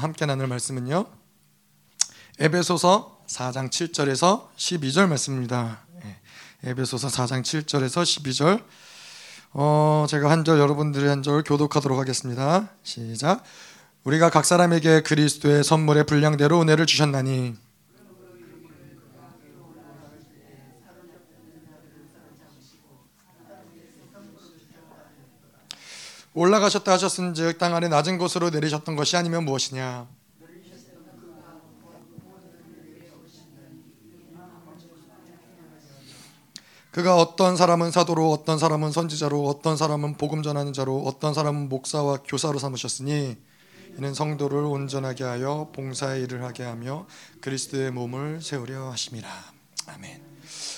함께 나눌 말씀은요. 에베소서 4장 7절에서 12절 말씀입니다. 예, 에베소서 4장 7절에서 12절. 어, 제가 한 절 여러분들이 한 절 교독하도록 하겠습니다. 시작. 우리가 각 사람에게 그리스도의 선물의 분량대로 은혜를 주셨나니 올라가셨다 하셨은즉 땅 아래 낮은 곳으로 내리셨던 것이 아니면 무엇이냐 그가 어떤 사람은 사도로 어떤 사람은 선지자로 어떤 사람은 복음 전하는 자로 어떤 사람은 목사와 교사로 삼으셨으니 이는 성도를 온전하게 하여 봉사의 일을 하게 하며 그리스도의 몸을 세우려 하심이라 아멘.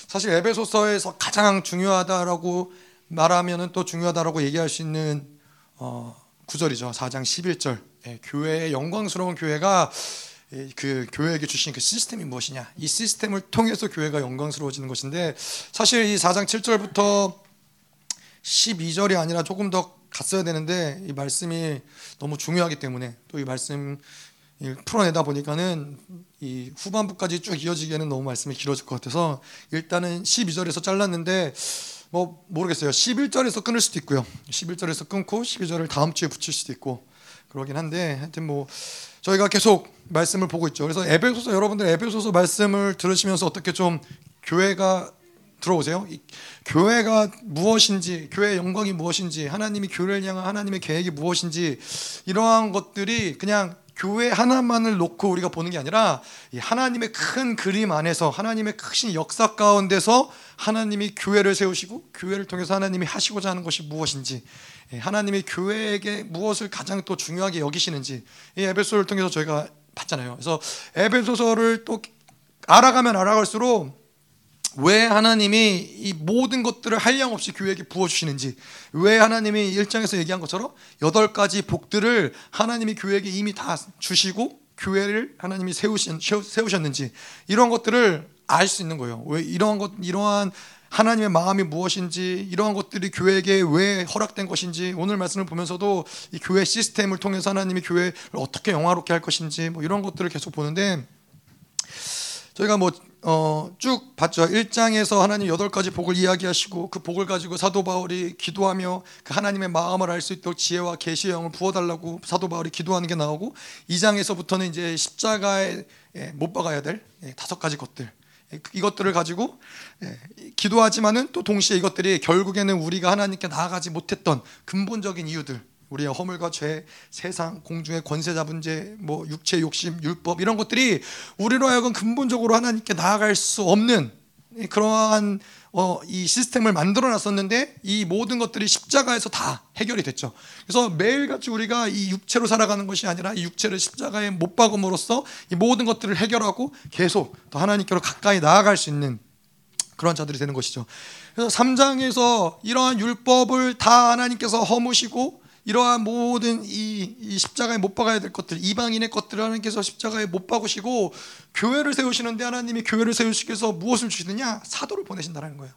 사실 에베소서에서 가장 중요하다라고 말하면은 또 중요하다라고 얘기할 수 있는 어, 구절이죠. 4장 11절. 예, 교회의 영광스러운 교회가 예, 그 교회에게 주신 그 시스템이 무엇이냐? 이 시스템을 통해서 교회가 영광스러워지는 것인데 사실 이 4장 7절부터 12절이 아니라 조금 더 갔어야 되는데 이 말씀이 너무 중요하기 때문에 또 이 말씀 풀어내다 보니까는 이 후반부까지 쭉 이어지기에는 너무 말씀이 길어질 것 같아서 일단은 12절에서 잘랐는데 뭐 모르겠어요. 11절에서 끊을 수도 있고요. 11절에서 끊고 12절을 다음 주에 붙일 수도 있고 그러긴 한데 하여튼 뭐 저희가 계속 말씀을 보고 있죠. 그래서 에베소서 여러분들 에베소서 말씀을 들으시면서 어떻게 좀 교회가 들어오세요. 교회가 무엇인지, 교회의 영광이 무엇인지, 하나님이 교회를 향한 하나님의 계획이 무엇인지 이러한 것들이 그냥 교회 하나만을 놓고 우리가 보는 게 아니라 하나님의 큰 그림 안에서 하나님의 크신 역사 가운데서 하나님이 교회를 세우시고 교회를 통해서 하나님이 하시고자 하는 것이 무엇인지 예, 하나님이 교회에게 무엇을 가장 또 중요하게 여기시는지 이 에베소를 통해서 저희가 봤잖아요. 그래서 에베소서를 또 알아가면 알아갈수록 왜 하나님이 이 모든 것들을 한량없이 교회에게 부어주시는지 왜 하나님이 일장에서 얘기한 것처럼 여덟 가지 복들을 하나님이 교회에게 이미 다 주시고 교회를 하나님이 세우신, 세우셨는지 이런 것들을 알 수 있는 거예요. 왜 이러한 것 이러한 하나님의 마음이 무엇인지 이러한 것들이 교회에게 왜 허락된 것인지 오늘 말씀을 보면서도 이 교회 시스템을 통해서 하나님이 교회를 어떻게 영화롭게 할 것인지 뭐 이런 것들을 계속 보는데 저희가 뭐 어, 쭉 봤죠. 1장에서 하나님 여덟 가지 복을 이야기하시고 그 복을 가지고 사도 바울이 기도하며 그 하나님의 마음을 알 수 있도록 지혜와 계시의 영을 부어 달라고 사도 바울이 기도하는 게 나오고 2장에서부터는 이제 십자가에 예, 못 박아야 될 예, 다섯 가지 것들 예, 이것들을 가지고 기도하지만은 또 동시에 이것들이 결국에는 우리가 하나님께 나아가지 못했던 근본적인 이유들 우리의 허물과 죄, 세상, 공중의 권세 잡은 죄, 뭐 육체 욕심, 율법 이런 것들이 우리로 하여금 근본적으로 하나님께 나아갈 수 없는 그러한 어, 이 시스템을 만들어 놨었는데 이 모든 것들이 십자가에서 다 해결이 됐죠. 그래서 매일같이 우리가 이 육체로 살아가는 것이 아니라 이 육체를 십자가에 못 박음으로써 이 모든 것들을 해결하고 계속 더 하나님께로 가까이 나아갈 수 있는 그런 자들이 되는 것이죠. 그래서 3장에서 이러한 율법을 다 하나님께서 허무시고 이러한 모든 이, 이, 십자가에 못 박아야 될 것들, 이방인의 것들을 하나님께서 십자가에 못 박으시고 교회를 세우시는데 하나님이 교회를 세우시기 위해서 무엇을 주시느냐? 사도를 보내신다는 거예요.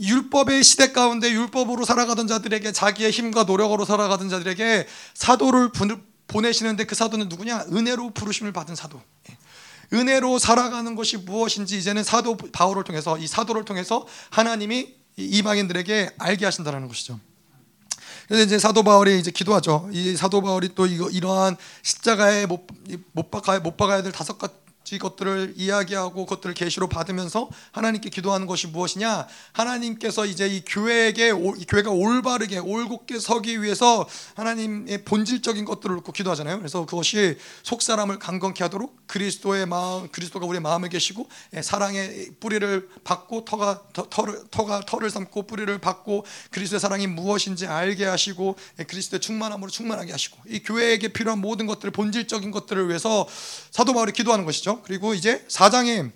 율법의 시대 가운데 율법으로 살아가던 자들에게 자기의 힘과 노력으로 살아가던 자들에게 사도를 보내시는데 그 사도는 누구냐? 은혜로 부르심을 받은 사도. 예. 은혜로 살아가는 것이 무엇인지 이제는 사도 바울을 통해서 이 사도를 통해서 하나님이 이방인들에게 알게 하신다는 것이죠. 그래서 이제 사도 바울이 이제 기도하죠. 이 사도 바울이 또 이거 이러한 십자가에 못, 못 박아야 못 박아야 될 다섯 가지 것들을 이야기하고 그것들을 계시로 받으면서 하나님께 기도하는 것이 무엇이냐? 하나님께서 이제 이 교회에게 이 교회가 올바르게 올곧게 서기 위해서 하나님의 본질적인 것들을 놓고 기도하잖아요. 그래서 그것이 속 사람을 강건케 하도록 그리스도의 마음, 그리스도가 우리의 마음에 계시고 예, 사랑의 뿌리를 받고 터가 터, 를 터가 터를 삼고 뿌리를 받고 그리스도의 사랑이 무엇인지 알게 하시고 예, 그리스도의 충만함으로 충만하게 하시고 이 교회에게 필요한 모든 것들을 본질적인 것들을 위해서 사도 바울이 기도하는 것이죠. 그리고 이제 4장에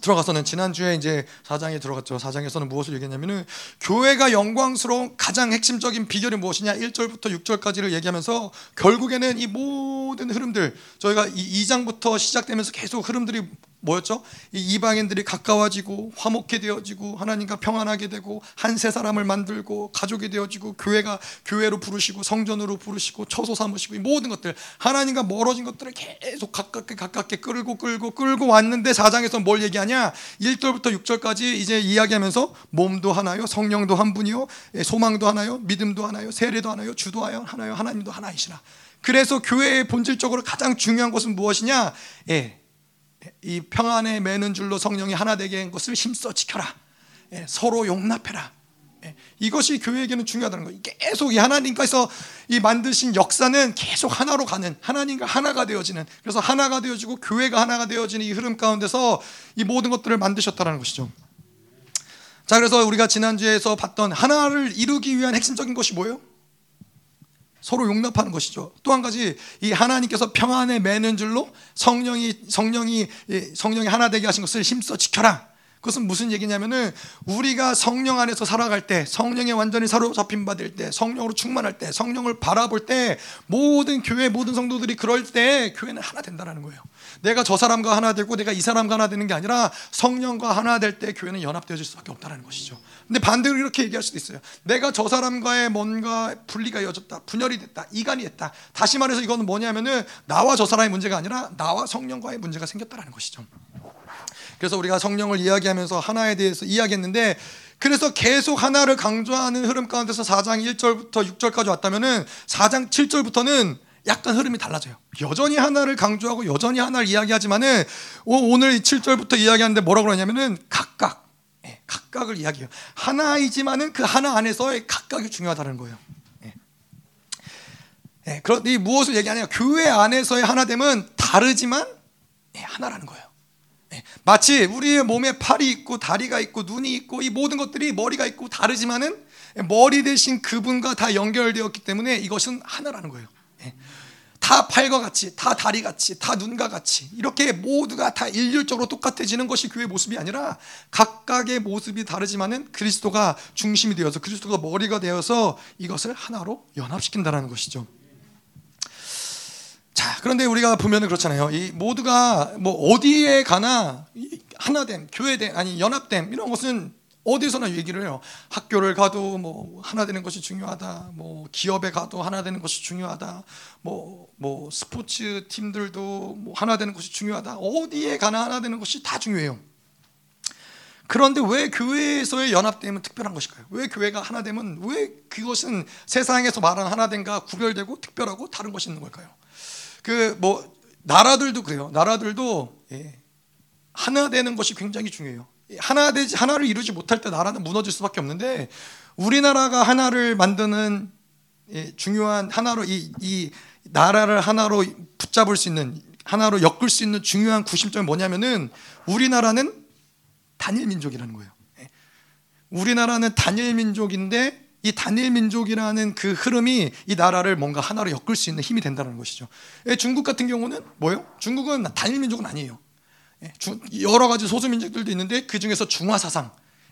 들어가서는 지난주에 이제 4장에 들어갔죠. 4장에서는 무엇을 얘기했냐면은 교회가 영광스러운 가장 핵심적인 비결이 무엇이냐? 1절부터 6절까지를 얘기하면서 결국에는 이 모든 흐름들 저희가 이 2장부터 시작되면서 계속 흐름들이 뭐였죠? 이 이방인들이 가까워지고 화목해 되어지고 하나님과 평안하게 되고 한 세 사람을 만들고 가족이 되어지고 교회가 교회로 부르시고 성전으로 부르시고 처소 삼으시고 이 모든 것들 하나님과 멀어진 것들을 계속 가깝게 가깝게 끌고 끌고 끌고 왔는데 4장에서 뭘 얘기하냐? 1절부터 6절까지 이제 이야기하면서 몸도 하나요, 성령도 한 분이요, 예, 소망도 하나요, 믿음도 하나요, 세례도 하나요, 주도 하나요, 하나님도 하나이시라. 그래서 교회의 본질적으로 가장 중요한 것은 무엇이냐? 예, 이 평안에 매는 줄로 성령이 하나 되게 한 것을 힘써 지켜라. 예, 서로 용납해라. 예, 이것이 교회에게는 중요하다는 거예요. 계속 이 하나님께서 이 만드신 역사는 계속 하나로 가는 하나님과 하나가 되어지는 그래서 하나가 되어지고 교회가 하나가 되어지는 이 흐름 가운데서 이 모든 것들을 만드셨다는 것이죠. 자, 그래서 우리가 지난주에서 봤던 하나를 이루기 위한 핵심적인 것이 뭐예요? 서로 용납하는 것이죠. 또 한 가지 이 하나님께서 평안에 매는 줄로 성령이 성령이 성령이 하나 되게 하신 것을 힘써 지켜라. 그것은 무슨 얘기냐면은 우리가 성령 안에서 살아갈 때 성령에 완전히 사로잡힌 받을 때 성령으로 충만할 때 성령을 바라볼 때 모든 교회 모든 성도들이 그럴 때 교회는 하나 된다는 거예요. 내가 저 사람과 하나 되고 내가 이 사람과 하나 되는 게 아니라 성령과 하나 될 때 교회는 연합되어질 수밖에 없다는 것이죠. 근데 반대로 이렇게 얘기할 수도 있어요. 내가 저 사람과의 뭔가 분리가 이어졌다, 분열이 됐다, 이간이 됐다. 다시 말해서 이거는 뭐냐면은 나와 저 사람의 문제가 아니라 나와 성령과의 문제가 생겼다라는 것이죠. 그래서 우리가 성령을 이야기하면서 하나에 대해서 이야기했는데 그래서 계속 하나를 강조하는 흐름 가운데서 4장 1절부터 6절까지 왔다면은 4장 7절부터는 약간 흐름이 달라져요. 여전히 하나를 강조하고 여전히 하나를 이야기하지만은 오늘 7절부터 이야기하는데 뭐라고 그러냐면은 각각 예, 각각을 이야기해요. 하나이지만은 그 하나 안에서의 각각이 중요하다는 거예요. 예. 예, 그런 이 무엇을 얘기하냐? 교회 안에서의 하나됨은 다르지만 예, 하나라는 거예요. 예, 마치 우리의 몸에 팔이 있고 다리가 있고 눈이 있고 이 모든 것들이 머리가 있고 다르지만은 머리 대신 그분과 다 연결되었기 때문에 이것은 하나라는 거예요. 예. 다 팔과 같이, 다 다리 같이, 다 눈과 같이 이렇게 모두가 다 일률적으로 똑같아지는 것이 교회 모습이 아니라 각각의 모습이 다르지만은 그리스도가 중심이 되어서 그리스도가 머리가 되어서 이것을 하나로 연합시킨다는 것이죠. 자, 그런데 우리가 보면은 그렇잖아요. 이 모두가 뭐 어디에 가나 하나됨, 교회됨, 아니 연합됨 이런 것은 어디서나 얘기를 해요. 학교를 가도 뭐 하나 되는 것이 중요하다. 뭐 기업에 가도 하나 되는 것이 중요하다. 뭐뭐 뭐 스포츠 팀들도 뭐 하나 되는 것이 중요하다. 어디에 가나 하나 되는 것이 다 중요해요. 그런데 왜 교회에서의 연합됨은 특별한 것일까요? 왜 교회가 하나 되면 왜 그것은 세상에서 말하는 하나됨과 구별되고 특별하고 다른 것이 있는 걸까요? 그 뭐 나라들도 그래요. 나라들도 예, 하나 되는 것이 굉장히 중요해요. 하나 되지 하나를 이루지 못할 때 나라는 무너질 수밖에 없는데 우리나라가 하나를 만드는 예, 중요한 하나로 이, 이 나라를 하나로 붙잡을 수 있는 하나로 엮을 수 있는 중요한 구심점이 뭐냐면은 우리나라는 단일 민족이라는 거예요. 예. 우리나라는 단일 민족인데 이 단일 민족이라는 그 흐름이 이 나라를 뭔가 하나로 엮을 수 있는 힘이 된다는 것이죠. 예, 중국 같은 경우는 뭐예요? 중국은 단일 민족은 아니에요. 예, 여러 가지 소수 민족들도 있는데 그 중에서 중화 사상,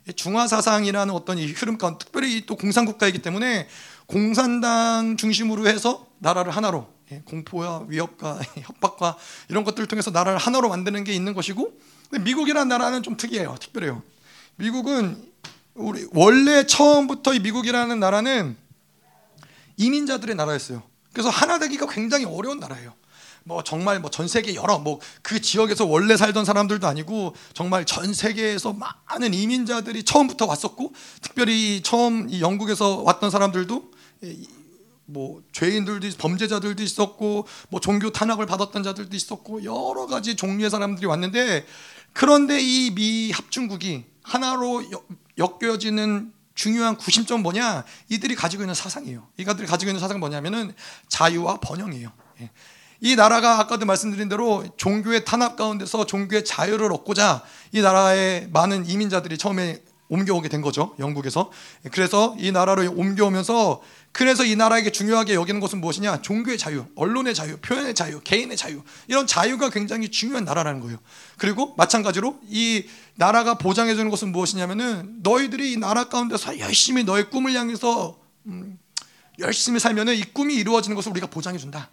예, 중화 사상이라는 어떤 이 흐름 가운데 특별히 또 공산국가이기 때문에 공산당 중심으로 해서 나라를 하나로 예, 공포와 위협과 협박과 이런 것들을 통해서 나라를 하나로 만드는 게 있는 것이고 미국이라는 나라는 좀 특이해요. 특별해요. 미국은 우리 원래 처음부터 이 미국이라는 나라는 이민자들의 나라였어요. 그래서 하나 되기가 굉장히 어려운 나라예요. 뭐 정말 뭐 전 세계 여러 뭐 그 지역에서 원래 살던 사람들도 아니고 정말 전 세계에서 많은 이민자들이 처음부터 왔었고 특별히 처음 이 영국에서 왔던 사람들도 뭐 죄인들도 범죄자들도 있었고 뭐 종교 탄압을 받았던 자들도 있었고 여러 가지 종류의 사람들이 왔는데 그런데 이 미 합중국이 하나로 엮여지는 중요한 구심점 뭐냐? 이들이 가지고 있는 사상이에요. 이가들이 가지고 있는 사상은 뭐냐면은 자유와 번영이에요. 예. 이 나라가 아까도 말씀드린 대로 종교의 탄압 가운데서 종교의 자유를 얻고자 이 나라에 많은 이민자들이 처음에 옮겨오게 된 거죠. 영국에서. 그래서 이 나라로 옮겨오면서 그래서 이 나라에게 중요하게 여기는 것은 무엇이냐? 종교의 자유, 언론의 자유, 표현의 자유, 개인의 자유. 이런 자유가 굉장히 중요한 나라라는 거예요. 그리고 마찬가지로 이 나라가 보장해 주는 것은 무엇이냐면은 너희들이 이 나라 가운데서 열심히 너의 꿈을 향해서 음, 열심히 살면은 이 꿈이 이루어지는 것을 우리가 보장해 준다.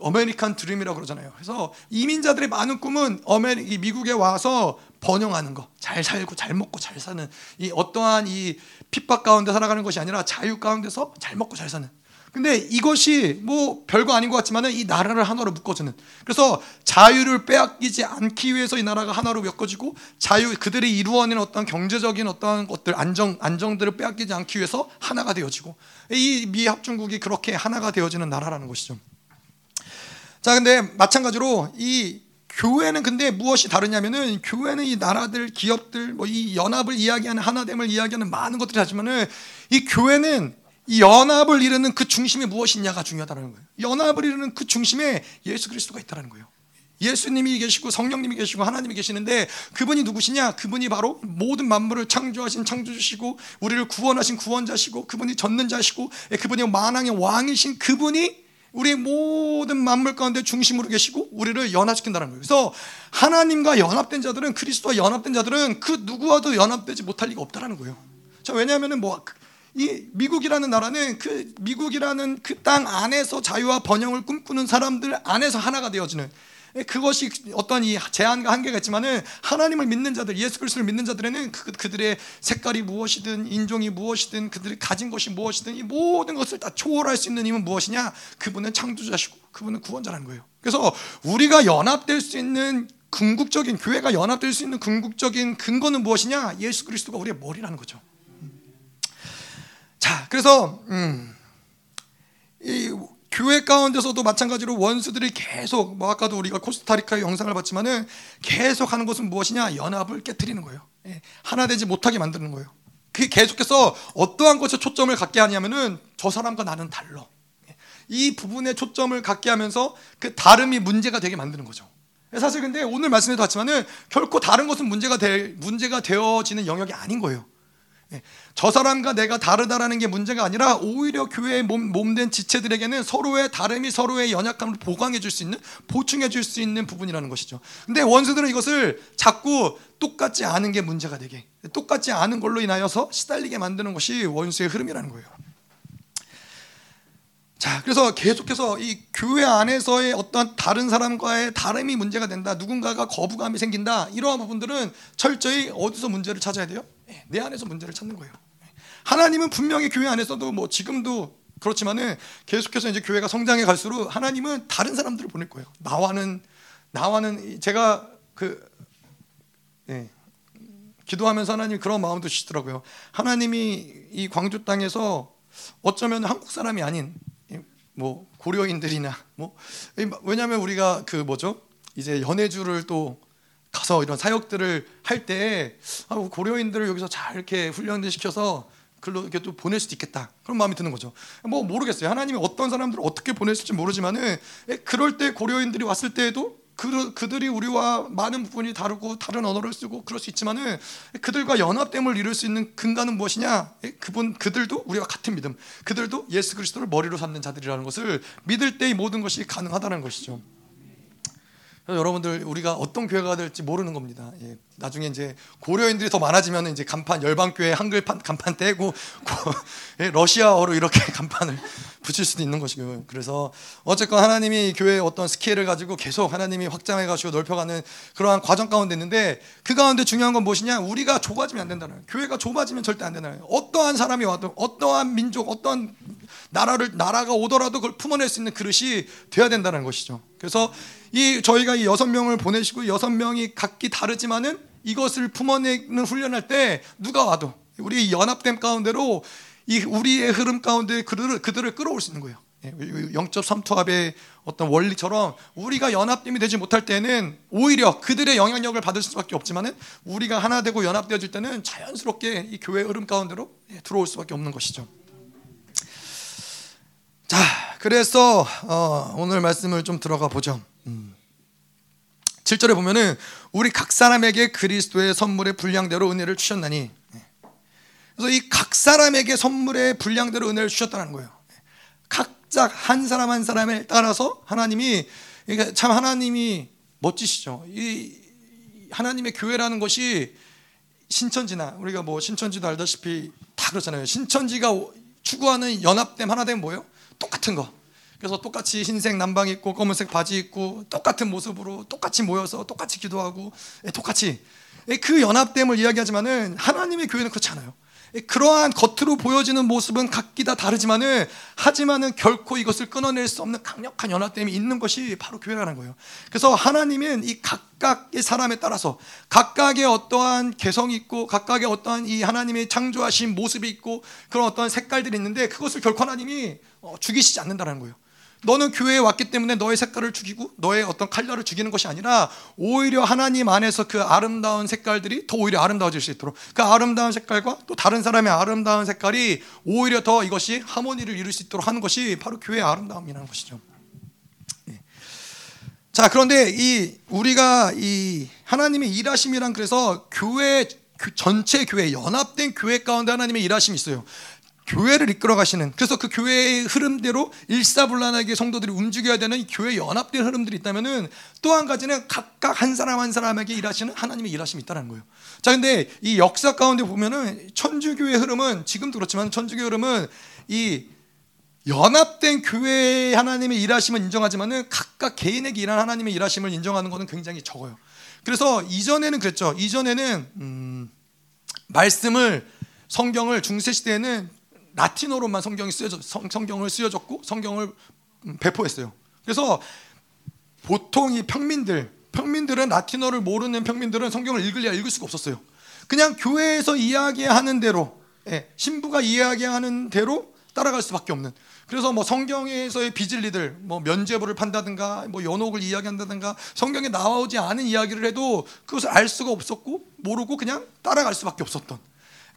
예. 어메리칸 드림이라고 그러잖아요. 그래서 이민자들의 많은 꿈은 어메리 미국에 와서 번영하는 거, 잘 살고 잘 먹고 잘 사는 이 어떠한 이 핍박 가운데 살아가는 것이 아니라 자유 가운데서 잘 먹고 잘 사는. 근데 이것이 뭐 별거 아닌 것 같지만은 이 나라를 하나로 묶어주는. 그래서 자유를 빼앗기지 않기 위해서 이 나라가 하나로 묶어지고 자유 그들이 이루어낸 어떤 경제적인 어떤 것들 안정 안정들을 빼앗기지 않기 위해서 하나가 되어지고 이 미합중국이 그렇게 하나가 되어지는 나라라는 것이죠. 자, 근데 마찬가지로 이 교회는 근데 무엇이 다르냐면은 교회는 이 나라들, 기업들, 뭐 이 연합을 이야기하는 하나됨을 이야기하는 많은 것들이 하지만은 이 교회는 이 연합을 이루는 그 중심이 무엇이냐가 중요하다는 거예요. 연합을 이루는 그 중심에 예수 그리스도가 있다는 거예요. 예수님이 계시고 성령님이 계시고 하나님이 계시는데 그분이 누구시냐? 그분이 바로 모든 만물을 창조하신 창조주시고 우리를 구원하신 구원자시고 그분이 젖는 자시고 예, 그분이 만왕의 왕이신 그분이 우리 모든 만물 가운데 중심으로 계시고 우리를 연합시킨다는 거예요. 그래서 하나님과 연합된 자들은 그리스도와 연합된 자들은 그 누구와도 연합되지 못할 리가 없다라는 거예요. 자, 왜냐하면은 뭐 이 미국이라는 나라는 그 미국이라는 그 땅 안에서 자유와 번영을 꿈꾸는 사람들 안에서 하나가 되어지는 그것이 어떤 이 제한과 한계가 있지만은 하나님을 믿는 자들, 예수 그리스도를 믿는 자들에는 그, 그들의 색깔이 무엇이든 인종이 무엇이든 그들이 가진 것이 무엇이든 이 모든 것을 다 초월할 수 있는 힘은 무엇이냐? 그분은 창조자시고 그분은 구원자라는 거예요. 그래서 우리가 연합될 수 있는 궁극적인 교회가 연합될 수 있는 궁극적인 근거는 무엇이냐? 예수 그리스도가 우리의 머리라는 거죠. 자, 그래서 음, 이 교회 가운데서도 마찬가지로 원수들이 계속 뭐 아까도 우리가 코스타리카의 영상을 봤지만은 계속 하는 것은 무엇이냐? 연합을 깨뜨리는 거예요. 예, 하나 되지 못하게 만드는 거예요. 그 계속해서 어떠한 것에 초점을 갖게 하냐면은 저 사람과 나는 달러. 예, 이 부분에 초점을 갖게 하면서 그 다름이 문제가 되게 만드는 거죠. 예, 사실 근데 오늘 말씀에도 봤지만은 결코 다른 것은 문제가 될 문제가 되어지는 영역이 아닌 거예요. 예, 저 사람과 내가 다르다라는 게 문제가 아니라 오히려 교회의 몸, 몸된 지체들에게는 서로의 다름이 서로의 연약함을 보강해 줄 수 있는 보충해 줄 수 있는 부분이라는 것이죠. 근데 원수들은 이것을 자꾸 똑같지 않은 게 문제가 되게 똑같지 않은 걸로 인하여서 시달리게 만드는 것이 원수의 흐름이라는 거예요. 자, 그래서 계속해서 이 교회 안에서의 어떤 다른 사람과의 다름이 문제가 된다. 누군가가 거부감이 생긴다. 이러한 부분들은 철저히 어디서 문제를 찾아야 돼요? 예, 내 안에서 문제를 찾는 거예요. 하나님은 분명히 교회 안에서도 뭐 지금도 그렇지만은 계속해서 이제 교회가 성장해 갈수록 하나님은 다른 사람들을 보낼 거예요. 나와는 나와는 제가 그 예, 기도하면서 하나님 그런 마음도 주시더라고요. 하나님이 이 광주 땅에서 어쩌면 한국 사람이 아닌 뭐 고려인들이나 뭐 왜냐하면 우리가 그 뭐죠 이제 연해주를 또 가서 이런 사역들을 할때 아, 고려인들을 여기서 잘 이렇게 훈련을 시켜서 글로 이렇게 또 보낼 수도 있겠다 그런 마음이 드는 거죠. 뭐 모르겠어요. 하나님이 어떤 사람들을 어떻게 보냈을지 모르지만은 그럴 때 고려인들이 왔을 때에도 그, 그들이 우리와 많은 부분이 다르고 다른 언어를 쓰고 그럴 수 있지만은 그들과 연합됨을 이룰 수 있는 근간은 무엇이냐? 그분 그들도 우리와 같은 믿음, 그들도 예수 그리스도를 머리로 삼는 자들이라는 것을 믿을 때 이 모든 것이 가능하다는 것이죠. 여러분들 우리가 어떤 교회가 될지 모르는 겁니다. 예, 나중에 이제 고려인들이 더 많아지면 이제 간판 열방교회 한글판 간판 떼고 예, 러시아어로 이렇게 간판을 붙일 수도 있는 것이고요. 그래서 어쨌건 하나님이 교회의 어떤 스케일을 가지고 계속 하나님이 확장해 가지고 넓혀가는 그러한 과정 가운데 있는데 그 가운데 중요한 건 무엇이냐? 우리가 좁아지면 안 된다는 거예요. 교회가 좁아지면 절대 안 된다는 거예요. 어떠한 사람이 와도 어떠한 민족, 어떠한 나라를 나라가 오더라도 그걸 품어낼 수 있는 그릇이 돼야 된다는 것이죠. 그래서 이 저희가 이 여섯 명을 보내시고 여섯 명이 각기 다르지만은 이것을 품어내는 훈련할 때 누가 와도 우리 연합됨 가운데로 이 우리의 흐름 가운데 그들을 그들을 끌어올 수 있는 거예요. 예, 영적 삼투합의 어떤 원리처럼 우리가 연합됨이 되지 못할 때는 오히려 그들의 영향력을 받을 수밖에 없지만은 우리가 하나 되고 연합되어질 때는 자연스럽게 이 교회 흐름 가운데로 예, 들어올 수밖에 없는 것이죠. 자, 그래서 어, 오늘 말씀을 좀 들어가 보죠. 음. 7절에 보면은 우리 각 사람에게 그리스도의 선물의 분량대로 은혜를 주셨나니 그래서 이 각 사람에게 선물의 분량대로 은혜를 주셨다는 거예요. 각자 한 사람 한 사람에 따라서 하나님이 그러니까 참 하나님이 멋지시죠. 이 하나님의 교회라는 것이 신천지나 우리가 뭐 신천지도 알다시피 다 그렇잖아요. 신천지가 추구하는 연합됨 하나됨 뭐예요? 똑같은 거. 그래서 똑같이 흰색 남방 입고 검은색 바지 입고 똑같은 모습으로 똑같이 모여서 똑같이 기도하고 예, 똑같이 예, 그 연합됨을 이야기하지만은 하나님의 교회는 그렇지 않아요. 예, 그러한 겉으로 보여지는 모습은 각기 다 다르지만은 하지만은 결코 이것을 끊어낼 수 없는 강력한 연합됨이 있는 것이 바로 교회라는 거예요. 그래서 하나님은 이 각각의 사람에 따라서 각각의 어떠한 개성이 있고 각각의 어떠한 이 하나님의 창조하신 모습이 있고 그런 어떠한 색깔들이 있는데 그것을 결코 하나님이 어, 죽이시지 않는다는 거예요. 너는 교회에 왔기 때문에 너의 색깔을 죽이고 너의 어떤 칼날을 죽이는 것이 아니라 오히려 하나님 안에서 그 아름다운 색깔들이 더 오히려 아름다워질 수 있도록 그 아름다운 색깔과 또 다른 사람의 아름다운 색깔이 오히려 더 이것이 하모니를 이룰 수 있도록 하는 것이 바로 교회의 아름다움이라는 것이죠. 예. 자 그런데 이 우리가 이 하나님의 일하심이란 그래서 교회 전체 교회 연합된 교회 가운데 하나님의 일하심이 있어요. 교회를 이끌어 가시는 그래서 그 교회의 흐름대로 일사불란하게 성도들이 움직여야 되는 교회 연합된 흐름들이 있다면은 또 한 가지는 각각 한 사람 한 사람에게 일하시는 하나님의 일하심이 있다는 거예요. 자, 근데 이 역사 가운데 보면은 천주교의 흐름은 지금도 그렇지만 천주교 흐름은 이 연합된 교회의 하나님의 일하심을 인정하지만은 각각 개인에게 일하는 하나님의 일하심을 인정하는 것은 굉장히 적어요. 그래서 이전에는 그랬죠. 이전에는 음, 말씀을 성경을 중세 시대에는 라틴어로만 성경이 쓰여졌, 성, 성경을 쓰여졌고 성경을 음, 배포했어요. 그래서 보통 이 평민들, 평민들은 라틴어를 모르는 평민들은 성경을 읽을래야 읽을 수가 없었어요. 그냥 교회에서 이야기하는 대로, 예, 신부가 이야기하는 대로 따라갈 수밖에 없는. 그래서 뭐 성경에서의 비진리들, 뭐 면죄부를 판다든가, 뭐 연옥을 이야기한다든가, 성경에 나오지 않은 이야기를 해도 그것을 알 수가 없었고 모르고 그냥 따라갈 수밖에 없었던.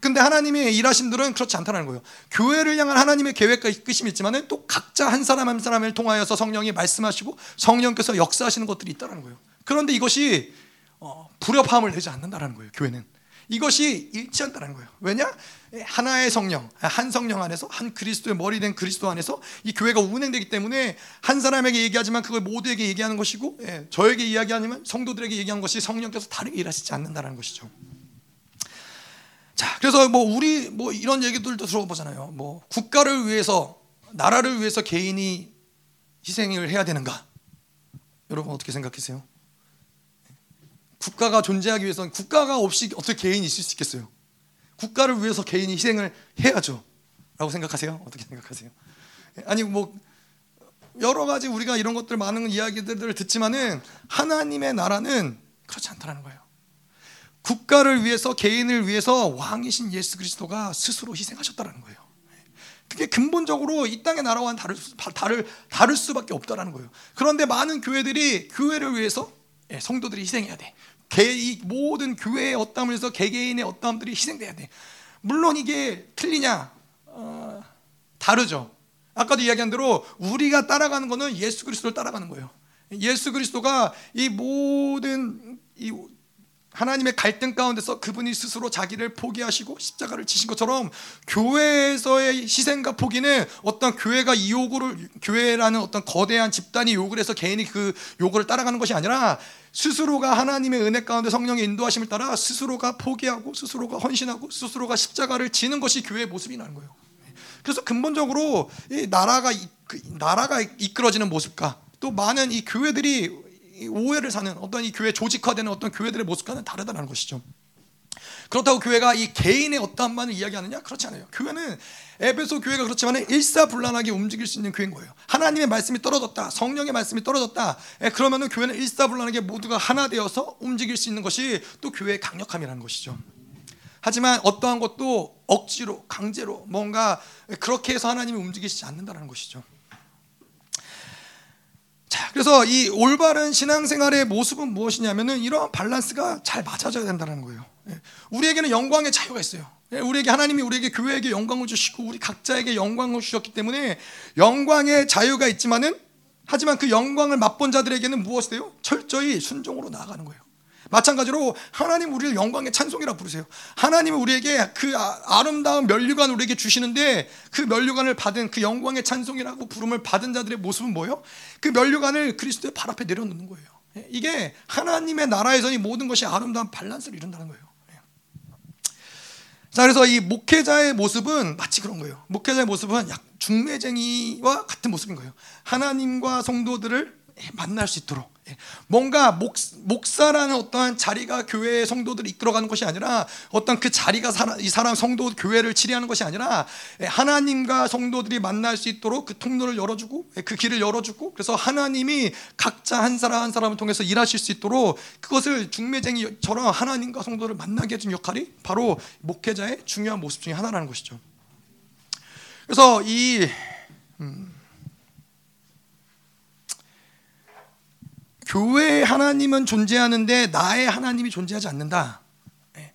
근데 하나님의 일하심들은 그렇지 않다는 거예요. 교회를 향한 하나님의 계획과 이끄심이 있지만은 또 각자 한 사람 한 사람을 통하여서 성령이 말씀하시고 성령께서 역사하시는 것들이 있다는 거예요. 그런데 이것이 어, 불협화음을 내지 않는다는 거예요. 교회는 이것이 일치한다는 거예요. 왜냐? 하나의 성령, 한 성령 안에서 한 그리스도의 머리 된 그리스도 안에서 이 교회가 운행되기 때문에 한 사람에게 얘기하지만 그걸 모두에게 얘기하는 것이고 예, 저에게 이야기하면 성도들에게 얘기하는 것이 성령께서 다르게 일하시지 않는다는 것이죠. 자, 그래서 뭐 우리 뭐 이런 얘기들도 들어보잖아요. 뭐 국가를 위해서 나라를 위해서 개인이 희생을 해야 되는가? 여러분 어떻게 생각하세요? 국가가 존재하기 위해서는 국가가 없이 어떻게 개인이 있을 수 있겠어요? 국가를 위해서 개인이 희생을 해야죠. 라고 생각하세요? 어떻게 생각하세요? 아니 뭐 여러 가지 우리가 이런 것들 많은 이야기들을 듣지만은 하나님의 나라는 그렇지 않다는 거예요. 국가를 위해서 개인을 위해서 왕이신 예수 그리스도가 스스로 희생하셨다는 거예요. 그게 근본적으로 이 땅의 나라와는 다를, 다를, 다를 수밖에 없다는 거예요. 그런데 많은 교회들이 교회를 위해서 예, 성도들이 희생해야 돼. 개, 이 모든 교회의 어떠함을 위해서 개개인의 어떠함들이 희생돼야 돼. 물론 이게 틀리냐? 어, 다르죠. 아까도 이야기한 대로 우리가 따라가는 것은 예수 그리스도를 따라가는 거예요. 예수 그리스도가 이 모든 이 하나님의 갈등 가운데서 그분이 스스로 자기를 포기하시고 십자가를 지신 것처럼 교회에서의 희생과 포기는 어떤 교회가 이 요구를 교회라는 어떤 거대한 집단이 요구를 해서 개인이 그 요구를 따라가는 것이 아니라 스스로가 하나님의 은혜 가운데 성령의 인도하심을 따라 스스로가 포기하고 스스로가 헌신하고 스스로가 십자가를 지는 것이 교회의 모습이라는 거예요. 그래서 근본적으로 이 나라가 그 나라가 이끌어지는 모습과 또 많은 이 교회들이 오해를 사는 어떤 이 교회 조직화되는 어떤 교회들의 모습과는 다르다는 것이죠. 그렇다고 교회가 이 개인의 어떠한 만을 이야기하느냐? 그렇지 않아요. 교회는 에베소 교회가 그렇지만 일사불란하게 움직일 수 있는 교회인 거예요. 하나님의 말씀이 떨어졌다. 성령의 말씀이 떨어졌다. 예, 그러면은 교회는 일사불란하게 모두가 하나 되어서 움직일 수 있는 것이 또 교회의 강력함이라는 것이죠. 하지만 어떠한 것도 억지로 강제로 뭔가 그렇게 해서 하나님이 움직이시지 않는다는 것이죠. 자, 그래서 이 올바른 신앙생활의 모습은 무엇이냐면은 이러한 밸런스가 잘 맞아져야 된다는 거예요. 예. 우리에게는 영광의 자유가 있어요. 예, 우리에게 하나님이 우리에게 교회에게 영광을 주시고 우리 각자에게 영광을 주셨기 때문에 영광의 자유가 있지만은 하지만 그 영광을 맛본 자들에게는 무엇이 돼요? 철저히 순종으로 나아가는 거예요. 마찬가지로 하나님 우리를 영광의 찬송이라 부르세요. 하나님은 우리에게 그 아, 아름다운 면류관 우리에게 주시는데 그 면류관을 받은 그 영광의 찬송이라고 부름을 받은 자들의 모습은 뭐예요? 그 면류관을 그리스도의 발 앞에 내려놓는 거예요. 예, 이게 하나님의 나라에서 이 모든 것이 아름다운 밸런스를 이룬다는 거예요. 예. 자, 그래서 이 목회자의 모습은 마치 그런 거예요. 목회자의 모습은 약 중매쟁이와 같은 모습인 거예요. 하나님과 성도들을 만날 수 있도록 예. 뭔가 목, 목사라는 어떠한 자리가 교회의 성도들을 이끌어가는 것이 아니라 어떤 그 자리가 사람, 이 사람 성도 교회를 치리하는 것이 아니라 예, 하나님과 성도들이 만날 수 있도록 그 통로를 열어주고 예, 그 길을 열어주고 그래서 하나님이 각자 한 사람 한 사람을 통해서 일하실 수 있도록 그것을 중매쟁이처럼 하나님과 성도를 만나게 해준 역할이 바로 목회자의 중요한 모습 중에 하나라는 것이죠. 그래서 이 음, 교회 하나님은 존재하는데 나의 하나님이 존재하지 않는다. 네.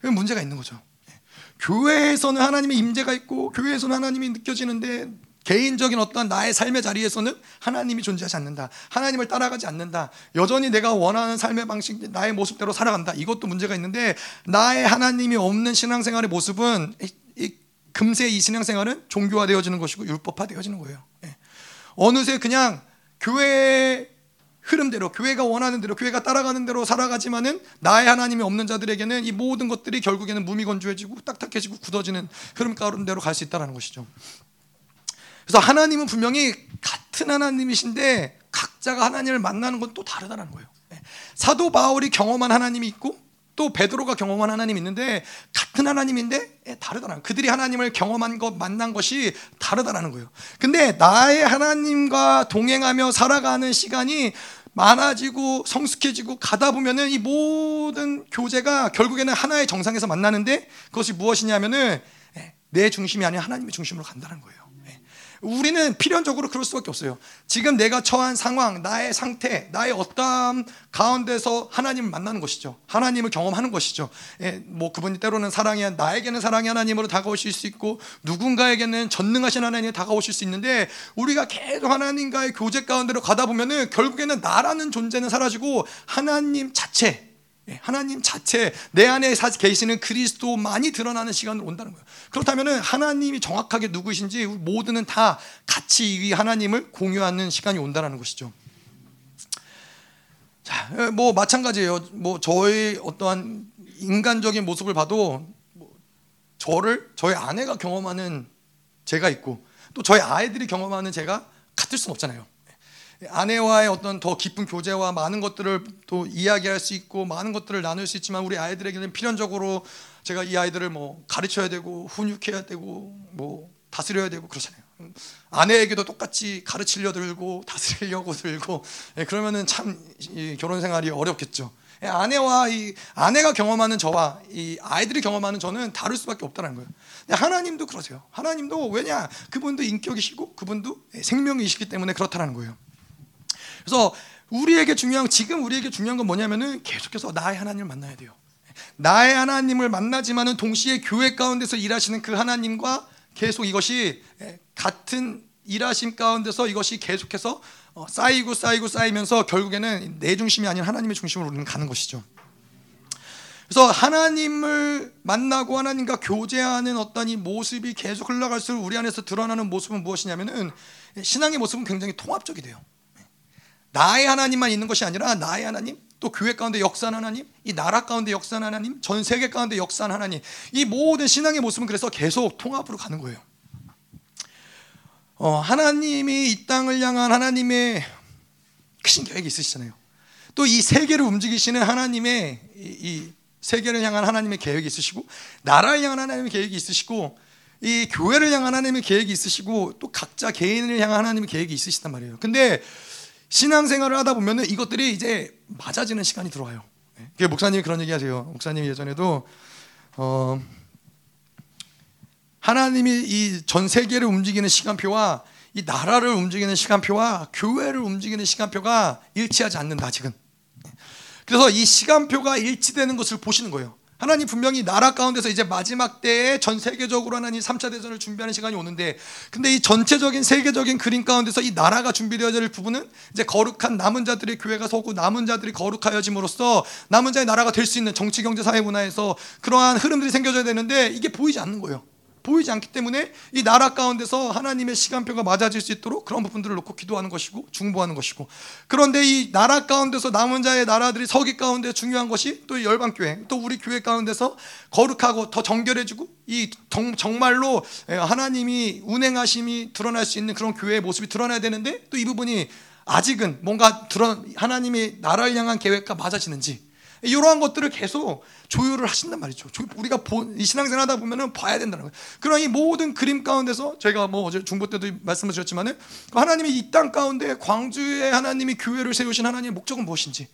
그 문제가 있는 거죠. 네. 교회에서는 하나님의 임재가 있고 교회에서는 하나님이 느껴지는데 개인적인 어떤 나의 삶의 자리에서는 하나님이 존재하지 않는다. 하나님을 따라가지 않는다. 여전히 내가 원하는 삶의 방식, 나의 모습대로 살아간다. 이것도 문제가 있는데 나의 하나님이 없는 신앙생활의 모습은 금세 이 신앙생활은 종교화되어지는 것이고 율법화되어지는 거예요. 네. 어느새 그냥 교회 흐름대로 교회가 원하는 대로 교회가 따라가는 대로 살아가지만은 나의 하나님이 없는 자들에게는 이 모든 것들이 결국에는 무미건조해지고 딱딱해지고 굳어지는 흐름 가운데로 갈 수 있다는 것이죠. 그래서 하나님은 분명히 같은 하나님이신데 각자가 하나님을 만나는 건 또 다르다는 거예요. 네. 사도 바울이 경험한 하나님이 있고 또 베드로가 경험한 하나님이 있는데 같은 하나님인데 예, 다르다는 그들이 하나님을 경험한 것 만난 것이 다르다라는 거예요. 근데 나의 하나님과 동행하며 살아가는 시간이 많아지고 성숙해지고 가다 보면은 이 모든 교제가 결국에는 하나의 정상에서 만나는데 그것이 무엇이냐면은 예, 내 중심이 아닌 하나님의 중심으로 간다는 거예요. 우리는 필연적으로 그럴 수밖에 없어요. 지금 내가 처한 상황, 나의 상태, 나의 어떠함 가운데서 하나님을 만나는 것이죠. 하나님을 경험하는 것이죠. 예, 뭐 그분이 때로는 사랑이 나에게는 사랑의 하나님으로 다가오실 수 있고 누군가에게는 전능하신 하나님이 다가오실 수 있는데 우리가 계속 하나님과의 교제 가운데로 가다 보면은 결국에는 나라는 존재는 사라지고 하나님 자체 예, 하나님 자체 내 안에 계시는 그리스도만이 드러나는 시간으로 온다는 거예요. 그렇다면 하나님이 정확하게 누구이신지 모두는 다 같이 이 하나님을 공유하는 시간이 온다는 것이죠. 자, 예, 뭐 마찬가지예요. 뭐 저의 어떠한 인간적인 모습을 봐도 뭐 저를 저희 아내가 경험하는 제가 있고 또 저희 아이들이 경험하는 제가 같을 수는 없잖아요. 아내와의 어떤 더 깊은 교제와 많은 것들을 또 이야기할 수 있고 많은 것들을 나눌 수 있지만 우리 아이들에게는 필연적으로 제가 이 아이들을 뭐 가르쳐야 되고 훈육해야 되고 뭐 다스려야 되고 그렇잖아요. 아내에게도 똑같이 가르치려 들고 다스리려고 들고 예, 그러면은 참 결혼 생활이 어렵겠죠. 예, 아내와 이 아내가 경험하는 저와 이 아이들이 경험하는 저는 다를 수밖에 없다는 거예요. 하나님도 그러세요. 하나님도 왜냐 그분도 인격이시고 그분도 생명이시기 때문에 그렇다는 거예요. 그래서 우리에게 중요한 지금 우리에게 중요한 건 뭐냐면은 계속해서 나의 하나님을 만나야 돼요. 나의 하나님을 만나지만은 동시에 교회 가운데서 일하시는 그 하나님과 계속 이것이 같은 일하심 가운데서 이것이 계속해서 어, 쌓이고 쌓이고 쌓이면서 결국에는 내 중심이 아닌 하나님의 중심으로 우리는 가는 것이죠. 그래서 하나님을 만나고 하나님과 교제하는 어떤 이 모습이 계속 흘러갈수록 우리 안에서 드러나는 모습은 무엇이냐면은 신앙의 모습은 굉장히 통합적이 돼요. 나의 하나님만 있는 것이 아니라 나의 하나님, 또 교회 가운데 역사한 하나님, 이 나라 가운데 역사한 하나님, 전 세계 가운데 역사한 하나님, 이 모든 신앙의 모습은 그래서 계속 통합으로 가는 거예요. 어, 하나님이 이 땅을 향한 하나님의 크신 계획이 있으시잖아요. 또 이 세계를 움직이시는 하나님의 이, 이 세계를 향한 하나님의 계획이 있으시고 나라를 향한 하나님의 계획이 있으시고 이 교회를 향한 하나님의 계획이 있으시고 또 각자 개인을 향한 하나님의 계획이 있으시단 말이에요. 근데 신앙생활을 하다 보면 이것들이 이제 맞아지는 시간이 들어와요. 네. 목사님이 그런 얘기하세요. 목사님이 예전에도 어, 하나님이 이 전 세계를 움직이는 시간표와 이 나라를 움직이는 시간표와 교회를 움직이는 시간표가 일치하지 않는다 아직은. 그래서 이 시간표가 일치되는 것을 보시는 거예요. 하나님 분명히 나라 가운데서 이제 마지막 때에 전 세계적으로 하나님 3차 대전을 준비하는 시간이 오는데 근데 이 전체적인 세계적인 그림 가운데서 이 나라가 준비되어야 될 부분은 이제 거룩한 남은 자들의 교회가 서고 남은 자들이 거룩하여짐으로써 남은 자의 나라가 될 수 있는 정치 경제 사회 문화에서 그러한 흐름들이 생겨져야 되는데 이게 보이지 않는 거예요. 보이지 않기 때문에 이 나라 가운데서 하나님의 시간표가 맞아질 수 있도록 그런 부분들을 놓고 기도하는 것이고 중보하는 것이고. 그런데 이 나라 가운데서 남은 자의 나라들이 서기 가운데 중요한 것이 또 열방 교회 또 우리 교회 가운데서 거룩하고 더 정결해지고 이 정, 정말로 하나님이 운행하심이 드러날 수 있는 그런 교회의 모습이 드러나야 되는데 또 이 부분이 아직은 뭔가 드러 하나님이 나라를 향한 계획과 맞아지는지 이러한 것들을 계속 조율을 하신단 말이죠. 우리가 이 신앙생활 하다 보면은 봐야 된다는 거예요. 그런 이 모든 그림 가운데서 저희가 뭐 어제 중보 때도 말씀을 드렸지만은 하나님이 이 땅 가운데 광주에 하나님이 교회를 세우신 하나님의 목적은 무엇인지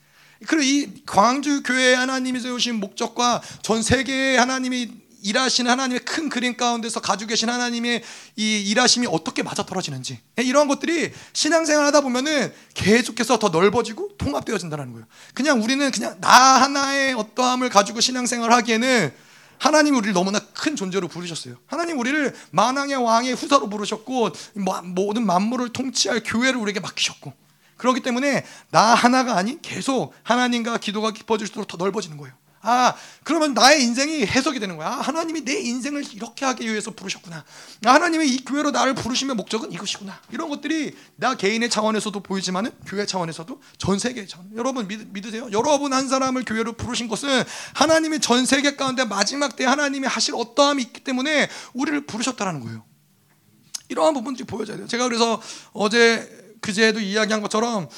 그리고 이 광주 교회 하나님이 세우신 목적과 전 세계의 하나님이 일하시는 하나님의 큰 그림 가운데서 가지고 계신 하나님의 이 일하심이 어떻게 맞아떨어지는지 이러한 것들이 신앙생활 하다 보면은 계속해서 더 넓어지고 통합되어진다는 거예요. 그냥 우리는 그냥 나 하나의 어떠함을 가지고 신앙생활 하기에는 하나님 우리를 너무나 큰 존재로 부르셨어요. 하나님 우리를 만왕의 왕의 후사로 부르셨고 모든 만물을 통치할 교회를 우리에게 맡기셨고 그렇기 때문에 나 하나가 아닌 계속 하나님과 기도가 깊어질수록 더 넓어지는 거예요. 아, 그러면 나의 인생이 해석이 되는 거야. 아, 하나님이 내 인생을 이렇게 하기 위해서 부르셨구나. 아, 하나님이 이 교회로 나를 부르시면 목적은 이것이구나. 이런 것들이 나 개인의 차원에서도 보이지만은 교회 차원에서도 전 세계 차원. 여러분 믿, 으세요 여러분 한 사람을 교회로 부르신 것은 하나님이 전 세계 가운데 마지막 때 하나님이 하실 어떠함이 있기 때문에 우리를 부르셨다라는 거예요. 이러한 부분들이 보여져야 돼요. 제가 그래서 어제 그제도 이야기한 것처럼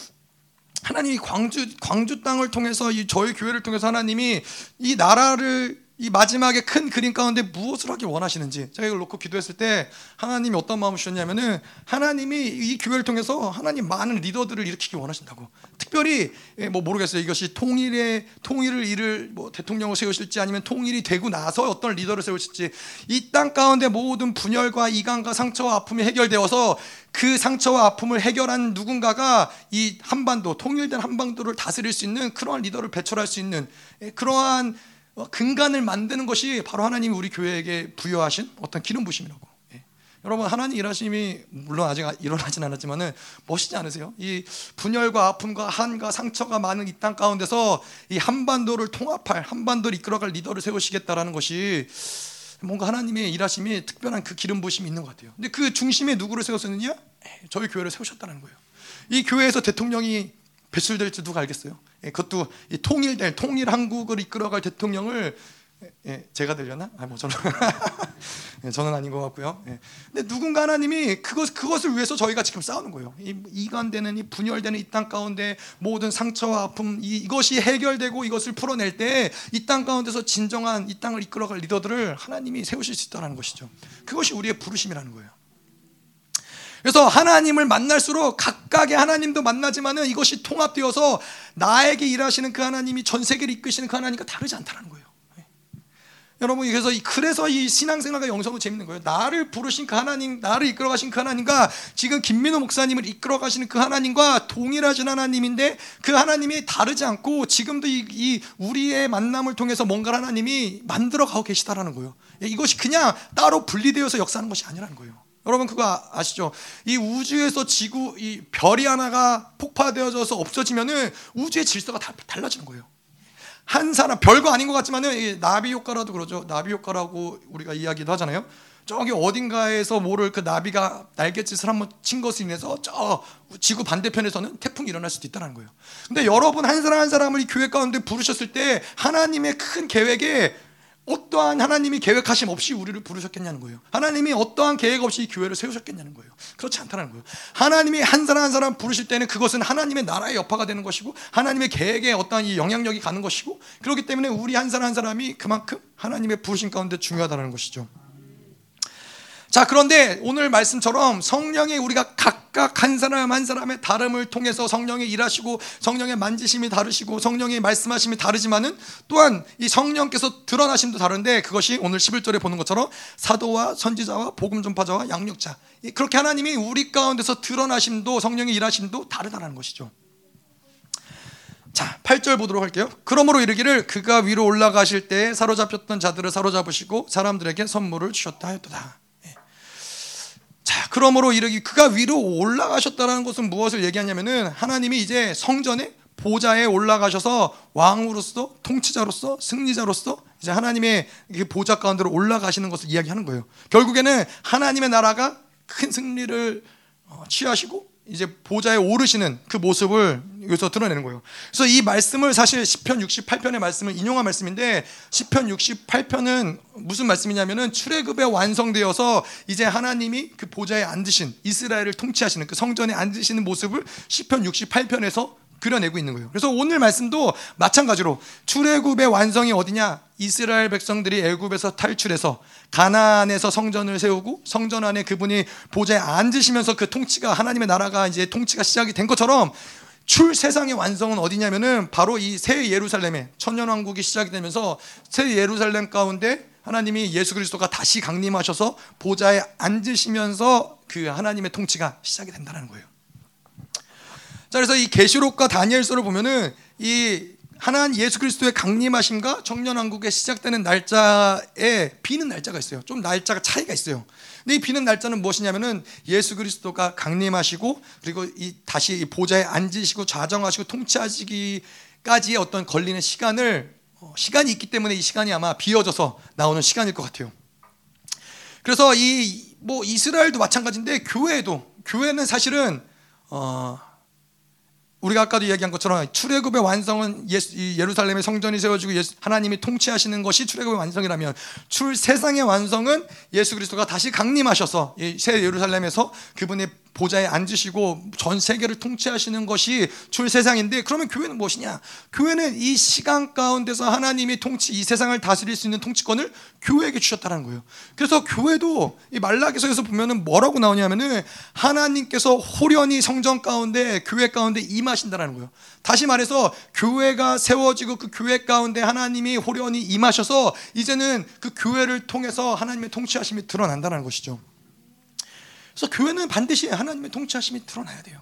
하나님이 광주 광주 땅을 통해서 이 저희 교회를 통해서 하나님이 이 나라를 이 마지막에 큰 그림 가운데 무엇을 하기 원하시는지 제가 이걸 놓고 기도했을 때 하나님이 어떤 마음을 주셨냐면은 하나님이 이 교회를 통해서 하나님 많은 리더들을 일으키기 원하신다고. 특별히 예, 뭐 모르겠어요. 이것이 통일의 통일을 이를 뭐 대통령을 세우실지 아니면 통일이 되고 나서 어떤 리더를 세우실지 이 땅 가운데 모든 분열과 이간과 상처와 아픔이 해결되어서 그 상처와 아픔을 해결한 누군가가 이 한반도 통일된 한반도를 다스릴 수 있는 그러한 리더를 배출할 수 있는 예, 그러한 어, 근간을 만드는 것이 바로 하나님이 우리 교회에게 부여하신 어떤 기름 부심이라고. 예. 여러분 하나님 일하심이 물론 아직 일어나진 않았지만은 멋있지 않으세요? 이 분열과 아픔과 한과 상처가 많은 이 땅 가운데서 이 한반도를 통합할 한반도를 이끌어갈 리더를 세우시겠다라는 것이 뭔가 하나님의 일하심이 특별한 그 기름 부심이 있는 것 같아요. 근데 그 중심에 누구를 세웠었느냐? 저희 교회를 세우셨다는 거예요. 이 교회에서 대통령이 배출될지 누가 알겠어요? 예, 그것도 통일될 통일 한국을 이끌어갈 대통령을 예, 제가 되려나? 아, 뭐 저는 예, 저는 아닌 것 같고요. 예. 근데 누군가 하나님이 그것 그것을 위해서 저희가 지금 싸우는 거예요. 이 이간되는 이 분열되는 이 땅 가운데 모든 상처와 아픔 이, 이것이 해결되고 이것을 풀어낼 때 이 땅 가운데서 진정한 이 땅을 이끌어갈 리더들을 하나님이 세우실 수 있다는 것이죠. 그것이 우리의 부르심이라는 거예요. 그래서 하나님을 만날수록 각각의 하나님도 만나지만은 이것이 통합되어서 나에게 일하시는 그 하나님이 전 세계를 이끄시는 그 하나님과 다르지 않다는 거예요. 예. 여러분 그래서 이 그래서 이 신앙생활과 영성은 재밌는 거예요. 나를 부르신 그 하나님, 나를 이끌어 가신 그 하나님과 지금 김민호 목사님을 이끌어 가시는 그 하나님과 동일하신 하나님인데 그 하나님이 다르지 않고 지금도 이, 이 우리의 만남을 통해서 뭔가 하나님이 만들어 가고 계시다라는 거예요. 예, 이것이 그냥 따로 분리되어서 역사하는 것이 아니라는 거예요. 여러분 그거 아시죠? 이 우주에서 지구 이 별이 하나가 폭파되어져서 없어지면은 우주의 질서가 다 달라지는 거예요. 한 사람 별거 아닌 것 같지만은 나비 효과라도 그러죠. 나비 효과라고 우리가 이야기도 하잖아요. 저기 어딘가에서 모를 그 나비가 날갯짓을 한번 친 것으로 인해서 저 지구 반대편에서는 태풍이 일어날 수도 있다는 거예요. 근데 여러분 한 사람 한 사람을 이 교회 가운데 부르셨을 때 하나님의 큰 계획에 어떠한 하나님이 계획하심 없이 우리를 부르셨겠냐는 거예요. 하나님이 어떠한 계획 없이 교회를 세우셨겠냐는 거예요. 그렇지 않다는 거예요. 하나님이 한 사람 한 사람 부르실 때는 그것은 하나님의 나라의 여파가 되는 것이고 하나님의 계획에 어떠한 영향력이 가는 것이고 그렇기 때문에 우리 한 사람 한 사람이 그만큼 하나님의 부르심 가운데 중요하다는 것이죠. 자, 그런데 오늘 말씀처럼 성령이 우리가 각각 한 사람 한 사람의 다름을 통해서 성령이 일하시고 성령의 만지심이 다르시고 성령의 말씀하심이 다르지만은 또한 이 성령께서 드러나심도 다른데 그것이 오늘 11절에 보는 것처럼 사도와 선지자와 복음 전파자와 양육자. 그렇게 하나님이 우리 가운데서 드러나심도 성령의 일하심도 다르다는 것이죠. 자, 8절 보도록 할게요. 그러므로 이르기를 그가 위로 올라가실 때 사로잡혔던 자들을 사로잡으시고 사람들에게 선물을 주셨다 하였도다. 자, 그러므로 이르기 그가 위로 올라가셨다는 것은 무엇을 얘기하냐면은 하나님이 이제 성전에 보좌에 올라가셔서 왕으로서 통치자로서 승리자로서 이제 하나님의 그 보좌 가운데로 올라가시는 것을 이야기하는 거예요. 결국에는 하나님의 나라가 큰 승리를 어, 취하시고 이제 보좌에 오르시는 그 모습을 여기서 드러내는 거예요. 그래서 이 말씀을 사실 시편 68편의 말씀을 인용한 말씀인데 시편 68편은 무슨 말씀이냐면은 출애굽에 완성되어서 이제 하나님이 그 보좌에 앉으신 이스라엘을 통치하시는 그 성전에 앉으시는 모습을 시편 68편에서 그려내고 있는 거예요. 그래서 오늘 말씀도 마찬가지로 출애굽의 완성이 어디냐? 이스라엘 백성들이 애굽에서 탈출해서 가나안에서 성전을 세우고 성전 안에 그분이 보좌에 앉으시면서 그 통치가 하나님의 나라가 이제 통치가 시작이 된 것처럼 출 세상의 완성은 어디냐면은 바로 이 새 예루살렘에 천년 왕국이 시작이 되면서 새 예루살렘 가운데 하나님이 예수 그리스도가 다시 강림하셔서 보좌에 앉으시면서 그 하나님의 통치가 시작이 된다는 거예요. 자, 그래서 이 계시록과 다니엘서를 보면은 이 하나님 예수 그리스도의 강림하심과 정년왕국의 시작되는 날짜에 비는 날짜가 있어요. 좀 날짜가 차이가 있어요. 근데 이 비는 날짜는 무엇이냐면은 예수 그리스도가 강림하시고 그리고 이 다시 보좌에 앉으시고 좌정하시고 통치하시기까지의 어떤 걸리는 시간을 어, 시간이 있기 때문에 이 시간이 아마 비어져서 나오는 시간일 것 같아요. 그래서 이 뭐 이스라엘도 마찬가지인데 교회도 교회는 사실은 어 우리가 아까도 이야기한 것처럼 출애굽의 완성은 예루살렘의 성전이 세워지고 하나님이 통치하시는 것이 출애굽의 완성이라면 출 세상의 완성은 예수 그리스도가 다시 강림하셔서 새 예루살렘에서 그분의 보좌에 앉으시고 전 세계를 통치하시는 것이 출 세상인데 그러면 교회는 무엇이냐? 교회는 이 시간 가운데서 하나님이 통치 이 세상을 다스릴 수 있는 통치권을 교회에게 주셨다는 거예요. 그래서 교회도 이 말라기서에서 보면은 뭐라고 나오냐면은 하나님께서 호련히 성전 가운데 교회 가운데 임하 신다는 거예요. 다시 말해서 교회가 세워지고 그 교회 가운데 하나님이 호련히 임하셔서 이제는 그 교회를 통해서 하나님의 통치하심이 드러난다는 것이죠. 그래서 교회는 반드시 하나님의 통치하심이 드러나야 돼요.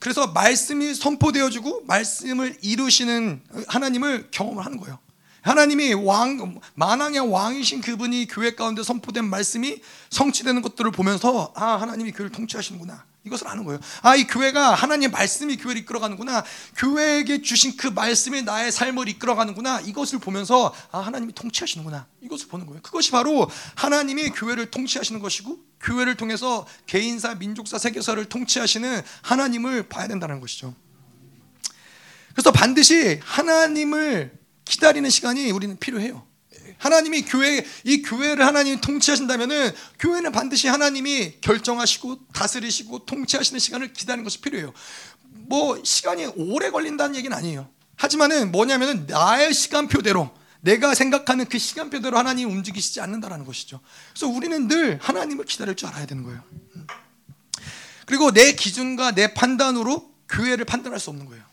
그래서 말씀이 선포되어지고 말씀을 이루시는 하나님을 경험을 하는 거예요. 하나님이 왕 만왕의 왕이신 그분이 교회 가운데 선포된 말씀이 성취되는 것들을 보면서 아 하나님이 교회를 통치하시는구나 이것을 아는 거예요. 아 이 교회가 하나님의 말씀이 교회를 이끌어가는구나 교회에게 주신 그 말씀이 나의 삶을 이끌어가는구나 이것을 보면서 아 하나님이 통치하시는구나 이것을 보는 거예요. 그것이 바로 하나님이 교회를 통치하시는 것이고 교회를 통해서 개인사, 민족사, 세계사를 통치하시는 하나님을 봐야 된다는 것이죠. 그래서 반드시 하나님을 기다리는 시간이 우리는 필요해요. 하나님이 교회 이 교회를 하나님이 통치하신다면은 교회는 반드시 하나님이 결정하시고 다스리시고 통치하시는 시간을 기다리는 것이 필요해요. 뭐 시간이 오래 걸린다는 얘기는 아니에요. 하지만은 뭐냐면은 나의 시간표대로 내가 생각하는 그 시간표대로 하나님이 움직이시지 않는다라는 것이죠. 그래서 우리는 늘 하나님을 기다릴 줄 알아야 되는 거예요. 그리고 내 기준과 내 판단으로 교회를 판단할 수 없는 거예요.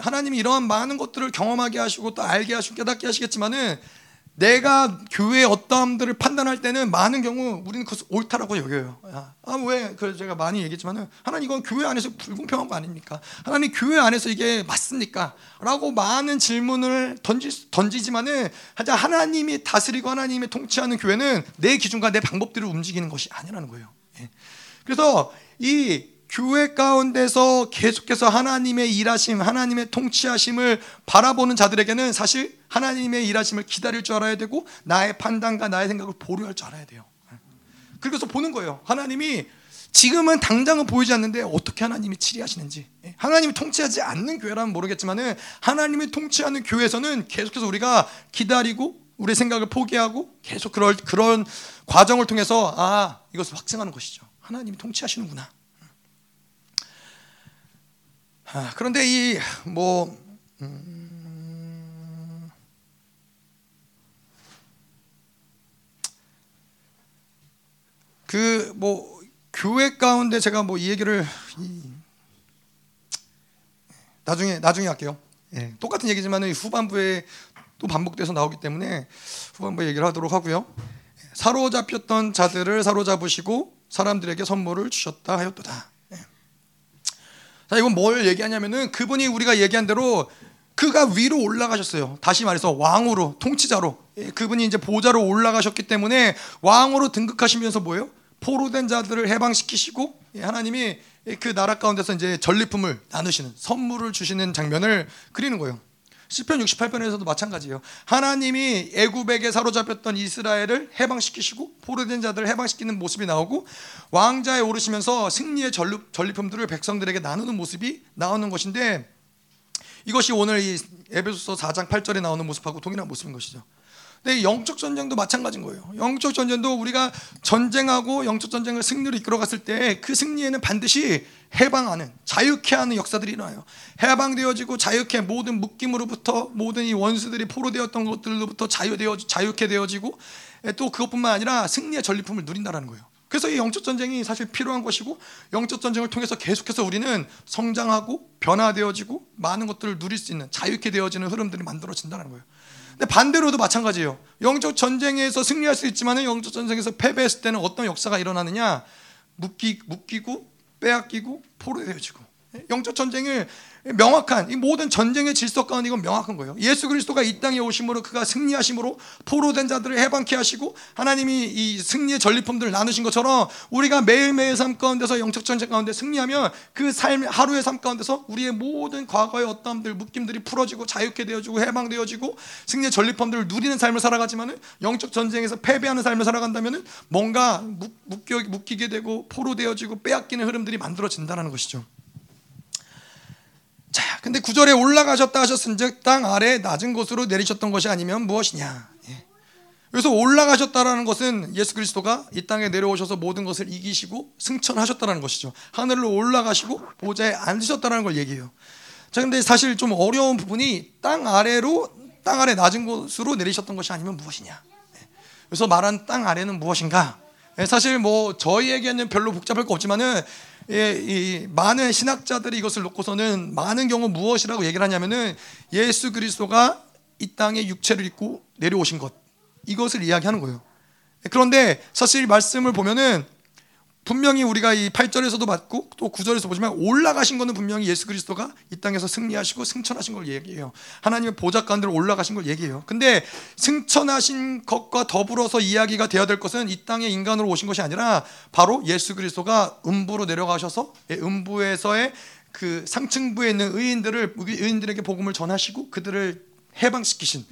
하나님이 이러한 많은 것들을 경험하게 하시고 또 알게 하시고 깨닫게 하시겠지만은 내가 교회의 어떠함들을 판단할 때는 많은 경우 우리는 그것을 옳다라고 여겨요. 아, 왜? 그 제가 많이 얘기했지만은 하나님 이건 교회 안에서 불공평한 거 아닙니까? 하나님 교회 안에서 이게 맞습니까? 라고 많은 질문을 던지, 던지지만은 하나님이 다스리고 하나님이 통치하는 교회는 내 기준과 내 방법대로 움직이는 것이 아니라는 거예요. 예. 그래서 이 교회 가운데서 계속해서 하나님의 일하심, 하나님의 통치하심을 바라보는 자들에게는 사실 하나님의 일하심을 기다릴 줄 알아야 되고 나의 판단과 나의 생각을 보류할 줄 알아야 돼요. 그래서 보는 거예요. 하나님이 지금은 당장은 보이지 않는데 어떻게 하나님이 치리하시는지 하나님이 통치하지 않는 교회라면 모르겠지만은 하나님이 통치하는 교회에서는 계속해서 우리가 기다리고 우리 생각을 포기하고 계속 그럴 그런 과정을 통해서 아 이것을 확증하는 것이죠. 하나님이 통치하시는구나. 아, 그런데 이뭐 음, 그뭐 교회 가운데 제가 뭐 이 얘기를 이, 나중에 나중에 할게요. 예, 똑같은 얘기지만 후반부에 또 반복돼서 나오기 때문에 후반부 얘기를 하도록 하고요. 사로잡혔던 자들을 사로잡으시고 사람들에게 선물을 주셨다 하였도다. 자, 이건 뭘 얘기하냐면은 그분이 우리가 얘기한 대로 그가 위로 올라가셨어요. 다시 말해서 왕으로, 통치자로. 예, 그분이 이제 보좌로 올라가셨기 때문에 왕으로 등극하시면서 뭐예요? 포로된 자들을 해방시키시고 예, 하나님이 그 나라 가운데서 이제 전리품을 나누시는 선물을 주시는 장면을 그리는 거예요. 시편 68편에서도 마찬가지예요. 하나님이 애굽에게 사로잡혔던 이스라엘을 해방시키시고 포로된 자들을 해방시키는 모습이 나오고 왕자에 오르시면서 승리의 전리품들을 백성들에게 나누는 모습이 나오는 것인데 이것이 오늘 이 에베소서 4장 8절에 나오는 모습하고 동일한 모습인 것이죠. 근데 영적 전쟁도 마찬가지인 거예요. 영적 전쟁도 우리가 전쟁하고 영적 전쟁을 승리로 이끌어갔을 때 그 승리에는 반드시 해방하는 자유케 하는 역사들이 일어나요. 해방되어지고 자유케 모든 묶임으로부터 모든 이 원수들이 포로되었던 것들로부터 자유되어 자유케 되어지고 또 그것뿐만 아니라 승리의 전리품을 누린다라는 거예요. 그래서 이 영적 전쟁이 사실 필요한 것이고 영적 전쟁을 통해서 계속해서 우리는 성장하고 변화되어지고 많은 것들을 누릴 수 있는 자유케 되어지는 흐름들이 만들어진다는 거예요. 근데 반대로도 마찬가지예요. 영적 전쟁에서 승리할 수 있지만 영적 전쟁에서 패배했을 때는 어떤 역사가 일어나느냐? 묶기, 묶이고 빼앗기고 포로되어지고 영적 전쟁을 명확한 이 모든 전쟁의 질서 가운데 이건 명확한 거예요. 예수 그리스도가 이 땅에 오심으로 그가 승리하심으로 포로된 자들을 해방케 하시고 하나님이 이 승리의 전리품들을 나누신 것처럼 우리가 매일매일 삶 가운데서 영적 전쟁 가운데 승리하면 그 삶 하루의 삶 가운데서 우리의 모든 과거의 어떠함들 묶임들이 풀어지고 자유케 되어지고 해방되어지고 승리의 전리품들을 누리는 삶을 살아가지만은 영적 전쟁에서 패배하는 삶을 살아간다면은 뭔가 묶여 묶이게 되고 포로되어지고 빼앗기는 흐름들이 만들어진다는 것이죠. 자, 근데 구절에 올라가셨다 하셨은즉 땅 아래 낮은 곳으로 내리셨던 것이 아니면 무엇이냐? 예. 그래서 올라가셨다라는 것은 예수 그리스도가 이 땅에 내려오셔서 모든 것을 이기시고 승천하셨다는 것이죠. 하늘로 올라가시고 보좌에 앉으셨다는 걸 얘기해요. 자, 근데 사실 좀 어려운 부분이 땅 아래로 땅 아래 낮은 곳으로 내리셨던 것이 아니면 무엇이냐? 예. 그래서 말한 땅 아래는 무엇인가? 예, 사실 뭐 저희에게는 별로 복잡할 거 없지만은 예, 이 많은 신학자들이 이것을 놓고서는 많은 경우 무엇이라고 얘기를 하냐면은 예수 그리스도가 이 땅에 육체를 입고 내려오신 것 이것을 이야기하는 거예요. 그런데 사실 말씀을 보면은 분명히 우리가 이 8절에서도 봤고 또 9절에서 보지만 올라가신 것은 분명히 예수 그리스도가 이 땅에서 승리하시고 승천하신 걸 얘기해요. 하나님의 보좌 가운데로 올라가신 걸 얘기해요. 근데 승천하신 것과 더불어서 이야기가 되어야 될 것은 이 땅에 인간으로 오신 것이 아니라 바로 예수 그리스도가 음부로 내려가셔서 예, 음부에서의 그 상층부에 있는 의인들을 의인들에게 복음을 전하시고 그들을 해방시키신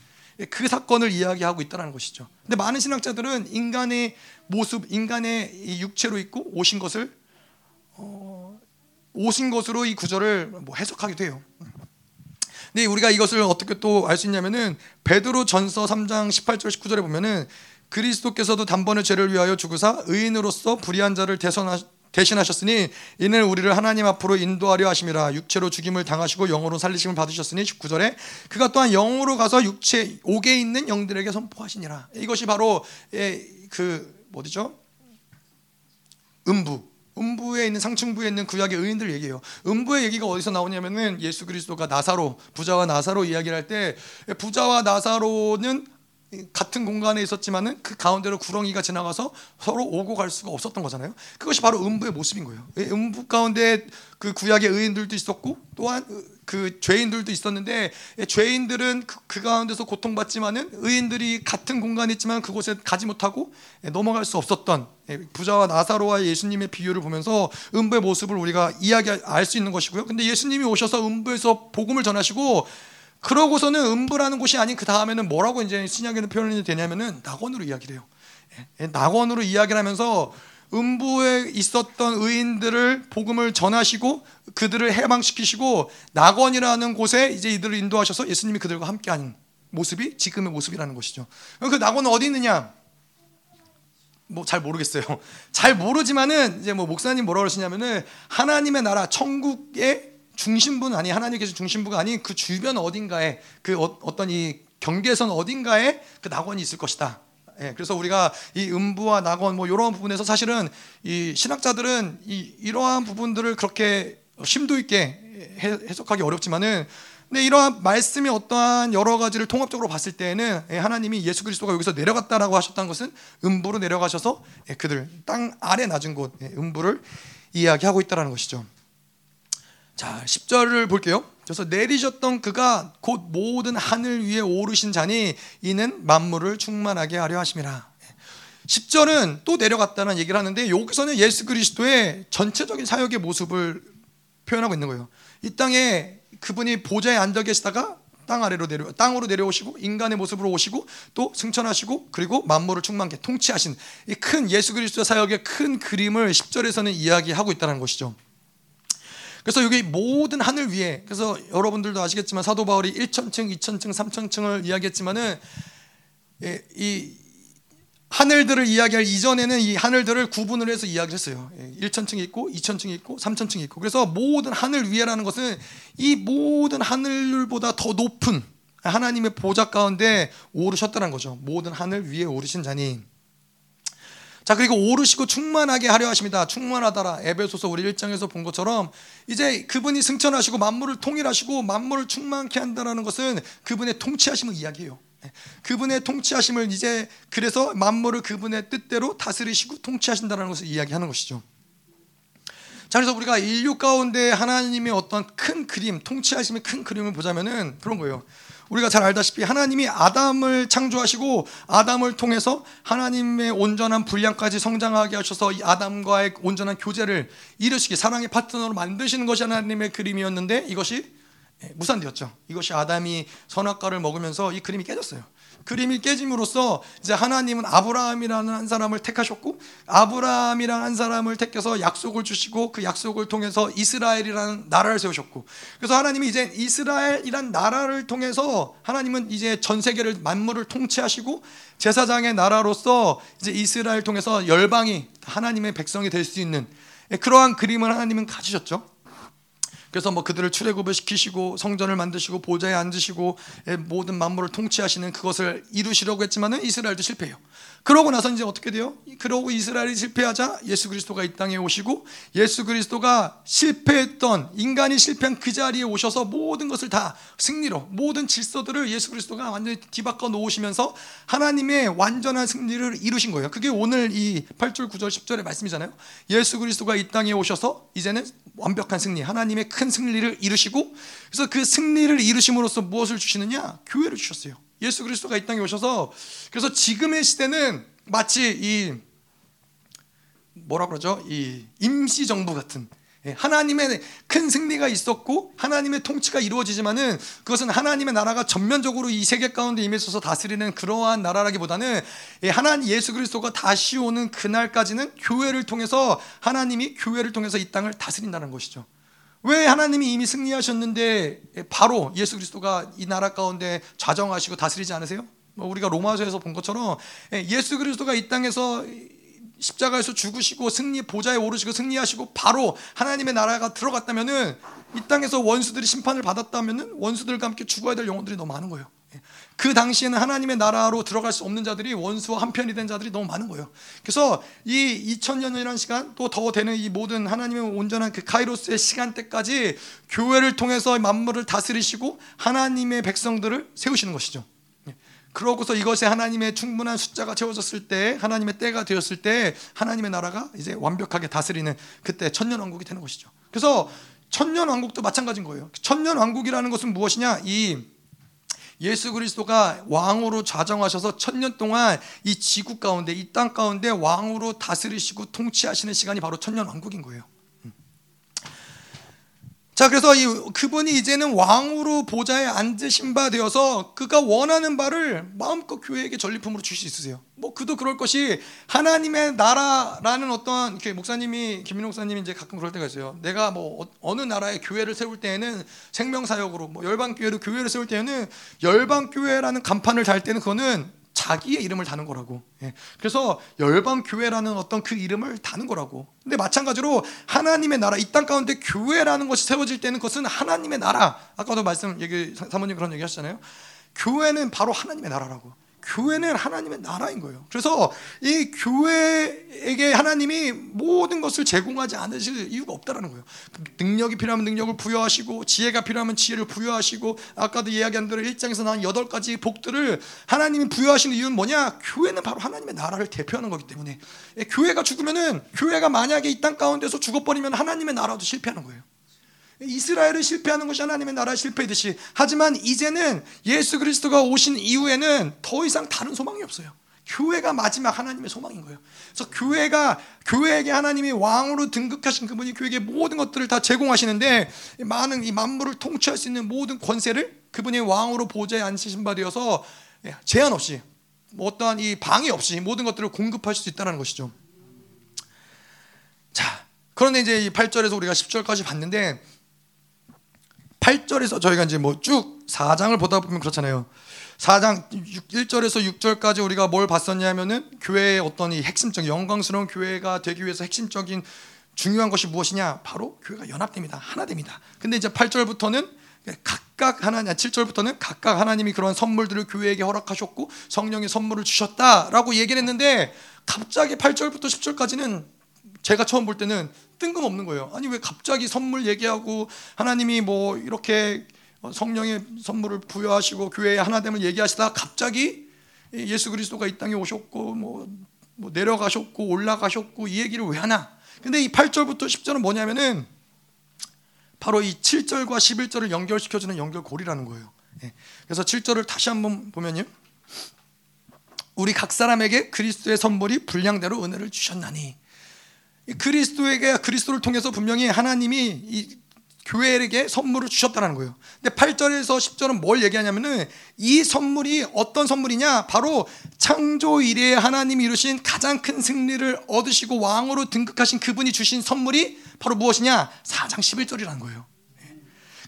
그 사건을 이야기하고 있다는 것이죠. 근데 많은 신학자들은 인간의 모습, 인간의 육체로 있고 오신 것을 어, 오신 것으로 이 구절을 뭐 해석하기도 해요. 근데 우리가 이것을 어떻게 또 알 수 있냐면은 베드로 전서 3장 18절 19절에 보면은 그리스도께서도 단번에 죄를 위하여 죽으사 의인으로서 불의한 자를 대선하, 대신하셨으니 이는 우리를 하나님 앞으로 인도하려 하심이라 육체로 죽임을 당하시고 영으로 살리심을 받으셨으니 19절에 그가 또한 영으로 가서 육체 옥에 있는 영들에게 선포하시니라 이것이 바로 예, 그 어디죠? 음부 음부에 있는 상층부에 있는 구약의 의인들 얘기예요. 음부의 얘기가 어디서 나오냐면은 예수 그리스도가 나사로 부자와 나사로 이야기를 할 때 부자와 나사로는 같은 공간에 있었지만은 그 가운데로 구렁이가 지나가서 서로 오고 갈 수가 없었던 거잖아요. 그것이 바로 음부의 모습인 거예요. 음부 가운데 그 구약의 의인들도 있었고 또한 그 죄인들도 있었는데 죄인들은 그, 그 가운데서 고통받지만은 의인들이 같은 공간에 있지만 그곳에 가지 못하고 넘어갈 수 없었던 부자와 나사로와 예수님의 비유를 보면서 음부의 모습을 우리가 이야기 할 수 있는 것이고요. 근데 예수님이 오셔서 음부에서 복음을 전하시고 그러고서는 음부라는 곳이 아닌 그 다음에는 뭐라고 이제 신약에는 표현이 되냐면은 낙원으로 이야기를 해요. 예, 낙원으로 이야기를 하면서 음부에 있었던 의인들을 복음을 전하시고 그들을 해방시키시고 낙원이라는 곳에 이제 이들을 인도하셔서 예수님이 그들과 함께하는 모습이 지금의 모습이라는 것이죠. 그 낙원은 어디 있느냐? 뭐 잘 모르겠어요. 잘 모르지만은 이제 뭐 목사님 뭐라고 그러시냐면은 하나님의 나라 천국의 중심부는 아니 하나님께서 중심부가 아닌 그 주변 어딘가에 그 어, 떤이 경계선 어딘가에 그 낙원이 있을 것이다. 예, 그래서 우리가 이 음부와 낙원 뭐 이런 부분에서 사실은 이 신학자들은 이 이러한 부분들을 그렇게 심도 있게 해석하기 어렵지만은 근데 이러한 말씀이 어떠한 여러 가지를 통합적으로 봤을 때에는 예, 하나님이 예수 그리스도가 여기서 내려갔다라고 하셨다는 것은 음부로 내려가셔서 예, 그들 땅 아래 낮은 곳 예, 음부를 이야기하고 있다라는 것이죠. 자, 10절을 볼게요. 그래서 내리셨던 그가 곧 모든 하늘 위에 오르신 자니 이는 만물을 충만하게 하려 하심이라. 10절은 또 내려갔다는 얘기를 하는데 여기서는 예수 그리스도의 전체적인 사역의 모습을 표현하고 있는 거예요. 이 땅에 그분이 보좌에 앉아 계시다가 땅 아래로 내려 땅으로 내려오시고 인간의 모습으로 오시고 또 승천하시고 그리고 만물을 충만케 통치하신 이 큰 예수 그리스도의 사역의 큰 그림을 10절에서는 이야기하고 있다는 것이죠. 그래서 여기 모든 하늘 위에 그래서 여러분들도 아시겠지만 사도 바울이 1천층, 2천층, 3천층을 이야기했지만은 예, 이 하늘들을 이야기할 이전에는 이 하늘들을 구분을 해서 이야기를 했어요. 1천층이 있고 2천층이 있고 3천층이 있고 그래서 모든 하늘 위에라는 것은 이 모든 하늘보다 더 높은 하나님의 보좌 가운데 오르셨다는 거죠. 모든 하늘 위에 오르신 자니 자 그리고 오르시고 충만하게 하려 하십니다. 충만하다라 에베소서 우리 1장에서 본 것처럼 이제 그분이 승천하시고 만물을 통일하시고 만물을 충만케 한다라는 것은 그분의 통치하심을 이야기해요. 그분의 통치하심을 이제 그래서 만물을 그분의 뜻대로 다스리시고 통치하신다는 것을 이야기하는 것이죠. 자 그래서 우리가 인류 가운데 하나님의 어떤 큰 그림, 통치하심의 큰 그림을 보자면은 그런 거예요. 우리가 잘 알다시피 하나님이 아담을 창조하시고 아담을 통해서 하나님의 온전한 분량까지 성장하게 하셔서 이 아담과의 온전한 교제를 이루시기 사랑의 파트너로 만드시는 것이 하나님의 그림이었는데 이것이 무산되었죠. 이것이 아담이 선악과를 먹으면서 이 그림이 깨졌어요. 그림이 깨짐으로써 이제 하나님은 아브라함이라는 한 사람을 택하셨고 아브라함이라는 한 사람을 택해서 약속을 주시고 그 약속을 통해서 이스라엘이라는 나라를 세우셨고 그래서 하나님이 이제 이스라엘이란 나라를 통해서 하나님은 이제 전 세계를 만물을 통치하시고 제사장의 나라로서 이제 이스라엘 통해서 열방이 하나님의 백성이 될 수 있는 그러한 그림을 하나님은 가지셨죠. 그래서 뭐 그들을 출애굽을 시키시고 성전을 만드시고 보좌에 앉으시고 예, 모든 만물을 통치하시는 그것을 이루시려고 했지만은 이스라엘도 실패해요. 그러고 나서 이제 어떻게 돼요? 그러고 이스라엘이 실패하자 예수 그리스도가 이 땅에 오시고 예수 그리스도가 실패했던 인간이 실패한 그 자리에 오셔서 모든 것을 다 승리로 모든 질서들을 예수 그리스도가 완전히 뒤바꿔 놓으시면서 하나님의 완전한 승리를 이루신 거예요. 그게 오늘 이 8절, 9절, 10절의 말씀이잖아요. 예수 그리스도가 이 땅에 오셔서 이제는 완벽한 승리, 하나님의 큰 승리를 이루시고 그래서 그 승리를 이루심으로써 무엇을 주시느냐? 교회를 주셨어요. 예수 그리스도가 이 땅에 오셔서 그래서 지금의 시대는 마치 이 뭐라 그러죠? 이 임시 정부 같은 예, 하나님의 큰 승리가 있었고 하나님의 통치가 이루어지지만은 그것은 하나님의 나라가 전면적으로 이 세계 가운데 임해서서 다스리는 그러한 나라라기보다는 예, 하나님 예수 그리스도가 다시 오는 그날까지는 교회를 통해서 하나님이 교회를 통해서 이 땅을 다스린다는 것이죠. 왜 하나님이 이미 승리하셨는데 바로 예수 그리스도가 이 나라 가운데 좌정하시고 다스리지 않으세요? 뭐 우리가 로마서에서 본 것처럼 예수 그리스도가 이 땅에서 십자가에서 죽으시고 승리 보좌에 오르시고 승리하시고 바로 하나님의 나라가 들어갔다면은 이 땅에서 원수들이 심판을 받았다면은 원수들과 함께 죽어야 될 영혼들이 너무 많은 거예요. 그 당시에는 하나님의 나라로 들어갈 수 없는 자들이 원수와 한편이 된 자들이 너무 많은 거예요. 그래서 이 2000년이라는 시간 또 더 되는 이 모든 하나님의 온전한 그 카이로스의 시간대까지 교회를 통해서 만물을 다스리시고 하나님의 백성들을 세우시는 것이죠. 예. 그러고서 이것에 하나님의 충분한 숫자가 채워졌을 때 하나님의 때가 되었을 때 하나님의 나라가 이제 완벽하게 다스리는 그때 천년 왕국이 되는 것이죠. 그래서 천년 왕국도 마찬가지인 거예요. 천년 왕국이라는 것은 무엇이냐? 이 예수 그리스도가 왕으로 좌정하셔서 천년 동안 이 지구 가운데 이 땅 가운데 왕으로 다스리시고 통치하시는 시간이 바로 천년 왕국인 거예요. 자, 그래서 이 그분이 이제는 왕으로 보좌에 앉으신 바 되어서 그가 원하는 바를 마음껏 교회에게 전리품으로 주실 수 있으세요. 뭐 그도 그럴 것이 하나님의 나라라는 어떤 이렇게 목사님이 김민호 목사님이 이제 가끔 그럴 때가 있어요. 내가 뭐 어, 어느 나라에 교회를 세울 때에는 생명 사역으로 뭐 열방 교회로 교회를 세울 때에는 열방 교회라는 간판을 달 때는 그거는 자기의 이름을 다는 거라고. 예. 그래서 열방 교회라는 어떤 그 이름을 다는 거라고. 근데 마찬가지로 하나님의 나라 이 땅 가운데 교회라는 것이 세워질 때는 그것은 하나님의 나라. 아까도 말씀 얘기 사모님 그런 얘기 하셨잖아요. 교회는 바로 하나님의 나라라고. 교회는 하나님의 나라인 거예요. 그래서 이 교회에게 하나님이 모든 것을 제공하지 않으실 이유가 없다라는 거예요. 능력이 필요하면 능력을 부여하시고 지혜가 필요하면 지혜를 부여하시고 아까도 이야기한 대로 1장에서 나온 여덟 가지 복들을 하나님이 부여하시는 이유는 뭐냐? 교회는 바로 하나님의 나라를 대표하는 거기 때문에 예, 교회가 죽으면은 교회가 만약에 이 땅 가운데서 죽어버리면 하나님의 나라도 실패하는 거예요. 이스라엘을 실패하는 것이 하나님의 나라 실패듯이 하지만 이제는 예수 그리스도가 오신 이후에는 더 이상 다른 소망이 없어요. 교회가 마지막 하나님의 소망인 거예요. 그래서 교회가 교회에게 하나님이 왕으로 등극하신 그분이 교회에게 모든 것들을 다 제공하시는데 많은 이 만물을 통치할 수 있는 모든 권세를 그분이 왕으로 보좌에 앉으신 바 되어서 예, 제한 없이 뭐 어떠한 이 방해 없이 모든 것들을 공급하실 수 있다는 것이죠. 자, 그런데 이제 이 8절에서 우리가 10절까지 봤는데 8절에서 저희가 이제 뭐 쭉 4장을 보다 보면 그렇잖아요. 4장 1절에서 6절까지 우리가 뭘 봤었냐면은 교회의 어떤 이 핵심적인 영광스러운 교회가 되기 위해서 핵심적인 중요한 것이 무엇이냐? 바로 교회가 연합됩니다. 하나 됩니다. 근데 이제 8절부터는 각각 하나님 7절부터는 각각 하나님이 그런 선물들을 교회에게 허락하셨고 성령의 선물을 주셨다라고 얘기를 했는데 갑자기 8절부터 10절까지는 제가 처음 볼 때는 뜬금없는 거예요. 아니 왜 갑자기 선물 얘기하고 하나님이 뭐 이렇게 성령의 선물을 부여하시고 교회의 하나됨을 얘기하시다 갑자기 예수 그리스도가 이 땅에 오셨고 뭐, 뭐 내려가셨고 올라가셨고 이 얘기를 왜 하나? 근데 이 8절부터 10절은 뭐냐면은 바로 이 7절과 11절을 연결시켜 주는 연결고리라는 거예요. 예. 그래서 7절을 다시 한번 보면요. 우리 각 사람에게 그리스도의 선물이 분량대로 은혜를 주셨나니 그리스도에게 그리스도를 통해서 분명히 하나님이 이 교회에게 선물을 주셨다는 거예요. 근데 8절에서 10절은 뭘 얘기하냐면은 이 선물이 어떤 선물이냐? 바로 창조 이래에 하나님이 이루신 가장 큰 승리를 얻으시고 왕으로 등극하신 그분이 주신 선물이 바로 무엇이냐? 4장 11절이라는 거예요.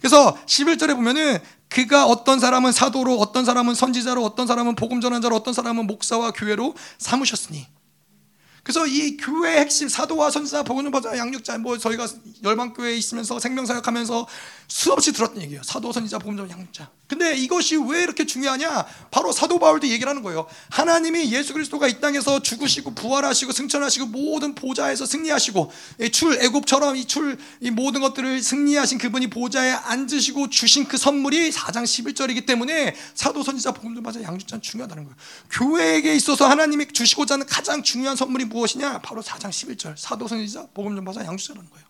그래서 11절에 보면은 그가 어떤 사람은 사도로 어떤 사람은 선지자로 어떤 사람은 복음 전환자로 어떤 사람은 목사와 교회로 삼으셨으니 그래서 이 교회의 핵심 사도와 선지자 복음전파자 양육자 뭐 저희가 열방교회에 있으면서 생명사역하면서 수없이 들었던 얘기예요. 사도 선지자 복음전 양육자. 근데 이것이 왜 이렇게 중요하냐? 바로 사도 바울도 얘기를 하는 거예요. 하나님이 예수 그리스도가 이 땅에서 죽으시고 부활하시고 승천하시고 모든 보좌에서 승리하시고 출 애굽처럼 이 출 이 모든 것들을 승리하신 그분이 보좌에 앉으시고 주신 그 선물이 4장 11절이기 때문에 사도 선지자 복음전파자 양육자는 중요하다는 거예요. 교회에게 있어서 하나님이 주시고자 하는 가장 중요한 선물이 무엇이냐? 바로 4장 11절 사도 선지자 복음전파사 양수자라는 거예요.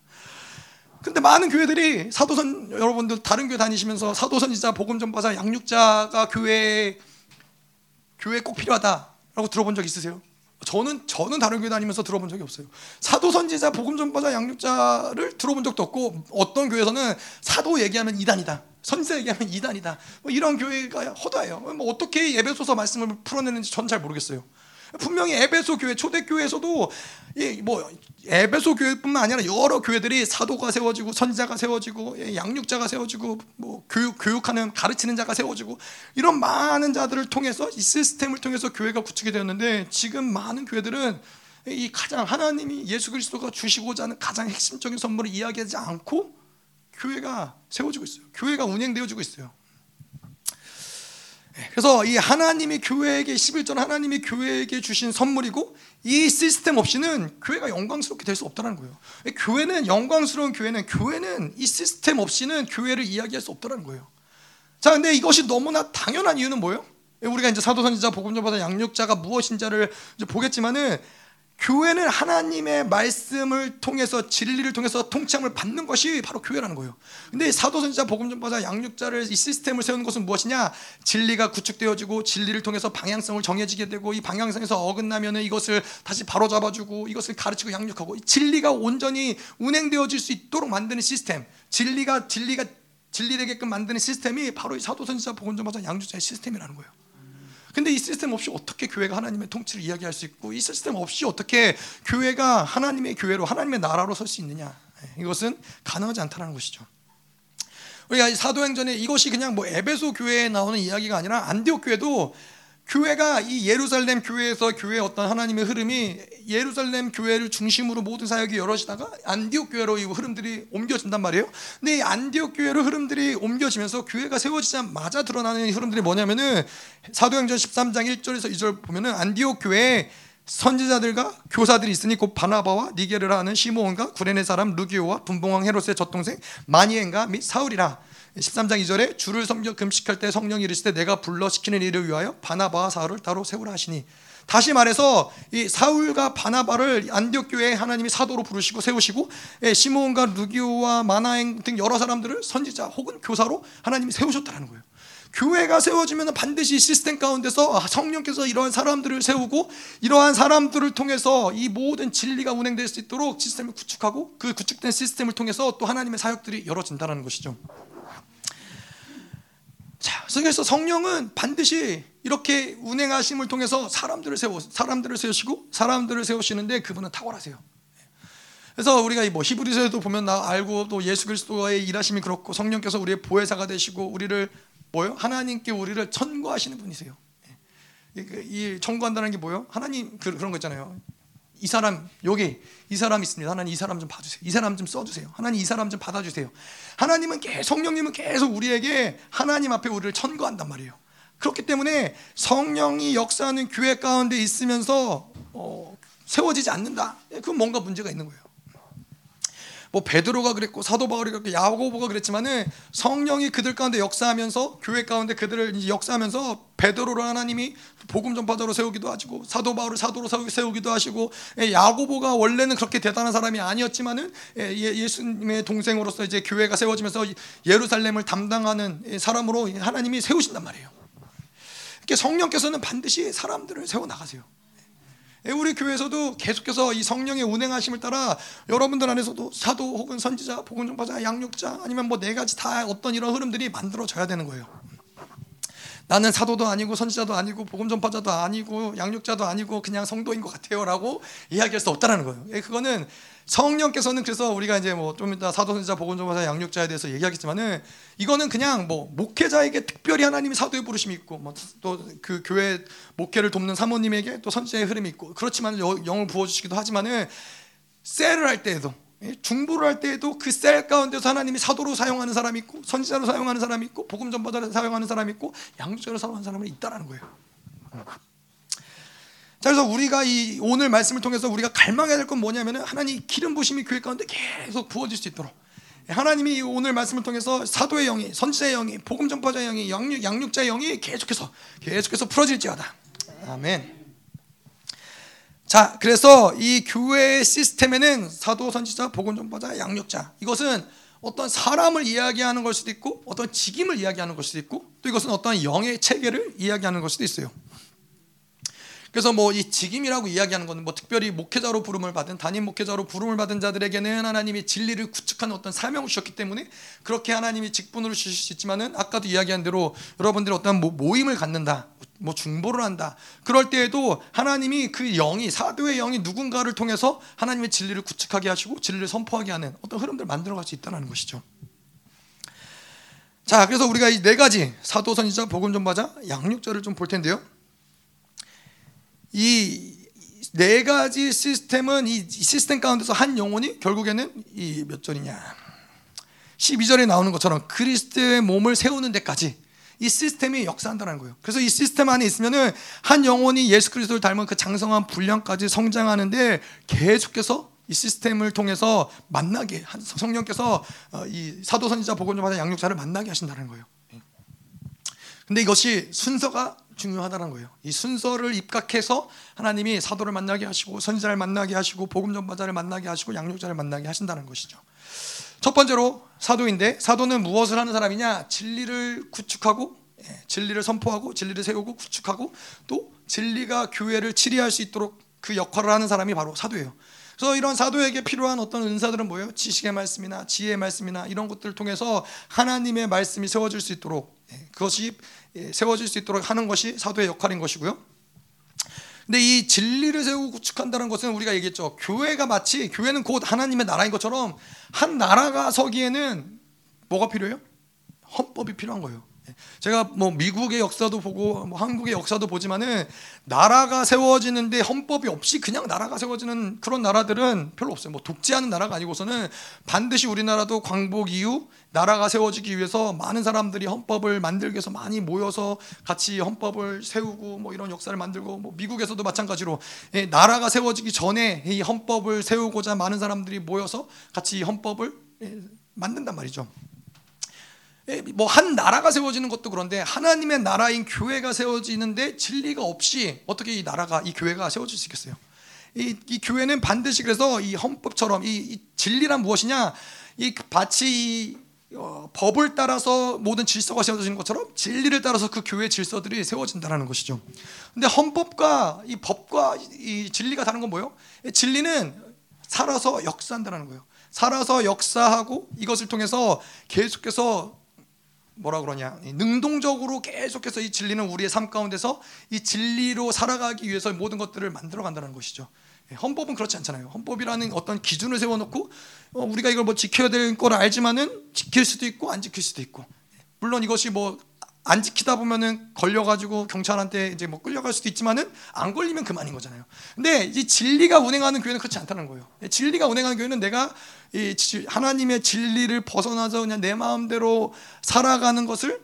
근데 많은 교회들이 사도선 여러분들 다른 교회 다니시면서 사도선지자 복음 전파사 양육자가 교회 교회 꼭 필요하다라고 들어본 적 있으세요? 저는 저는 다른 교회 다니면서 들어본 적이 없어요. 사도 선지자 복음 전파자 양육자를 들어본 적도 없고 어떤 교회에서는 사도 얘기하면 이단이다. 선지자 얘기하면 이단이다. 뭐 이런 교회가 허다해요. 뭐 어떻게 예배소서 말씀을 풀어내는지 저는 잘 모르겠어요. 분명히 에베소 교회 초대교회에서도 뭐 에베소 교회뿐만 아니라 여러 교회들이 사도가 세워지고 선지자가 세워지고 양육자가 세워지고 뭐 교육 교육하는 가르치는 자가 세워지고 이런 많은 자들을 통해서 이 시스템을 통해서 교회가 구축이 되었는데 지금 많은 교회들은 이 가장 하나님이 예수 그리스도가 주시고자 하는 가장 핵심적인 선물을 이야기하지 않고 교회가 세워지고 있어요. 교회가 운행되어지고 있어요. 그래서 이 하나님이 교회에게 11절 하나님이 교회에게 주신 선물이고 이 시스템 없이는 교회가 영광스럽게 될 수 없다는 거예요. 교회는 영광스러운 교회는 교회는 이 시스템 없이는 교회를 이야기할 수 없다는 거예요. 자, 근데 이것이 너무나 당연한 이유는 뭐예요? 우리가 이제 사도선지자 복음전보다 양육자가 무엇인지를 보겠지만은 교회는 하나님의 말씀을 통해서 진리를 통해서 통치함을 받는 것이 바로 교회라는 거예요. 근데 사도선지자 복음전파자 양육자를 이 시스템을 세우는 것은 무엇이냐? 진리가 구축되어지고 진리를 통해서 방향성을 정해지게 되고 이 방향성에서 어긋나면은 이것을 다시 바로 잡아주고 이것을 가르치고 양육하고 진리가 온전히 운행되어질 수 있도록 만드는 시스템. 진리가 진리가 진리되게끔 만드는 시스템이 바로 이 사도선지자 복음전파자 양육자의 시스템이라는 거예요. 근데 이 시스템 없이 어떻게 교회가 하나님의 통치를 이야기할 수 있고 이 시스템 없이 어떻게 교회가 하나님의 교회로 하나님의 나라로 설 수 있느냐? 예, 이것은 가능하지 않다는 것이죠. 우리가 사도행전에 이것이 그냥 뭐 에베소 교회에 나오는 이야기가 아니라 안디옥 교회도 교회가 이 예루살렘 교회에서 교회의 어떤 하나님의 흐름이 예루살렘 교회를 중심으로 모든 사역이 이루어지다가 안디옥 교회로 이 흐름들이 옮겨진단 말이에요. 근데 이 안디옥 교회로 흐름들이 옮겨지면서 교회가 세워지자마자 드러나는 흐름들이 뭐냐면은 사도행전 13장 1절에서 2절 보면은 안디옥 교회에 선지자들과 교사들이 있으니 곧 바나바와 니게르라 하는 시므온과 구레네 사람 루기오와 분봉왕 헤롯의 젖동생 마니엔가 및 사울이라 13장 2절에 주를 섬겨 금식할 때 성령이 이르시되 내가 불러 시키는 일을 위하여 바나바와 사울을 따로 세우라 하시니 다시 말해서 이 사울과 바나바를 안디옥 교회 하나님이 사도로 부르시고 세우시고 예, 시므온과 루기오와 마나행 등 여러 사람들을 선지자 혹은 교사로 하나님이 세우셨다는 거예요. 교회가 세워지면 반드시 시스템 가운데서 아, 성령께서 이러한 사람들을 세우고 이러한 사람들을 통해서 이 모든 진리가 운행될 수 있도록 시스템을 구축하고 그 구축된 시스템을 통해서 또 하나님의 사역들이 열어진다는 것이죠. 자, 그래서 성령은 반드시 이렇게 운행하심을 통해서 사람들을 세워 사람들을 세우시고 사람들을 세우시는데 그분은 탁월하세요. 그래서 우리가 뭐 히브리서에도 보면 나 알고 또 예수 그리스도의 일하심이 그렇고 성령께서 우리의 보혜사가 되시고 우리를 뭐요? 하나님께 우리를 천거하시는 분이세요. 이 청구한다는 게 뭐요? 하나님 그, 그런 거 있잖아요. 이 사람 여기 이 사람 있습니다. 하나님 이 사람 좀 봐주세요. 이 사람 좀 써주세요. 하나님 이 사람 좀 받아주세요. 하나님은 계속 성령님은 계속 우리에게 하나님 앞에 우리를 천거한단 말이에요. 그렇기 때문에 성령이 역사하는 교회 가운데 있으면서 어, 세워지지 않는다. 그건 뭔가 문제가 있는 거예요. 뭐 베드로가 그랬고 사도 바울이 그랬고 야고보가 그랬지만은 성령이 그들 가운데 역사하면서 교회 가운데 그들을 역사하면서 베드로를 하나님이 복음 전파자로 세우기도 하시고 사도 바울을 사도로 세우기도 하시고 예, 야고보가 원래는 그렇게 대단한 사람이 아니었지만은 예, 예수님의 동생으로서 이제 교회가 세워지면서 예루살렘을 담당하는 사람으로 하나님이 세우신단 말이에요. 이렇게 성령께서는 반드시 사람들을 세워 나가세요. 예, 우리 교회에서도 계속해서 이 성령의 운행하심을 따라 여러분들 안에서도 사도 혹은 선지자, 복음 전파자, 양육자 아니면 뭐 네 가지 다 어떤 이런 흐름들이 만들어져야 되는 거예요. 나는 사도도 아니고 선지자도 아니고 복음 전파자도 아니고 양육자도 아니고 그냥 성도인 것 같아요라고 이야기할 수 없다라는 거예요. 예, 그거는 성령께서는 그래서 우리가 이제 뭐 좀 이따 사도 선지자 복음 전파자 양육자에 대해서 얘기하겠지만은 이거는 그냥 뭐 목회자에게 특별히 하나님이 사도의 부르심이 있고 뭐 또 그 교회 목회를 돕는 사모님에게 또 선지자의 흐름이 있고 그렇지만 영을 부어 주시기도 하지만은 셀을 할 때에도 예, 중보를 할 때에도 그 셀 가운데서 하나님이 사도로 사용하는 사람이 있고 선지자로 사용하는 사람이 있고 복음 전파자로 사용하는 사람이 있고 양육자로 사용하는 사람이 있다라는 거예요. 자 그래서 우리가 이 오늘 말씀을 통해서 우리가 갈망해야 될 건 뭐냐면은 하나님 기름 부심이 교회 가운데 계속 부어질 수 있도록 하나님이 오늘 말씀을 통해서 사도의 영이 선지자의 영이 복음 전파자의 영이 양육, 양육자의 영이 계속해서 계속해서 풀어질지어다. 아멘. 자, 그래서 이 교회 시스템에는 사도, 선지자, 복음 전파자, 양육자 이것은 어떤 사람을 이야기하는 걸 수도 있고 어떤 직임을 이야기하는 걸 수도 있고 또 이것은 어떤 영의 체계를 이야기하는 걸 수도 있어요. 그래서 뭐 이 직임이라고 이야기하는 것은 뭐 특별히 목회자로 부름을 받은 담임 목회자로 부름을 받은 자들에게는 하나님이 진리를 구축하는 어떤 사명을 주셨기 때문에 그렇게 하나님이 직분으로 주실 수 있지만은 아까도 이야기한 대로 여러분들이 어떤 모임을 갖는다. 뭐 중보를 한다. 그럴 때에도 하나님이 그 영이 사도의 영이 누군가를 통해서 하나님의 진리를 구축하게 하시고 진리를 선포하게 하는 어떤 흐름들을 만들어 갈 수 있다는 것이죠. 자, 그래서 우리가 이 네 가지 사도 선지자 복음 전파자 양육자를 좀 볼 텐데요. 이 네 가지 시스템은 이 시스템 가운데서 한 영혼이 결국에는 이 몇 절이냐? 12절에 나오는 것처럼 그리스도의 몸을 세우는 데까지 이 시스템이 역사한다는 거예요. 그래서 이 시스템 안에 있으면은 한 영혼이 예수 그리스도를 닮은 그 장성한 분량까지 성장하는데 계속해서 이 시스템을 통해서 만나게 성령께서 어, 이 사도 선지자 복음 전파자 양육자를 만나게 하신다는 거예요. 예. 근데 이것이 순서가 중요하다는 거예요. 이 순서를 입각해서 하나님이 사도를 만나게 하시고 선지자를 만나게 하시고 복음 전파자를 만나게 하시고 양육자를 만나게 하신다는 것이죠. 첫 번째로 사도인데 사도는 무엇을 하는 사람이냐? 진리를 구축하고 예, 진리를 선포하고 진리를 세우고 구축하고 또 진리가 교회를 치리할 수 있도록 그 역할을 하는 사람이 바로 사도예요. 그래서 이런 사도에게 필요한 어떤 은사들은 뭐예요? 지식의 말씀이나 지혜의 말씀이나 이런 것들을 통해서 하나님의 말씀이 세워질 수 있도록 예, 그것이 예, 세워질 수 있도록 하는 것이 사도의 역할인 것이고요. 근데 이 진리를 세우고 구축한다는 것은 우리가 얘기했죠. 교회가 마치 교회는 곧 하나님의 나라인 것처럼 한 나라가 서기에는 뭐가 필요해요? 헌법이 필요한 거예요. 제가 뭐 미국의 역사도 보고 뭐 한국의 역사도 보지만은 나라가 세워지는데 헌법이 없이 그냥 나라가 세워지는 그런 나라들은 별로 없어요. 뭐 독재하는 나라가 아니고서는 반드시 우리나라도 광복 이후 나라가 세워지기 위해서 많은 사람들이 헌법을 만들기 위해서 많이 모여서 같이 헌법을 세우고 뭐 이런 역사를 만들고 뭐 미국에서도 마찬가지로 예, 나라가 세워지기 전에 이 헌법을 세우고자 많은 사람들이 모여서 같이 헌법을 예, 만든단 말이죠. 예, 뭐한 나라가 세워지는 것도 그런데 하나님의 나라인 교회가 세워지는데 진리가 없이 어떻게 이 나라가 이 교회가 세워질 수 있겠어요? 이, 이 교회는 반드시 그래서 이 헌법처럼 이, 이 진리란 무엇이냐? 이이 어, 법을 따라서 모든 질서가 세워지는 것처럼 진리를 따라서 그 교회 질서들이 세워진다는 것이죠. 근데 헌법과 이 법과 이 진리가 다른 건 뭐예요? 진리는 살아서 역사한다는 거예요. 살아서 역사하고 이것을 통해서 계속해서 뭐라 그러냐 능동적으로 계속해서 이 진리는 우리의 삶 가운데서 이 진리로 살아가기 위해서 모든 것들을 만들어 간다는 것이죠. 예, 헌법은 그렇지 않잖아요. 헌법이라는 어떤 기준을 세워놓고 어, 우리가 이걸 뭐 지켜야 될 걸 알지만은 지킬 수도 있고 안 지킬 수도 있고 물론 이것이 뭐 안 지키다 보면은 걸려가지고 경찰한테 이제 뭐 끌려갈 수도 있지만은 안 걸리면 그만인 거잖아요. 근데 이 진리가 운행하는 교회는 그렇지 않다는 거예요. 예, 진리가 운행하는 교회는 내가 이 하나님의 진리를 벗어나서 그냥 내 마음대로 살아가는 것을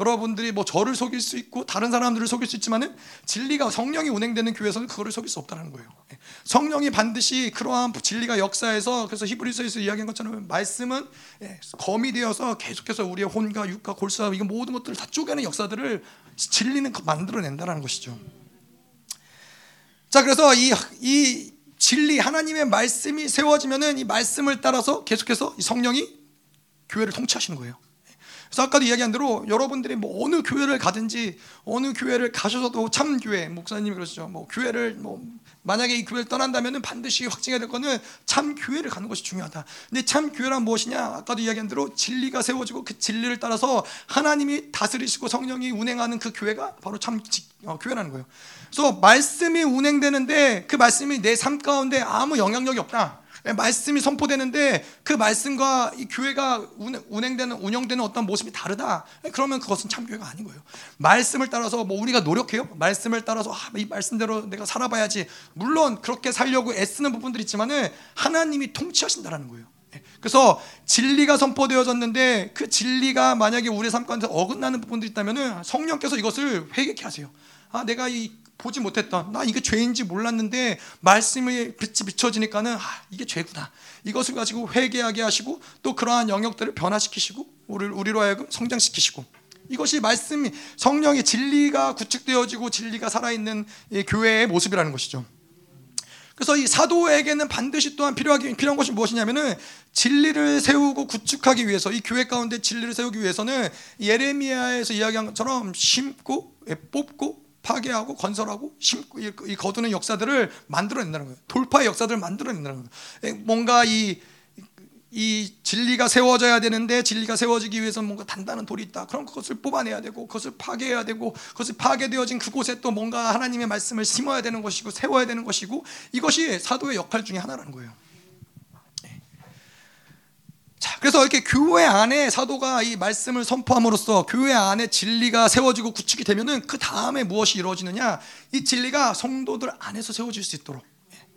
여러분들이 뭐 저를 속일 수 있고 다른 사람들을 속일 수 있지만은 진리가 성령이 운행되는 교회에서는 그거를 속일 수 없다는 거예요. 예. 성령이 반드시 그러한 진리가 역사에서 그래서 히브리서에서 이야기한 것처럼 말씀은 예, 검이 되어서 계속해서 우리의 혼과 육과 골사 이거 모든 것들을 다 쪼개는 역사들을 진리는 만들어낸다는 것이죠. 자 그래서 이, 이 진리 하나님의 말씀이 세워지면은 이 말씀을 따라서 계속해서 성령이 교회를 통치하시는 거예요. 그래서 아까도 이야기한 대로 여러분들이 뭐 어느 교회를 가든지 어느 교회를 가셔서도 참 교회 목사님이 그러시죠. 뭐 교회를 뭐 만약에 이 교회를 떠난다면은 반드시 확증해야 될 거는 참 교회를 가는 것이 중요하다. 근데 참 교회란 무엇이냐? 아까도 이야기한 대로 진리가 세워지고 그 진리를 따라서 하나님이 다스리시고 성령이 운행하는 그 교회가 바로 참 어, 교회라는 거예요. 그래서 말씀이 운행되는데 그 말씀이 내 삶 가운데 아무 영향력이 없다. 예, 말씀이 선포되는데 그 말씀과 이 교회가 운행되는 운영되는 어떤 모습이 다르다. 예, 그러면 그것은 참 교회가 아닌 거예요. 말씀을 따라서 뭐 우리가 노력해요. 말씀을 따라서 아, 이 말씀대로 내가 살아봐야지. 물론 그렇게 살려고 애쓰는 부분들이 있지만은 하나님이 통치하신다라는 거예요. 예, 그래서 진리가 선포되어졌는데 그 진리가 만약에 우리 삶 가운데 어긋나는 부분들이 있다면은 성령께서 이것을 회개케 하세요. 아, 내가 이 보지 못했던 나 이게 죄인지 몰랐는데 말씀의 빛이 비춰지니까는 아, 이게 죄구나. 이것을 가지고 회개하게 하시고 또 그러한 영역들을 변화시키시고 우리를 우리로 하여금 성장시키시고 이것이 말씀이 성령의 진리가 구축되어지고 진리가 살아있는 교회의 모습이라는 것이죠. 그래서 이 사도에게는 반드시 또한 필요하기 필요한 것이 무엇이냐면은 진리를 세우고 구축하기 위해서 이 교회 가운데 진리를 세우기 위해서는 예레미야에서 이야기한 것처럼 심고 뽑고 파괴하고 건설하고 심고 이 거두는 역사들을 만들어낸다는 거예요. 돌파의 역사들을 만들어낸다는 거예요. 뭔가 이, 이 진리가 세워져야 되는데 진리가 세워지기 위해서 뭔가 단단한 돌이 있다. 그럼 그것을 뽑아내야 되고 그것을 파괴해야 되고 그것이 파괴되어진 그곳에 또 뭔가 하나님의 말씀을 심어야 되는 것이고 세워야 되는 것이고 이것이 사도의 역할 중에 하나라는 거예요. 자, 그래서 이렇게 교회 안에 사도가 이 말씀을 선포함으로써 교회 안에 진리가 세워지고 구축이 되면은 그 다음에 무엇이 이루어지느냐? 이 진리가 성도들 안에서 세워질 수 있도록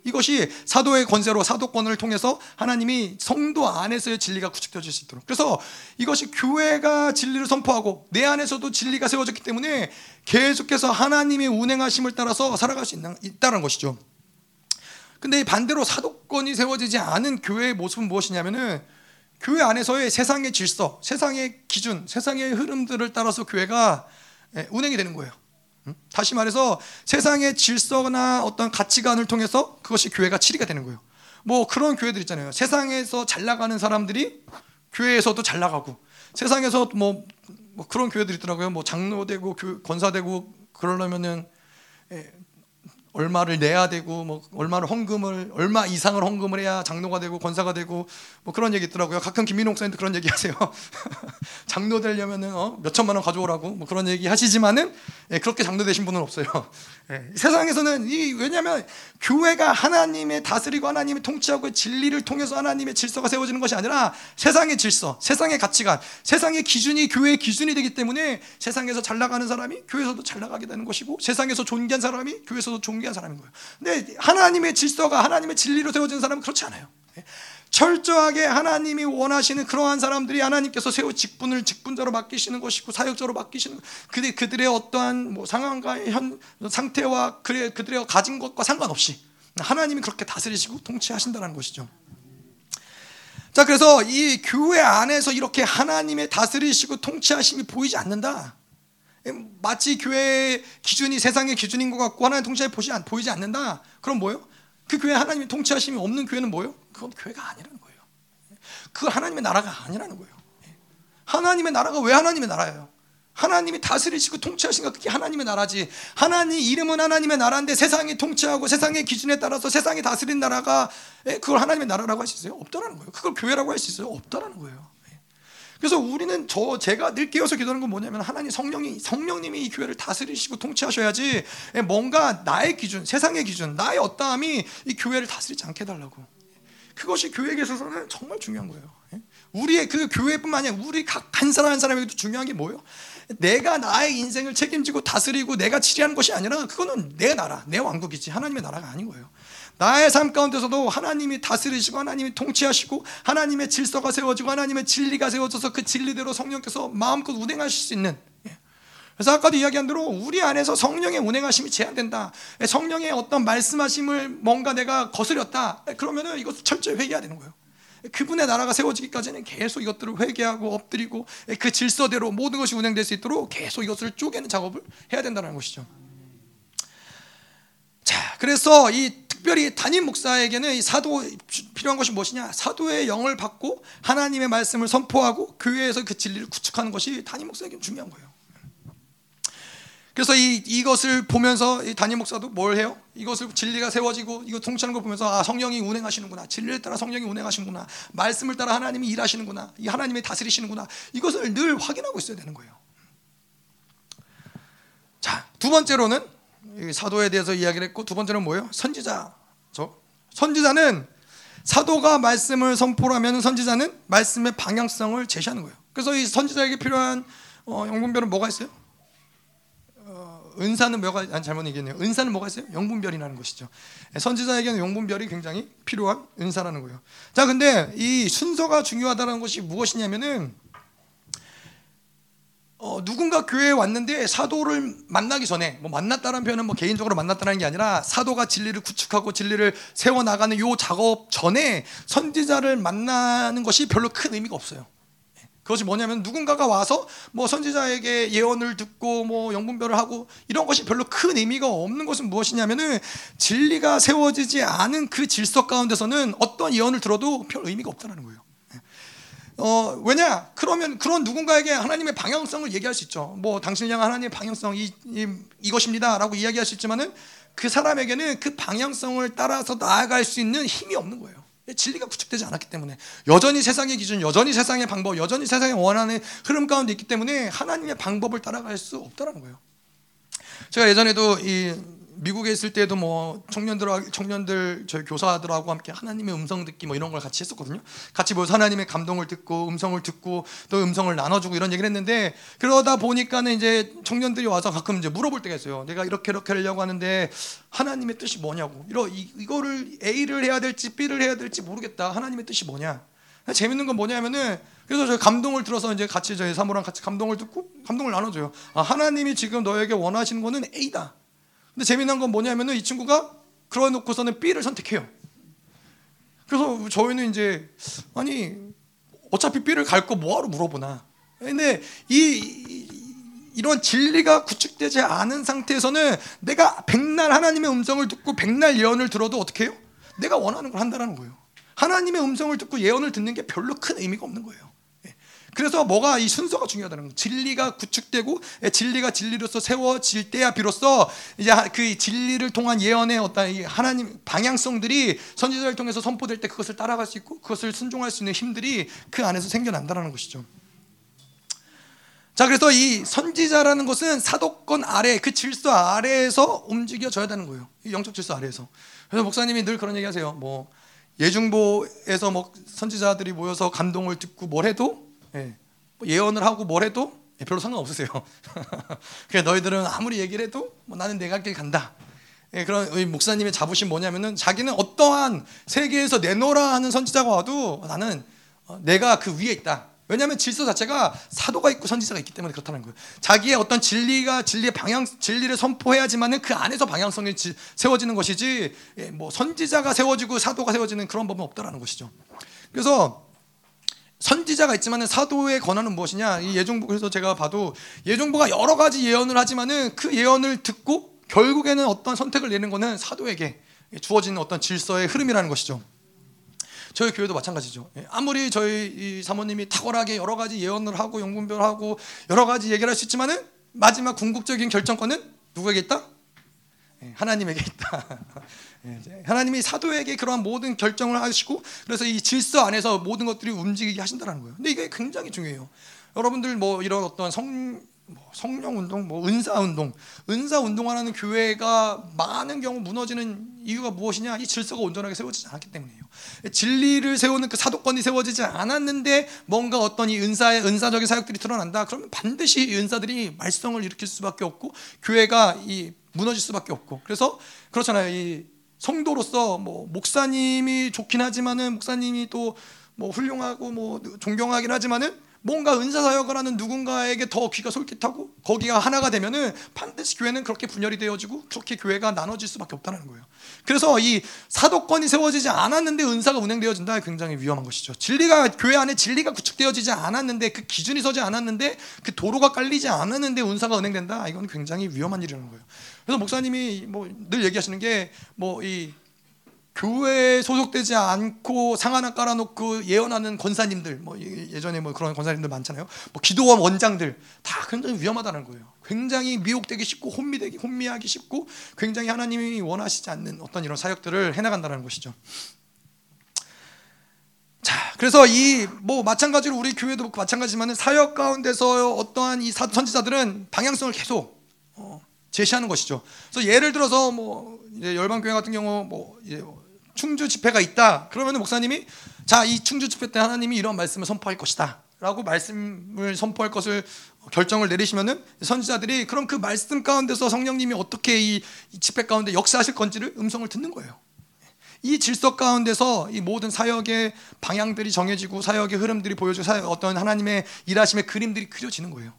이것이 사도의 권세로 사도권을 통해서 하나님이 성도 안에서의 진리가 구축되어질 수 있도록. 그래서 이것이 교회가 진리를 선포하고 내 안에서도 진리가 세워졌기 때문에 계속해서 하나님의 운행하심을 따라서 살아갈 수 있는, 있다는 것이죠. 근데 반대로 사도권이 세워지지 않은 교회의 모습은 무엇이냐면은 교회 안에서의 세상의 질서, 세상의 기준, 세상의 흐름들을 따라서 교회가 예, 운행이 되는 거예요. 음? 다시 말해서 세상의 질서나 어떤 가치관을 통해서 그것이 교회가 치리가 되는 거예요. 뭐 그런 교회들 있잖아요. 세상에서 잘 나가는 사람들이 교회에서도 잘 나가고 세상에서 뭐, 뭐 그런 교회들 있더라고요. 뭐 장로 되고 권사 되고 그러려면은 예, 얼마를 내야 되고 뭐 얼마를 헌금을 얼마 이상을 헌금을 해야 장로가 되고 권사가 되고 뭐 그런 얘기 있더라고요. 가끔 김민호 목사님도 그런 얘기 하세요. 장로 되려면은 어, 몇 천만 원 가져오라고 뭐 그런 얘기 하시지만은 예, 그렇게 장로 되신 분은 없어요. 예, 세상에서는 이 왜냐하면 교회가 하나님이 다스리고 하나님이 통치하고 진리를 통해서 하나님의 질서가 세워지는 것이 아니라 세상의 질서, 세상의 가치관, 세상의 기준이 교회의 기준이 되기 때문에 세상에서 잘 나가는 사람이 교회에서도 잘 나가게 되는 것이고 세상에서 존귀한 사람이 교회에서도 존귀한 사람인 거예요. 근데 하나님의 질서가 하나님의 진리로 세워진 사람은 그렇지 않아요. 예, 철저하게 하나님이 원하시는 그러한 사람들이 하나님께서 세우 직분을 직분자로 맡기시는 것이고 사역자로 맡기시는 그들 그들의 어떠한 뭐 상황과 현 상태와 그의 그들의 가진 것과 상관없이 하나님이 그렇게 다스리시고 통치하신다는 것이죠. 자, 그래서 이 교회 안에서 이렇게 하나님의 다스리시고 통치하심이 보이지 않는다. 마치 교회의 기준이 세상의 기준인 것 같고 하나님 통치에 보이지 않는다. 그럼 뭐요? 그 교회 하나님의 통치하심이 없는 교회는 뭐요? 그건 교회가 아니라는 거예요. 그 하나님의 나라가 아니라는 거예요. 하나님의 나라가 왜 하나님의 나라예요? 하나님이 다스리시고 통치하신가 그게 하나님의 나라지. 하나님 이름은 하나님의 나라인데 세상이 통치하고 세상의 기준에 따라서 세상이 다스린 나라가 예, 그걸 하나님의 나라라고 할 수 있어요? 없다라는 거예요. 그걸 교회라고 할 수 있어요? 없다라는 거예요. 예. 그래서 우리는 저 제가 늘 깨어서 기도하는 건 뭐냐면 하나님 성령이 성령님이 이 교회를 다스리시고 통치하셔야지 예, 뭔가 나의 기준, 세상의 기준, 나의 어떠함이 이 교회를 다스리지 않게 해달라고. 그것이 교회에 있어서는 정말 중요한 거예요. 우리의 그 교회뿐만 아니라 우리 각 한 사람 한 사람에게도 중요한 게 뭐예요? 내가 나의 인생을 책임지고 다스리고 내가 치리하는 것이 아니라 그거는 내 나라, 내 왕국이지 하나님의 나라가 아닌 거예요. 나의 삶 가운데서도 하나님이 다스리시고 하나님이 통치하시고 하나님의 질서가 세워지고 하나님의 진리가 세워져서 그 진리대로 성령께서 마음껏 운행하실 수 있는 예. 그래서 아까도 이야기한 대로 우리 안에서 성령의 운행하심이 제한된다. 예, 성령의 어떤 말씀하심을 뭔가 내가 거스렸다. 예, 그러면은 이것을 철저히 회개해야 되는 거예요. 그분의 나라가 세워지기까지는 계속 이것들을 회개하고 엎드리고 그 질서대로 모든 것이 운행될 수 있도록 계속 이것을 쪼개는 작업을 해야 된다는 것이죠. 자, 그래서 이 특별히 담임 목사에게는 이 사도 필요한 것이 무엇이냐? 사도의 영을 받고 하나님의 말씀을 선포하고 교회에서 그 진리를 구축하는 것이 담임 목사에게 중요한 거예요. 그래서 이, 이것을 보면서 이 담임 목사도 뭘 해요? 이것을 진리가 세워지고 이거 통치하는 걸 보면서 아 성령이 운행하시는구나 진리를 따라 성령이 운행하시는구나 말씀을 따라 하나님이 일하시는구나 이 하나님이 다스리시는구나 이것을 늘 확인하고 있어야 되는 거예요. 자 두 번째로는 사도에 대해서 이야기를 했고 두 번째는 뭐예요? 선지자죠. 선지자는 사도가 말씀을 선포하면 선지자는 말씀의 방향성을 제시하는 거예요. 그래서 이 선지자에게 필요한 어, 영분별은 뭐가 있어요? 은사는 뭐가 아, 잘못 얘기했네요. 은사는 뭐가 있어요? 영분별이라는 것이죠. 예, 선지자에게는 영분별이 굉장히 필요한 은사라는 거예요. 자, 근데 이 순서가 중요하다는 것이 무엇이냐면은 어, 누군가 교회에 왔는데 사도를 만나기 전에 뭐 만났다는 표현은 뭐 개인적으로 만났다는 게 아니라 사도가 진리를 구축하고 진리를 세워 나가는 요 작업 전에 선지자를 만나는 것이 별로 큰 의미가 없어요. 그것이 뭐냐면 누군가가 와서 뭐 선지자에게 예언을 듣고 뭐 영분별을 하고 이런 것이 별로 큰 의미가 없는 것은 무엇이냐면은 진리가 세워지지 않은 그 질서 가운데서는 어떤 예언을 들어도 별 의미가 없다는 거예요. 어, 왜냐? 그러면 그런 누군가에게 하나님의 방향성을 얘기할 수 있죠. 뭐 당신을 향한 하나님의 방향성 이, 이 이것입니다라고 이야기할 수 있지만은 그 사람에게는 그 방향성을 따라서 나아갈 수 있는 힘이 없는 거예요. 진리가 구축되지 않았기 때문에 여전히 세상의 기준, 여전히 세상의 방법, 여전히 세상의 원하는 흐름 가운데 있기 때문에 하나님의 방법을 따라갈 수 없다는 거예요. 제가 예전에도 이 미국에 있을 때도 뭐 청년들 청년들 저희 교사들하고 함께 하나님의 음성 듣기 뭐 이런 걸 같이 했었거든요. 같이 모여서 하나님의 감동을 듣고 음성을 듣고 또 음성을 나눠주고 이런 얘기를 했는데 그러다 보니까는 이제 청년들이 와서 가끔 이제 물어볼 때가 있어요. 내가 이렇게 이렇게 하려고 하는데 하나님의 뜻이 뭐냐고. 이러 이거를 A를 해야 될지 B를 해야 될지 모르겠다. 하나님의 뜻이 뭐냐? 재밌는 건 뭐냐면은 그래서 저 감동을 들어서 이제 같이 저희 사모랑 같이 감동을 듣고 감동을 나눠줘요. 아, 하나님이 지금 너에게 원하시는 거는 A다. 근데 재미난 건 뭐냐면은 이 친구가 그러 놓고서는 B를 선택해요. 그래서 저희는 이제 아니 어차피 B를 갈 거 뭐하러 물어보나. 근데 이 이런 진리가 구축되지 않은 상태에서는 내가 백날 하나님의 음성을 듣고 백날 예언을 들어도 어떻게 해요? 내가 원하는 걸 한다는 거예요. 하나님의 음성을 듣고 예언을 듣는 게 별로 큰 의미가 없는 거예요. 그래서 뭐가 이 순서가 중요하다는 거예요. 진리가 구축되고 예, 진리가 진리로서 세워질 때야 비로소 이제 그 진리를 통한 예언의 어떤 하나님 방향성들이 선지자를 통해서 선포될 때 그것을 따라갈 수 있고 그것을 순종할 수 있는 힘들이 그 안에서 생겨난다는 것이죠. 자, 그래서 이 선지자라는 것은 사도권 아래, 그 질서 아래에서 움직여져야 되는 거예요. 영적 질서 아래에서. 그래서 목사님이 늘 그런 얘기 하세요. 뭐, 예중보에서 뭐 선지자들이 모여서 감동을 듣고 뭘 해도 예. 뭐 예언을 하고 뭘 해도 예, 별로 상관없으세요. 그러니까 너희들은 아무리 얘기를 해도 뭐 나는 내가 길 간다. 예, 그런 목사님의 자부심 뭐냐면은 자기는 어떠한 세계에서 내놓으라 하는 선지자가 와도 나는 어, 내가 그 위에 있다. 왜냐하면 질서 자체가 사도가 있고 선지자가 있기 때문에 그렇다는 거예요. 자기의 어떤 진리가 진리의 방향 진리를 선포해야지만은 그 안에서 방향성이 지, 세워지는 것이지 예, 뭐 선지자가 세워지고 사도가 세워지는 그런 법은 없다라는 것이죠. 그래서 선지자가 있지만은 사도의 권한은 무엇이냐? 이 그래서 제가 봐도 예종부가 여러 가지 예언을 하지만은 그 예언을 듣고 결국에는 어떤 선택을 내는 것은 사도에게 주어지는 어떤 질서의 흐름이라는 것이죠. 저희 교회도 마찬가지죠. 예, 아무리 저희 사모님이 탁월하게 여러 가지 예언을 하고 영분별하고 여러 가지 얘기를 할 수 있지만은 마지막 궁극적인 결정권은 누구에게 있다? 예, 하나님에게 있다. 예, 하나님이 사도에게 그러한 모든 결정을 하시고 그래서 이 질서 안에서 모든 것들이 움직이게 하신다는 거예요. 근데 이게 굉장히 중요해요. 여러분들 뭐 이런 어떤 성 뭐 성령 운동, 뭐 은사 운동, 은사 운동하는 교회가 많은 경우 무너지는 이유가 무엇이냐? 이 질서가 온전하게 세워지지 않았기 때문이에요. 진리를 세우는 그 사도권이 세워지지 않았는데 뭔가 어떤 이 은사의 은사적인 사역들이 드러난다. 그러면 반드시 은사들이 말썽을 일으킬 수밖에 없고 교회가 이 무너질 수밖에 없고. 그래서 그렇잖아요. 이 성도로서 뭐 목사님이 좋긴 하지만은 목사님이 또 뭐 훌륭하고 뭐 존경하긴 하지만은 뭔가 은사 사역을 하는 누군가에게 더 귀가 솔깃하고 거기가 하나가 되면은 반드시 교회는 그렇게 분열이 되어지고 그렇게 교회가 나눠질 수밖에 없다는 거예요. 그래서 이 사도권이 세워지지 않았는데 은사가 운행되어진다 굉장히 위험한 것이죠. 진리가 교회 안에 진리가 구축되어지지 않았는데 그 기준이 서지 않았는데 그 도로가 깔리지 않았는데 은사가 운행된다. 이건 굉장히 위험한 일이라는 거예요. 그래서 목사님이 뭐 늘 얘기하시는 게 뭐 이 교회에 소속되지 않고 상 하나 깔아놓고 예언하는 권사님들, 뭐 예전에 뭐 그런 권사님들 많잖아요. 뭐 기도원 원장들 다 굉장히 위험하다는 거예요. 굉장히 미혹되기 쉽고 혼미되기 혼미하기 쉽고 굉장히 하나님이 원하시지 않는 어떤 이런 사역들을 해나간다는 것이죠. 자, 그래서 이 뭐 마찬가지로 우리 교회도 마찬가지지만 사역 가운데서 어떠한 이 선지자들은 방향성을 계속 어, 제시하는 것이죠. 그래서 예를 들어서 뭐 열방교회 같은 경우 뭐 충주 집회가 있다. 그러면 목사님이 자, 이 충주 집회 때 하나님이 이런 말씀을 선포할 것이다. 라고 말씀을 선포할 것을 결정을 내리시면은 선지자들이 그럼 그 말씀 가운데서 성령님이 어떻게 이 집회 가운데 역사하실 건지를 음성을 듣는 거예요. 이 질서 가운데서 이 모든 사역의 방향들이 정해지고 사역의 흐름들이 보여지고 사역, 어떤 하나님의 일하심의 그림들이 그려지는 거예요.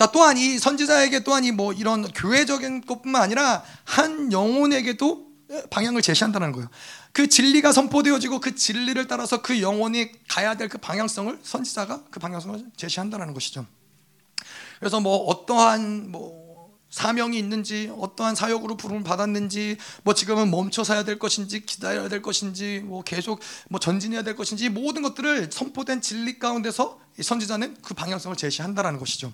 자 또한 이 선지자에게 또한 이 뭐 이런 교회적인 것뿐만 아니라 한 영혼에게도 방향을 제시한다는 거예요. 그 진리가 선포되어지고 그 진리를 따라서 그 영혼이 가야 될 그 방향성을 선지자가 그 방향성을 제시한다는 것이죠. 그래서 뭐 어떠한 뭐 사명이 있는지 어떠한 사역으로 부름을 받았는지 뭐 지금은 멈춰 서야 될 것인지 기다려야 될 것인지 뭐 계속 뭐 전진해야 될 것인지 모든 것들을 선포된 진리 가운데서 선지자는 그 방향성을 제시한다라는 것이죠.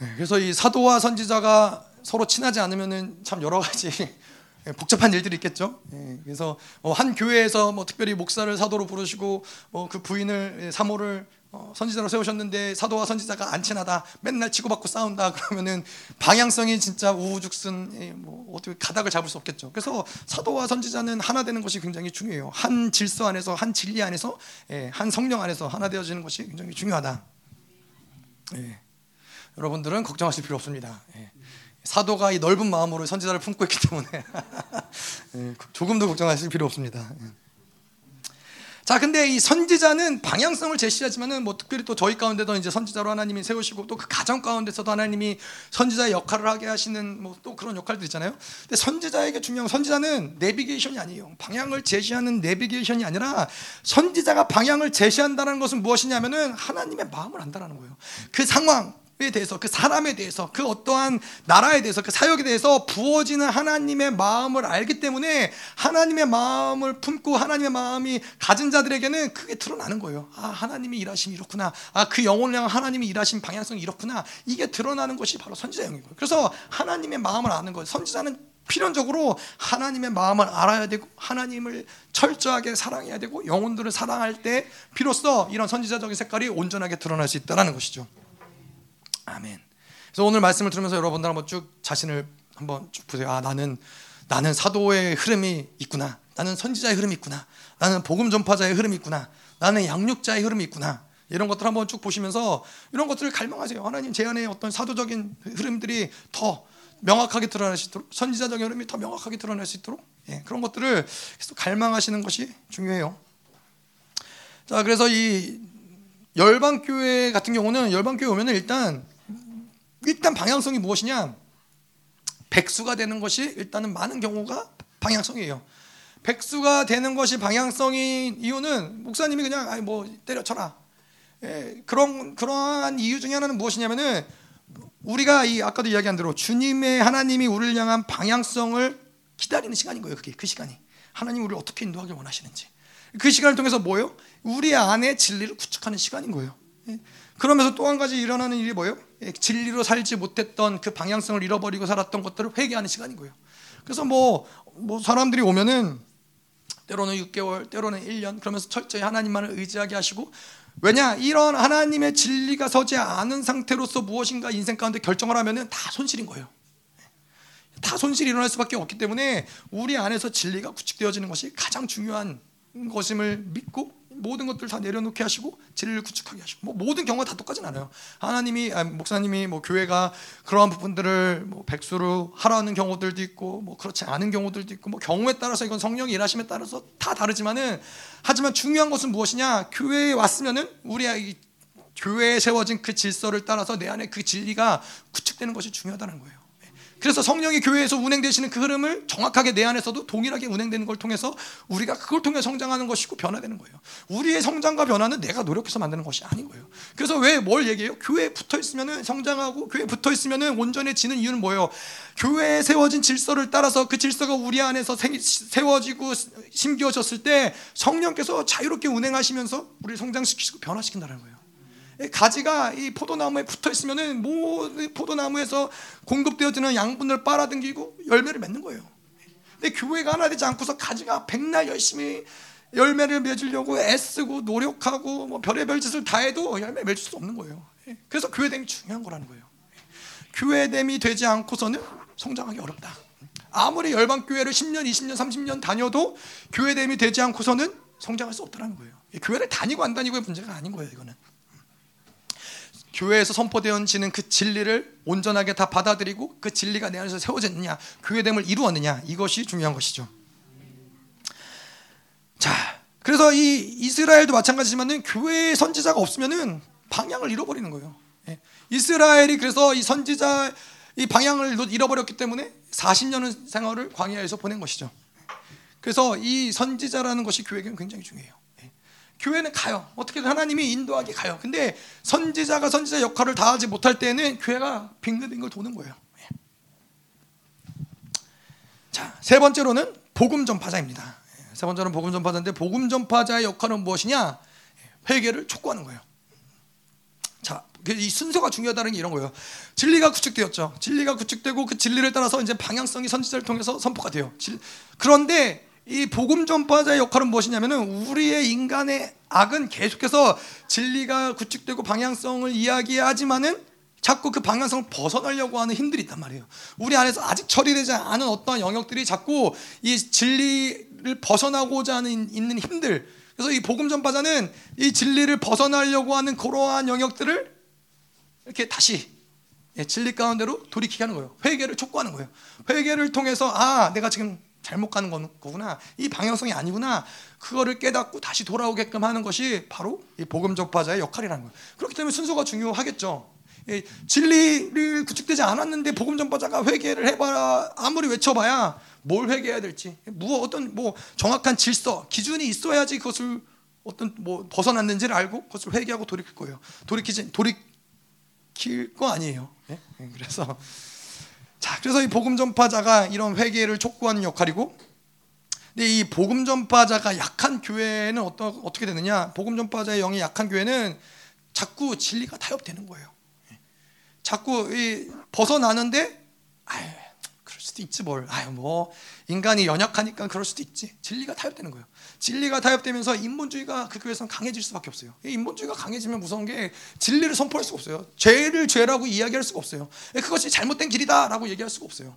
네, 그래서 이 사도와 선지자가 서로 친하지 않으면은 참 여러 가지 복잡한 일들이 있겠죠. 예, 그래서 뭐한 교회에서 뭐 특별히 목사를 사도로 부르시고 뭐그 부인을 예, 사모를 어, 선지자로 세우셨는데 사도와 선지자가 안 친하다, 맨날 치고받고 싸운다 그러면은 방향성이 진짜 우후죽순 예, 뭐 어떻게 가닥을 잡을 수 없겠죠. 그래서 사도와 선지자는 하나 되는 것이 굉장히 중요해요. 한 질서 안에서 한 진리 안에서 한 성령 안에서 하나 되어지는 것이 굉장히 중요하다. 여러분들은 걱정하실 필요 없습니다. 사도가 이 넓은 마음으로 선지자를 품고 있기 때문에 예, 조금도 걱정하실 필요 없습니다. 예. 자, 근데 이 선지자는 방향성을 제시하지만은 뭐 특별히 또 저희 가운데도 이제 선지자로 하나님이 세우시고 또 그 가정 가운데서도 하나님이 선지자의 역할을 하게 하시는 뭐 또 그런 역할들 있잖아요. 근데 선지자에게 중요한 선지자는 내비게이션이 아니에요. 방향을 제시하는 내비게이션이 아니라 선지자가 방향을 제시한다는 것은 무엇이냐면은 하나님의 마음을 안다라는 거예요. 그 상황, 에 대해서 그 사람에 대해서 그 어떠한 나라에 대해서 그 사역에 대해서 부어지는 하나님의 마음을 알기 때문에 하나님의 마음을 품고 하나님의 마음이 가진 자들에게는 크게 드러나는 거예요. 아 하나님이 일하심이 이렇구나. 아 그 영혼을 향한 하나님이 일하신 방향성이 이렇구나. 이게 드러나는 것이 바로 선지자형인 거예요. 그래서 하나님의 마음을 아는 거예요. 선지자는 필연적으로 하나님의 마음을 알아야 되고 하나님을 철저하게 사랑해야 되고 영혼들을 사랑할 때 비로소 이런 선지자적인 색깔이 온전하게 드러날 수 있다는 것이죠. 아멘. 그래서 오늘 말씀을 들으면서 여러분들 한번 쭉 자신을 한번 쭉 보세요. 아 나는 나는 사도의 흐름이 있구나. 나는 선지자의 흐름이 있구나. 나는 복음 전파자의 흐름이 있구나. 나는 양육자의 흐름이 있구나. 이런 것들 한번 쭉 보시면서 이런 것들을 갈망하세요. 하나님 제 안에 어떤 사도적인 흐름들이 더 명확하게 드러날 수 있도록 선지자적인 흐름이 더 명확하게 드러날 수 있도록 예, 그런 것들을 계속 갈망하시는 것이 중요해요. 자 그래서 이 열방교회 같은 경우는 열방교회 오면은 일단 일단 방향성이 무엇이냐? 백수가 되는 것이 일단은 많은 경우가 방향성이에요. 백수가 되는 것이 방향성인 이유는 목사님이 그냥 아니 뭐 때려쳐라. 예, 그런 그러한 이유 중에 하나는 무엇이냐면은 우리가 이 아까도 이야기한 대로 주님의 하나님이 우리를 향한 방향성을 기다리는 시간인 거예요. 그게 그 시간이. 하나님 우리를 어떻게 인도하길 원하시는지 그 시간을 통해서 뭐요? 우리 안에 진리를 구축하는 시간인 거예요. 예. 그러면서 또 한 가지 일어나는 일이 뭐예요? 예, 진리로 살지 못했던 그 방향성을 잃어버리고 살았던 것들을 회개하는 시간인 거예요. 그래서 뭐, 뭐 사람들이 오면은 때로는 6개월, 때로는 1년 그러면서 철저히 하나님만을 의지하게 하시고 왜냐 이런 하나님의 진리가 서지 않은 상태로서 무엇인가 인생 가운데 결정을 하면은 다 손실인 거예요. 다 손실이 일어날 수밖에 없기 때문에 우리 안에서 진리가 구축되어지는 것이 가장 중요한 것임을 믿고 모든 것들 다 내려놓게 하시고 진리를 구축하게 하시고 뭐 모든 경우가 다 똑같진 않아요. 하나님이 아, 목사님이 뭐 교회가 그러한 부분들을 뭐 백수로 하라는 경우들도 있고 뭐 그렇지 않은 경우들도 있고 뭐 경우에 따라서 이건 성령이 일하심에 따라서 다 다르지만은 하지만 중요한 것은 무엇이냐 교회에 왔으면은 우리 이 교회에 세워진 그 질서를 따라서 내 안에 그 진리가 구축되는 것이 중요하다는 거예요. 그래서 성령이 교회에서 운행되시는 그 흐름을 정확하게 내 안에서도 동일하게 운행되는 걸 통해서 우리가 그걸 통해 성장하는 것이고 변화되는 거예요. 우리의 성장과 변화는 내가 노력해서 만드는 것이 아닌 거예요. 그래서 왜 뭘 얘기해요? 교회에 붙어 있으면은 성장하고 교회에 붙어 있으면은 온전해지는 이유는 뭐예요? 교회에 세워진 질서를 따라서 그 질서가 우리 안에서 세워지고 심겨졌을 때 성령께서 자유롭게 운행하시면서 우리를 성장시키고 변화시킨다는 거예요. 가지가 이 포도나무에 붙어 있으면은 모든 포도나무에서 공급되어지는 양분을 빨아당기고 열매를 맺는 거예요. 근데 교회가 하나 되지 않고서 가지가 백날 열심히 열매를 맺으려고 애쓰고 노력하고 뭐 별의별 짓을 다 해도 열매 맺을 수 없는 거예요. 그래서 교회됨이 중요한 거라는 거예요. 교회됨이 되지 않고서는 성장하기 어렵다. 아무리 열방 교회를 10년, 20년, 30년 다녀도 교회됨이 되지 않고서는 성장할 수 없다는 거예요. 교회를 다니고 안 다니고의 문제가 아닌 거예요. 이거는. 교회에서 선포되어지는 그 진리를 온전하게 다 받아들이고 그 진리가 내 안에서 세워졌느냐 교회됨을 이루었느냐 이것이 중요한 것이죠. 자 그래서 이 이스라엘도 마찬가지지만은 교회의 선지자가 없으면은 방향을 잃어버리는 거예요. 예. 이스라엘이 그래서 이 선지자 이 방향을 잃어버렸기 때문에 40년의 생활을 광야에서 보낸 것이죠. 그래서 이 선지자라는 것이 교회에게는 굉장히 중요해요 교회는 가요. 어떻게든 하나님이 인도하게 가요. 근데 선지자가 선지자 역할을 다하지 못할 때는 교회가 빙글빙글 도는 거예요. 예. 자, 세 번째로는 복음 전파자입니다. 예, 세 번째는 복음 전파자인데 복음 전파자의 역할은 무엇이냐? 예, 회개를 촉구하는 거예요. 자, 그이 순서가 중요하다는 게 이런 거예요. 진리가 구축되었죠. 진리가 구축되고 그 진리를 따라서 이제 방향성이 선지자를 통해서 선포가 돼요. 그런데 이 복음 전파자의 역할은 무엇이냐면은 우리의 인간의 악은 계속해서 진리가 구축되고 방향성을 이야기하지만은 자꾸 그 방향성을 벗어나려고 하는 힘들이 있단 말이에요. 우리 안에서 아직 처리되지 않은 어떤 영역들이 자꾸 이 진리를 벗어나고자 하는 있는 힘들. 그래서 이 복음 전파자는 이 진리를 벗어나려고 하는 그러한 영역들을 이렇게 다시 예, 진리 가운데로 돌이키게 하는 거예요. 회개를 촉구하는 거예요. 회개를 통해서 아, 내가 지금 잘못 가는 거구나. 이 방향성이 아니구나. 그거를 깨닫고 다시 돌아오게끔 하는 것이 바로 이 복음 접파자의 역할이라는 거예요. 그렇기 때문에 순서가 중요하겠죠. 진리를 구축되지 않았는데 복음 전파자가 회개를 해봐라 아무리 외쳐봐야 뭘 회개해야 될지 뭐 어떤 뭐 정확한 질서 기준이 있어야지 그것을 어떤 뭐 벗어났는지를 알고 그것을 회개하고 돌이킬 거예요. 돌이키지 돌이킬 거 아니에요. 네? 그래서 자, 그래서 이 복음 전파자가 이런 회개를 촉구하는 역할이고 근데 이 복음 전파자가 약한 교회는 어떠, 어떻게 되느냐? 복음 전파자의 영이 약한 교회는 자꾸 진리가 타협되는 거예요. 자꾸 이 벗어나는데 아유, 수도 있지 뭘. 아유, 뭐 인간이 연약하니까 그럴 수도 있지. 진리가 타협되는 거예요. 진리가 타협되면서 인본주의가 그 교회에서는 강해질 수밖에 없어요. 인본주의가 강해지면 무서운 게 진리를 선포할 수가 없어요. 죄를 죄라고 이야기할 수가 없어요. 그것이 잘못된 길이다라고 얘기할 수가 없어요.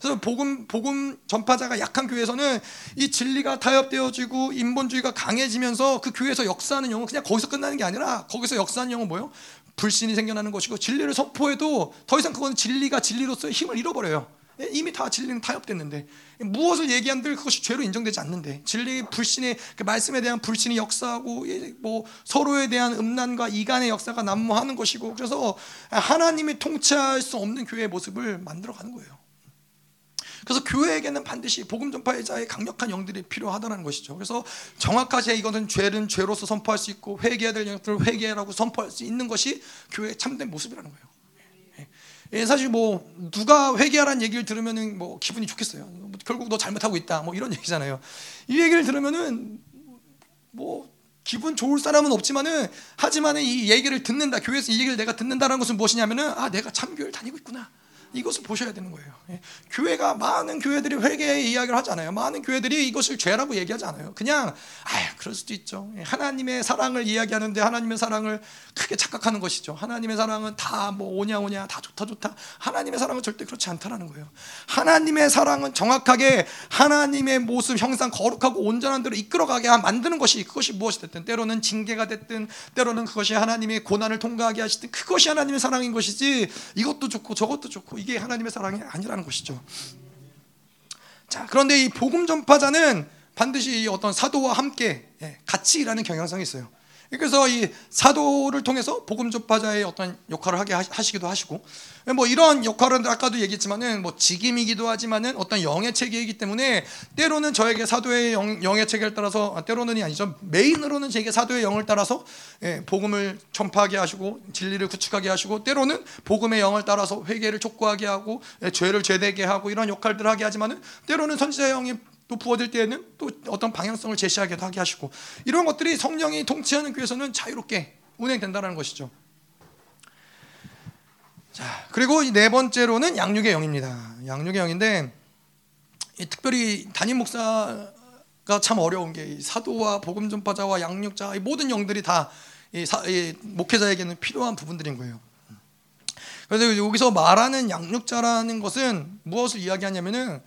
그래서 복음 복음 전파자가 약한 교회에서는 이 진리가 타협되어지고 인본주의가 강해지면서 그 교회에서 역사하는 영은 그냥 거기서 끝나는 게 아니라 거기서 역사하는 영은 뭐예요? 불신이 생겨나는 것이고 진리를 선포해도 더 이상 그건 진리가 진리로서의 힘을 잃어버려요. 예, 이미 다 진리는 타협됐는데 무엇을 얘기한들 그것이 죄로 인정되지 않는데 진리 불신의 그 말씀에 대한 불신이 역사하고 뭐 서로에 대한 음란과 이간의 역사가 난무하는 것이고 그래서 하나님이 통치할 수 없는 교회의 모습을 만들어가는 거예요. 그래서 교회에게는 반드시 복음 전파자의 강력한 영들이 필요하다는 것이죠. 그래서 정확하게 이것은 죄는 죄로서 선포할 수 있고 회개해야 될 영들을 회개라고 선포할 수 있는 것이 교회의 참된 모습이라는 거예요. 예, 사실 뭐 누가 회개하라는 얘기를 들으면은 뭐 기분이 좋겠어요. 뭐 결국 너 잘못하고 있다. 뭐 이런 얘기잖아요. 이 얘기를 들으면은 뭐 기분 좋을 사람은 없지만은 하지만은 이 얘기를 듣는다. 교회에서 이 얘기를 내가 듣는다는 것은 무엇이냐면은 아 내가 참 교회를 다니고 있구나. 이것을 보셔야 되는 거예요. 예. 교회가 많은 교회들이 회개의 이야기를 하잖아요. 많은 교회들이 이것을 죄라고 얘기하지 않아요. 그냥 아, 그럴 수도 있죠. 예. 하나님의 사랑을 이야기하는데 하나님의 사랑을 크게 착각하는 것이죠. 하나님의 사랑은 다 뭐 오냐 오냐 다 좋다 좋다. 하나님의 사랑은 절대 그렇지 않다라는 거예요. 하나님의 사랑은 정확하게 하나님의 모습, 형상 거룩하고 온전한 대로 이끌어가게 만드는 것이 그것이 무엇이 됐든 때로는 징계가 됐든 때로는 그것이 하나님의 고난을 통과하게 하시든 그것이 하나님의 사랑인 것이지 이것도 좋고 저것도 좋고 이게 하나님의 사랑이 아니라는 것이죠. 자, 그런데 이 복음 전파자는 반드시 어떤 사도와 함께 예, 같이 일하는 경향성이 있어요. 그래서 이 사도를 통해서 복음 전파자의 어떤 역할을 하게 하시기도 하시고 뭐 이런 역할은 아까도 얘기했지만은 뭐 직임이기도 하지만은 어떤 영의 체계이기 때문에 때로는 저에게 사도의 영, 영의 체계를 따라서 아, 때로는이 아니죠. 메인으로는 제게 사도의 영을 따라서 예, 복음을 전파하게 하시고 진리를 구축하게 하시고 때로는 복음의 영을 따라서 회개를 촉구하게 하고 예, 죄를 죄되게 하고 이런 역할들을 하게 하지만은 때로는 선지자 영이 또 부어질 때에는 또 어떤 방향성을 제시하기도 하게 하시고 이런 것들이 성령이 통치하는 교회에서는 자유롭게 운행된다는 것이죠. 자 그리고 네 번째로는 양육의 영입니다. 양육의 영인데 특별히 담임 목사가 참 어려운 게 사도와 복음 전파자와 양육자 이 모든 영들이 다이이 목회자에게는 필요한 부분들인 거예요. 그래서 여기서 말하는 양육자라는 것은 무엇을 이야기하냐면은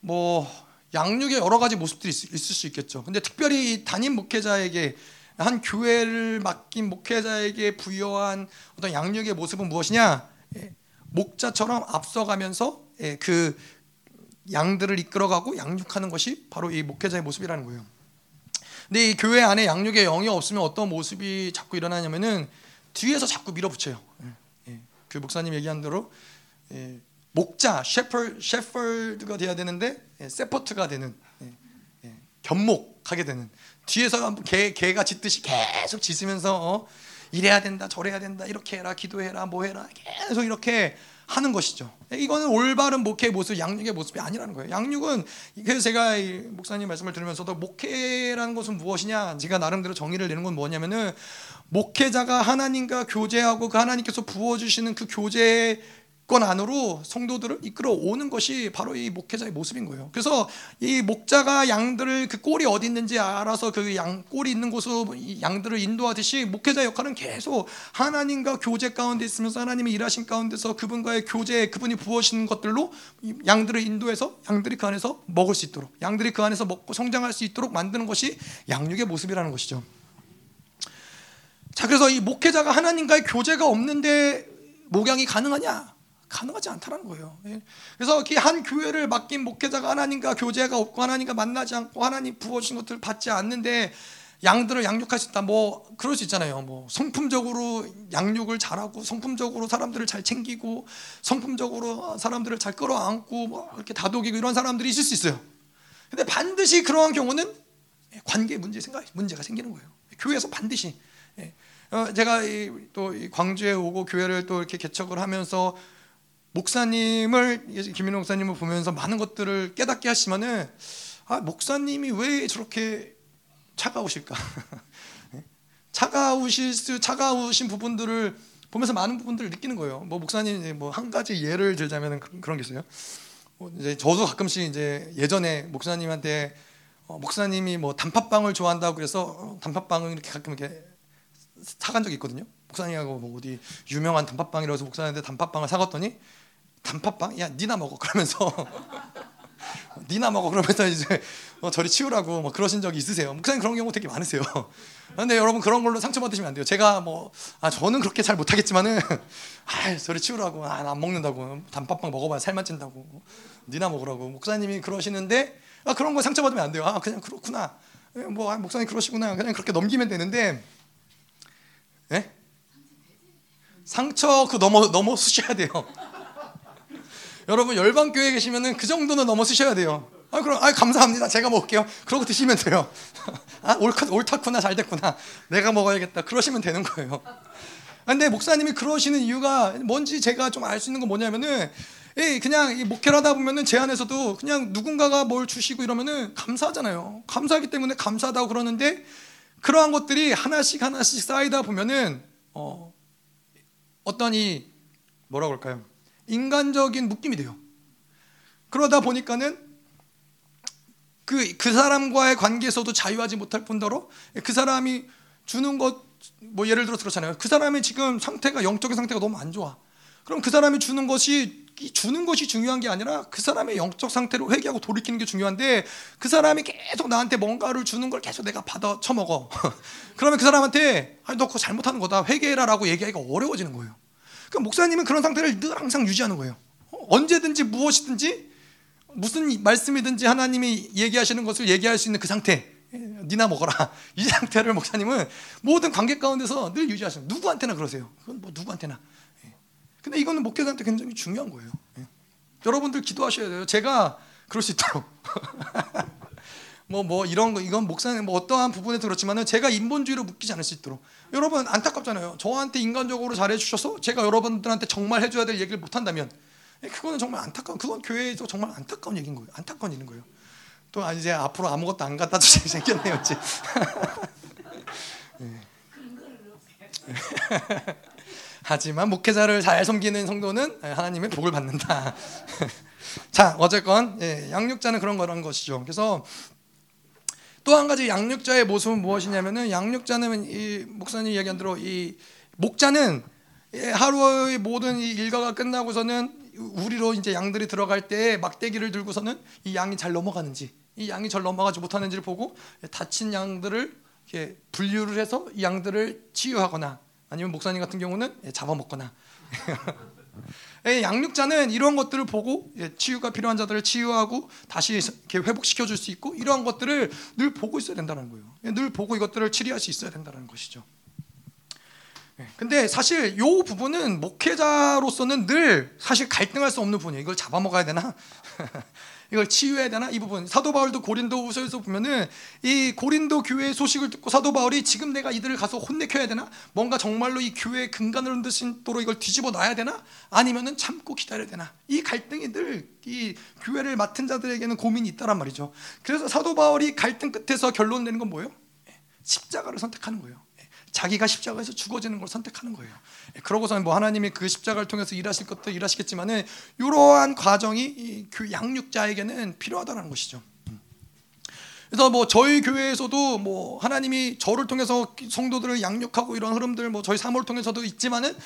뭐 양육의 여러 가지 모습들이 있, 을수 있겠죠. 근데 특별히 담임 목회자에게 한 교회를 맡긴 목회자에게 부여한 어떤 양육의 모습은 무엇이냐? 예, 목자처럼 앞서가면서 예, 그 양들을 이끌어가고 양육하는 것이 바로 이 목회자의 모습이라는 거예요. 근데 이 교회 안에 양육의 영이 없으면 어떤 모습이 자꾸 일어나냐면은 뒤에서 자꾸 밀어붙여요. 예, 그 목사님 얘기한 대로 목자, 셰퍼, 셰퍼드가 돼야 되는데 예, 세퍼트가 되는 예, 예, 견목하게 되는 뒤에서 개 개가 짖듯이 계속 짖으면서 어, 이래야 된다, 저래야 된다, 이렇게 해라, 기도해라, 뭐 해라 계속 이렇게 하는 것이죠. 이거는 올바른 목회의 모습, 양육의 모습이 아니라는 거예요. 양육은 그래서 제가 목사님 말씀을 들으면서도 목회라는 것은 무엇이냐, 제가 나름대로 정의를 내는 건 뭐냐면은 목회자가 하나님과 교제하고 그 하나님께서 부어 주시는 그 교제의 권 안으로 성도들을 이끌어 오는 것이 바로 이 목회자의 모습인 거예요. 그래서 이 목자가 양들을 그 꼴이 어디 있는지 알아서 그 양 꼴이 있는 곳으로 양들을 인도하듯이 목회자 역할은 계속 하나님과 교제 가운데 있으면서 하나님의 일하신 가운데서 그분과의 교제, 그분이 부어신 것들로 양들을 인도해서 양들이 그 안에서 먹을 수 있도록 양들이 그 안에서 먹고 성장할 수 있도록 만드는 것이 양육의 모습이라는 것이죠. 자, 그래서 이 목회자가 하나님과의 교제가 없는데 목양이 가능하냐? 가능하지 않다는 거예요. 예. 그래서 한 교회를 맡긴 목회자가 하나님과 교제가 없고 하나님과 만나지 않고 하나님 부어주신 것들을 받지 않는데 양들을 있다. 뭐 그럴 수 있잖아요. 뭐 성품적으로 양육을 잘하고 성품적으로 사람들을 잘 챙기고 성품적으로 사람들을 잘 끌어안고 뭐 이렇게 다독이고 이런 사람들이 있을 수 있어요. 근데 반드시 그러한 경우는 관계 문제 생각 문제가 생기는 거예요. 교회에서 반드시 예. 어, 제가 또 광주에 오고 교회를 또 이렇게 개척을 하면서 목사님을 김민호 목사님을 보면서 많은 것들을 깨닫게 하시면은 아 목사님이 왜 저렇게 차가우실까? 차가우실 수 차가우신 부분들을 보면서 많은 부분들을 느끼는 거예요. 뭐 목사님 뭐 한 가지 예를 들자면 그런 게 있어요. 뭐 이제 저도 가끔씩 이제 예전에 목사님한테 어 목사님이 뭐 단팥빵을 좋아한다고 그래서 어 단팥빵을 이렇게 가끔 이렇게 사간 적이 있거든요. 목사님하고 뭐 어디 유명한 단팥빵이라서 목사님한테 단팥빵을 사갔더니 단팥빵? 야 니나 먹어 그러면서 니나 먹어 그러면서 이제 어, 저리 치우라고 뭐 그러신 적이 있으세요? 목사님 그런 경우 되게 많으세요. 근데 여러분 그런 걸로 상처 받으시면 안 돼요. 제가 뭐 아 저는 그렇게 잘 못하겠지만은 아 저리 치우라고 아, 안 먹는다고 단팥빵 먹어봐야 살만 찐다고 니나 먹으라고 목사님이 그러시는데 아 그런 거 상처 받으면 안 돼요. 아 그냥 그렇구나. 예, 뭐 아, 목사님 그러시구나. 그냥 그렇게 넘기면 되는데 예? 상처 그 넘어 넘어 수셔야 돼요. 여러분 열방 교회에 계시면은 그 정도는 넘어서셔야 돼요. 아 그럼 아 감사합니다. 제가 먹을게요. 그러고 드시면 돼요. 아 옳다 옳다구나 잘 됐구나. 내가 먹어야겠다. 그러시면 되는 거예요. 근데 목사님이 그러시는 이유가 뭔지 제가 좀 알 수 있는 건 뭐냐면은 예, 그냥 목회를 하다 보면은 제 안에서도 그냥 누군가가 뭘 주시고 이러면은 감사하잖아요. 감사하기 때문에 감사하다고 그러는데 그러한 것들이 하나씩 하나씩 쌓이다 보면은 어, 어떤 이 뭐라 그럴까요? 인간적인 묶임이 돼요. 그러다 보니까는 그, 그 사람과의 관계에서도 자유하지 못할 뿐더러 그 사람이 주는 것, 뭐 예를 들어서 그렇잖아요. 그 사람의 지금 상태가, 영적인 상태가 너무 안 좋아. 그럼 그 사람이 주는 것이 주는 것이 중요한 게 아니라 그 사람의 영적 상태로 회개하고 돌이키는 게 중요한데 그 사람이 계속 나한테 뭔가를 주는 걸 계속 내가 받아 처먹어. 그러면 그 사람한테 아니 너 그거 잘못하는 거다 회개해라 라고 얘기하기가 어려워지는 거예요. 그 목사님은 그런 상태를 늘 항상 유지하는 거예요. 언제든지 무엇이든지 무슨 말씀이든지 하나님이 얘기하시는 것을 얘기할 수 있는 그 상태. 니나 먹어라. 이 상태를 목사님은 모든 관계 가운데서 늘 유지하시는 누구한테나 그러세요. 그건 뭐 누구한테나. 근데 이거는 목회자한테 굉장히 중요한 거예요. 예. 여러분들 기도하셔야 돼요. 제가 그럴 수 있도록. 뭐, 뭐, 이런 거, 이건 목사님, 뭐, 어떠한 부분에서 그렇지만은 제가 인본주의로 묶이지 않을 수 있도록. 여러분, 안타깝잖아요. 저한테 인간적으로 잘해 주셔서 제가 여러분들한테 정말 해줘야 될 얘기를 못 한다면, 예, 그거는 정말 안타까운, 그건 교회에서 정말 안타까운 얘기인 거예요. 안타까운 일인 거예요. 또, 아, 이제 앞으로 아무것도 안 갖다 주시 생겼네요, 이제. 예. 하지만 목회자를 잘 섬기는 성도는 하나님의 복을 받는다. 자, 어쨌건 예, 양육자는 그런 거란 것이죠. 그래서 또 한 가지 양육자의 모습은 무엇이냐면은 양육자는 이 목사님 이야기한 대로 이 목자는 하루의 모든 이 일과가 끝나고서는 우리로 이제 양들이 들어갈 때 막대기를 들고서는 이 양이 잘 넘어가는지 이 양이 잘 넘어가지 못하는지를 보고 다친 양들을 이렇게 분류를 해서 이 양들을 치유하거나 아니면 목사님 같은 경우는 예, 잡아먹거나. 예, 양육자는 이런 것들을 보고 예, 치유가 필요한 자들을 치유하고 다시 회복시켜 줄 수 있고 이러한 것들을 늘 보고 있어야 된다는 거예요. 늘 보고 이것들을 치료할 수 있어야 된다는 것이죠. 근데 사실 이 부분은 목회자로서는 늘 사실 갈등할 수 없는 부분이에요. 이걸 잡아먹어야 되나? 이걸 치유해야 되나? 이 부분. 사도 바울도 고린도후서에서 보면은 이 고린도 교회의 소식을 듣고 사도 바울이 지금 내가 이들을 가서 혼내켜야 되나? 뭔가 정말로 이 교회의 근간을 흔드신도로 이걸 뒤집어 놔야 되나? 아니면은 참고 기다려야 되나? 이 갈등이 늘 이 교회를 맡은 자들에게는 고민이 있다란 말이죠. 그래서 사도 바울이 갈등 끝에서 결론 내는 건 뭐예요? 십자가를 선택하는 거예요 자기가 십자가에서 죽어지는 걸 선택하는 거예요. 예, 그러고서는 뭐 하나님이 그 십자가를 통해서 일하실 것도 일하시겠지만은 이러한 과정이 그 양육자에게는 필요하다는 것이죠. 음. 그래서 뭐 저희 교회에서도 뭐 하나님이 저를 통해서 성도들을 양육하고 이런 흐름들 뭐 저희 사모를 통해서도 있지만은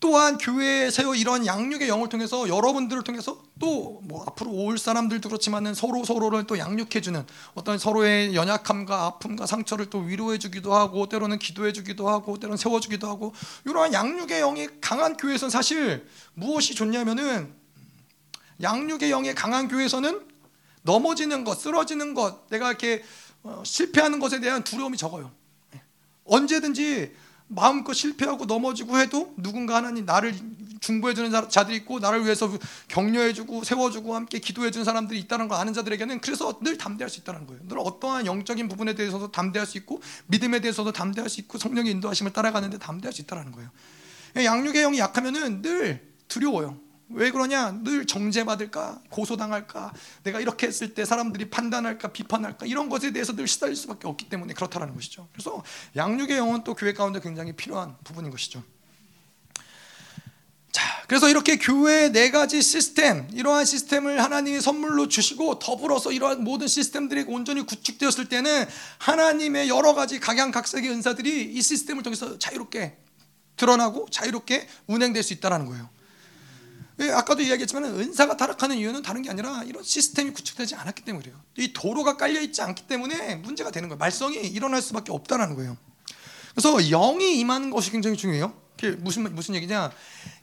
또한 교회에 세워 이런 양육의 영을 통해서 여러분들을 통해서 또 뭐 앞으로 올 사람들도 그렇지만은 서로 서로를 또 양육해 주는 어떤 서로의 연약함과 아픔과 상처를 또 위로해 주기도 하고 때로는 기도해 주기도 하고 때로는 세워 주기도 하고 이러한 양육의 영이 강한 교회에서는 사실 무엇이 좋냐면은 양육의 영이 강한 교회에서는 넘어지는 것, 쓰러지는 것, 내가 이렇게 어, 실패하는 것에 대한 두려움이 적어요. 언제든지 마음껏 실패하고 넘어지고 해도 누군가 하나님 나를 중보해주는 자들이 있고 나를 위해서 격려해주고 세워주고 함께 기도해주는 사람들이 있다는 걸 아는 자들에게는 그래서 늘 담대할 수 있다는 거예요. 늘 어떠한 영적인 부분에 대해서도 담대할 수 있고 믿음에 대해서도 담대할 수 있고 성령의 인도하심을 따라가는데 담대할 수 있다는 거예요. 양육의 영이 약하면은 늘 두려워요. 왜 그러냐? 늘 정죄받을까? 고소당할까? 내가 이렇게 했을 때 사람들이 판단할까? 비판할까? 이런 것에 대해서 늘 시달릴 수밖에 없기 때문에 그렇다는 것이죠. 그래서 양육의 영은 또 교회 가운데 굉장히 필요한 부분인 것이죠. 자, 그래서 이렇게 교회의 네 가지 시스템, 이러한 시스템을 하나님이 선물로 주시고 더불어서 이러한 모든 시스템들이 온전히 구축되었을 때는 하나님의 여러 가지 각양각색의 은사들이 이 시스템을 통해서 자유롭게 드러나고 자유롭게 운행될 수 있다는 거예요. 예, 아까도 이야기했지만 은사가 타락하는 이유는 다른 게 아니라 이런 시스템이 구축되지 않았기 때문이에요. 이 도로가 깔려 있지 않기 때문에 문제가 되는 거예요. 말썽이 일어날 수밖에 없다는 거예요. 그래서 영이 임하는 것이 굉장히 중요해요. 무슨 무슨 얘기냐?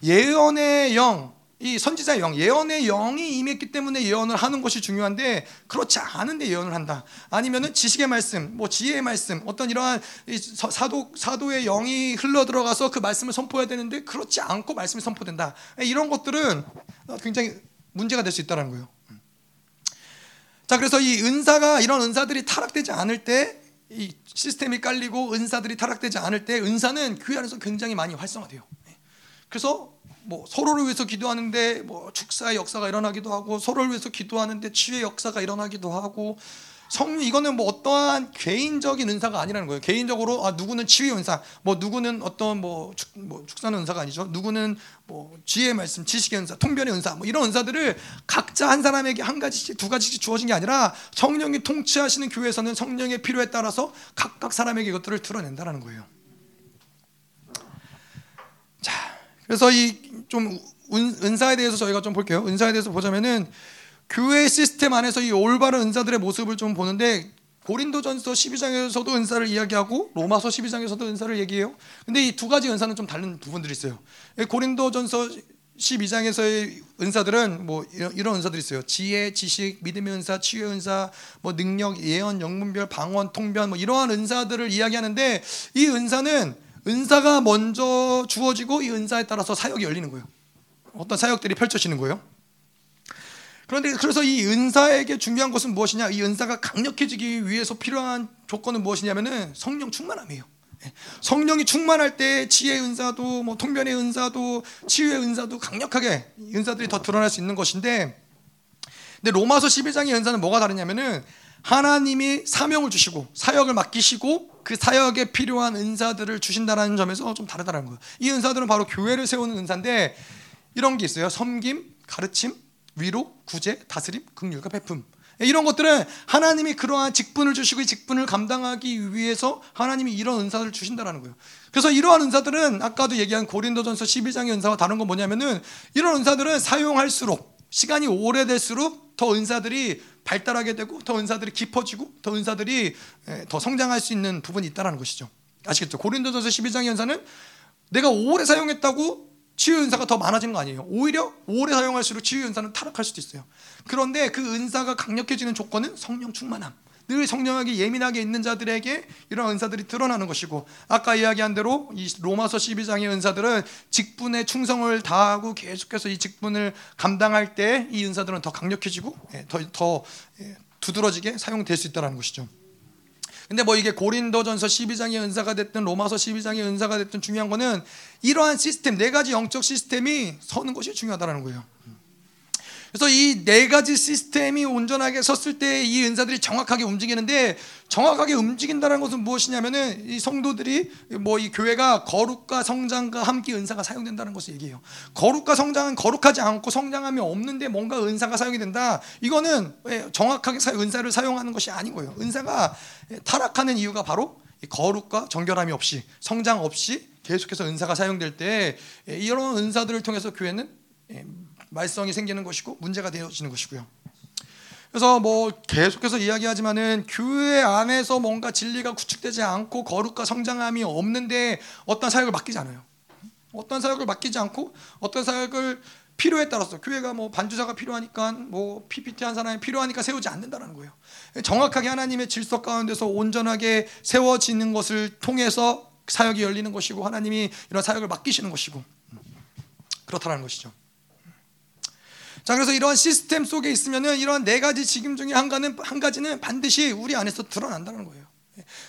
예언의 영, 이 선지자의 영, 예언의 영이 임했기 때문에 예언을 하는 것이 중요한데 그렇지 않은데 예언을 한다. 아니면은 지식의 말씀, 뭐 지혜의 말씀, 어떤 이러한 사도 사도의 영이 흘러 들어가서 그 말씀을 선포해야 되는데 그렇지 않고 말씀이 선포된다. 이런 것들은 굉장히 문제가 될 수 있다는 거예요. 자, 그래서 이 은사가 이런 은사들이 타락되지 않을 때 이 시스템이 깔리고 은사들이 타락되지 않을 때 은사는 교회 안에서 굉장히 많이 활성화돼요. 예. 그래서 뭐 서로를 위해서 기도하는데 뭐 축사의 역사가 일어나기도 하고 서로를 위해서 기도하는데 치유의 역사가 일어나기도 하고 성 이거는 뭐 어떠한 개인적인 은사가 아니라는 거예요. 개인적으로 아 누구는 치유 은사, 뭐 누구는 어떤 뭐, 축, 뭐 축사는 은사가 아니죠. 누구는 뭐 지혜의 말씀, 지식의 은사, 통변의 은사, 뭐 이런 은사들을 각자 한 사람에게 한 가지씩 두 가지씩 주어진 게 아니라 성령이 통치하시는 교회에서는 성령의 필요에 따라서 각각 사람에게 이것들을 드러낸다라는 거예요. 자, 그래서 이 좀 은사에 대해서 저희가 좀 볼게요. 은사에 대해서 보자면은 교회 시스템 안에서 이 올바른 은사들의 모습을 좀 보는데 고린도전서 12장에서도 은사를 이야기하고 로마서 12장에서도 은사를 얘기해요. 근데 이 두 가지 은사는 좀 다른 부분들이 있어요. 고린도전서 12장에서의 은사들은 뭐 이런, 이런 은사들이 있어요. 지혜, 지식, 믿음의 은사, 치유의 은사, 뭐 능력, 예언, 영문별, 방언, 통변 뭐 이러한 은사들을 이야기하는데 이 은사는 은사가 먼저 주어지고 이 은사에 따라서 사역이 열리는 거예요. 어떤 사역들이 펼쳐지는 거예요. 그런데 그래서 이 은사에게 중요한 것은 무엇이냐? 이 은사가 강력해지기 위해서 필요한 조건은 무엇이냐면은 성령 충만함이에요. 예. 성령이 충만할 때 지혜의 은사도 뭐 통변의 은사도 치유의 은사도 강력하게 은사들이 더 드러날 수 있는 것인데 근데 로마서 12장의 은사는 뭐가 다르냐면은 하나님이 사명을 주시고 사역을 맡기시고 그 사역에 필요한 은사들을 주신다는 점에서 좀 다르다는 거예요. 이 은사들은 바로 교회를 세우는 은사인데 이런 게 있어요. 섬김, 가르침, 위로, 구제, 다스림, 긍휼과 베품. 이런 것들은 하나님이 그러한 직분을 주시고 이 직분을 감당하기 위해서 하나님이 이런 은사를 주신다라는 거예요. 그래서 이러한 은사들은 아까도 얘기한 고린도전서 12장의 은사와 다른 건 뭐냐면은 이런 은사들은 사용할수록 시간이 오래될수록 더 은사들이 발달하게 되고 더 은사들이 깊어지고 더 은사들이 더 성장할 수 있는 부분이 있다라는 것이죠. 아시겠죠? 고린도전서 12장의 은사는 내가 오래 사용했다고 치유 은사가 더 많아지는 거 아니에요. 오히려 오래 사용할수록 치유 은사는 타락할 수도 있어요. 그런데 그 은사가 강력해지는 조건은 성령 충만함. 늘 성령에게 예민하게 있는 자들에게 이런 은사들이 드러나는 것이고 아까 이야기한 대로 이 로마서 12장의 은사들은 직분에 충성을 다하고 계속해서 이 직분을 감당할 때 이 은사들은 더 강력해지고 예, 더, 더 예, 두드러지게 사용될 수 있다는 것이죠. 근데 뭐 이게 고린도전서 12장의 은사가 됐든 로마서 12장의 은사가 됐든 중요한 거는 이러한 시스템 네 가지 영적 시스템이 서는 것이 중요하다는 거예요. 그래서 이 네 가지 시스템이 온전하게 섰을 때 이 은사들이 정확하게 움직이는데 정확하게 움직인다는 것은 무엇이냐면은 이 성도들이 뭐 이 교회가 거룩과 성장과 함께 은사가 사용된다는 것을 얘기해요. 거룩과 성장은 거룩하지 않고 성장함이 없는데 뭔가 은사가 사용이 된다. 이거는 정확하게 은사를 사용하는 것이 아닌 거예요. 은사가 타락하는 이유가 바로 거룩과 정결함이 없이 성장 없이 계속해서 은사가 사용될 때 이런 은사들을 통해서 교회는 말썽이 생기는 것이고 문제가 되어지는 것이고요. 그래서 뭐 계속해서 이야기하지만은 교회 안에서 뭔가 진리가 구축되지 않고 거룩과 성장함이 없는데 어떤 사역을 맡기지 않아요. 어떤 사역을 맡기지 않고 어떤 사역을 필요에 따라서 교회가 뭐 반주자가 필요하니까 뭐 PPT 한 사람이 필요하니까 세우지 않는다는 거예요. 정확하게 하나님의 질서 가운데서 온전하게 세워지는 것을 통해서 사역이 열리는 것이고 하나님이 이런 사역을 맡기시는 것이고 그렇다는 것이죠. 자, 그래서 이러한 시스템 속에 있으면은 이러한 네 가지 직임 중에 한 가지는, 한 가지는 반드시 우리 안에서 드러난다는 거예요.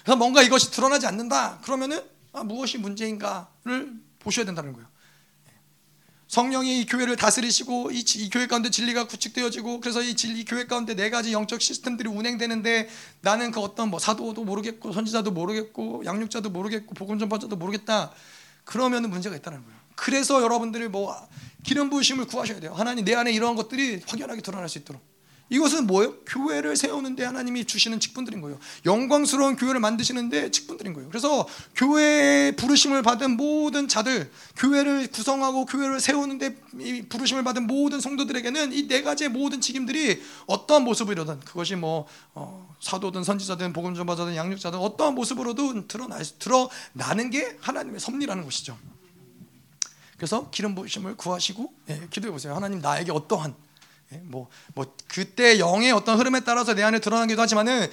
그래서 뭔가 이것이 드러나지 않는다. 그러면은 아, 무엇이 문제인가를 보셔야 된다는 거예요. 성령이 이 교회를 다스리시고 이, 이, 교회 가운데 진리가 구축되어지고 그래서 이 진리 교회 가운데 네 가지 영적 시스템들이 운행되는데 나는 그 어떤 뭐 사도도 모르겠고 선지자도 모르겠고 양육자도 모르겠고 복음 전파자도 모르겠다. 그러면은 문제가 있다는 거예요. 그래서 여러분들이 뭐 기름 부으심을 구하셔야 돼요. 하나님 내 안에 이러한 것들이 확연하게 드러날 수 있도록. 이것은 뭐예요? 교회를 세우는데 하나님이 주시는 직분들인 거예요. 영광스러운 교회를 만드시는데 직분들인 거예요. 그래서 교회의 부르심을 받은 모든 자들, 교회를 구성하고 교회를 세우는데 부르심을 받은 모든 성도들에게는 이 네 가지의 모든 직임들이 어떠한 모습이로든 그것이 뭐 어, 사도든 선지자든 복음 전파자든 양육자든 어떠한 모습으로든 드러나 드러나는 게 하나님의 섭리라는 것이죠. 그래서 기름 부으심을 구하시고 예, 기도해 보세요. 하나님 나에게 어떠한 예, 뭐, 뭐 그때 영의 어떤 흐름에 따라서 내 안에 드러나기도 하지만은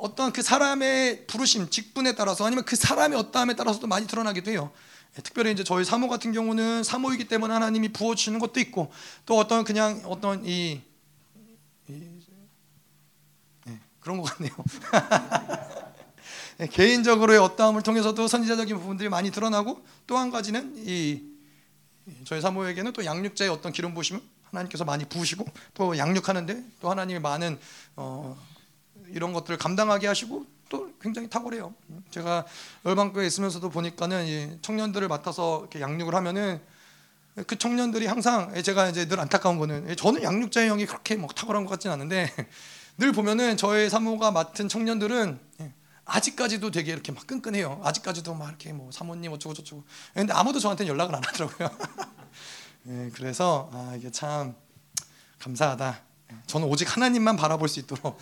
어떤 그 사람의 부르심, 직분에 따라서 아니면 그 사람의 어떠함에 따라서도 많이 드러나기도 해요. 예, 특별히 이제 저희 사모 같은 경우는 사모이기 때문에 하나님이 부어 주시는 것도 있고 또 어떤 그냥 어떤 이, 이 예, 그런 것 같네요. 예, 개인적으로의 어떠함을 통해서도 선지자적인 부분들이 많이 드러나고 또 한 가지는 이 저희 사모에게는 또 양육자의 어떤 기름 부심을 하나님께서 많이 부으시고 또 양육하는데 또 하나님이 많은 어, 이런 것들을 감당하게 하시고 또 굉장히 탁월해요. 제가 열방교에 있으면서도 보니까는 청년들을 맡아서 이렇게 양육을 하면은 그 청년들이 항상 제가 이제 늘 안타까운 거는 저는 양육자의 형이 그렇게 뭐 탁월한 것 같지는 않은데 늘 보면은 저의 사모가 맡은 청년들은 아직까지도 되게 이렇게 막 끈끈해요. 아직까지도 막 이렇게 뭐 사모님 어쩌고 저쩌고. 근데 아무도 저한테 연락을 안 하더라고요. 네, 그래서 아 이게 참 감사하다. 저는 오직 하나님만 바라볼 수 있도록.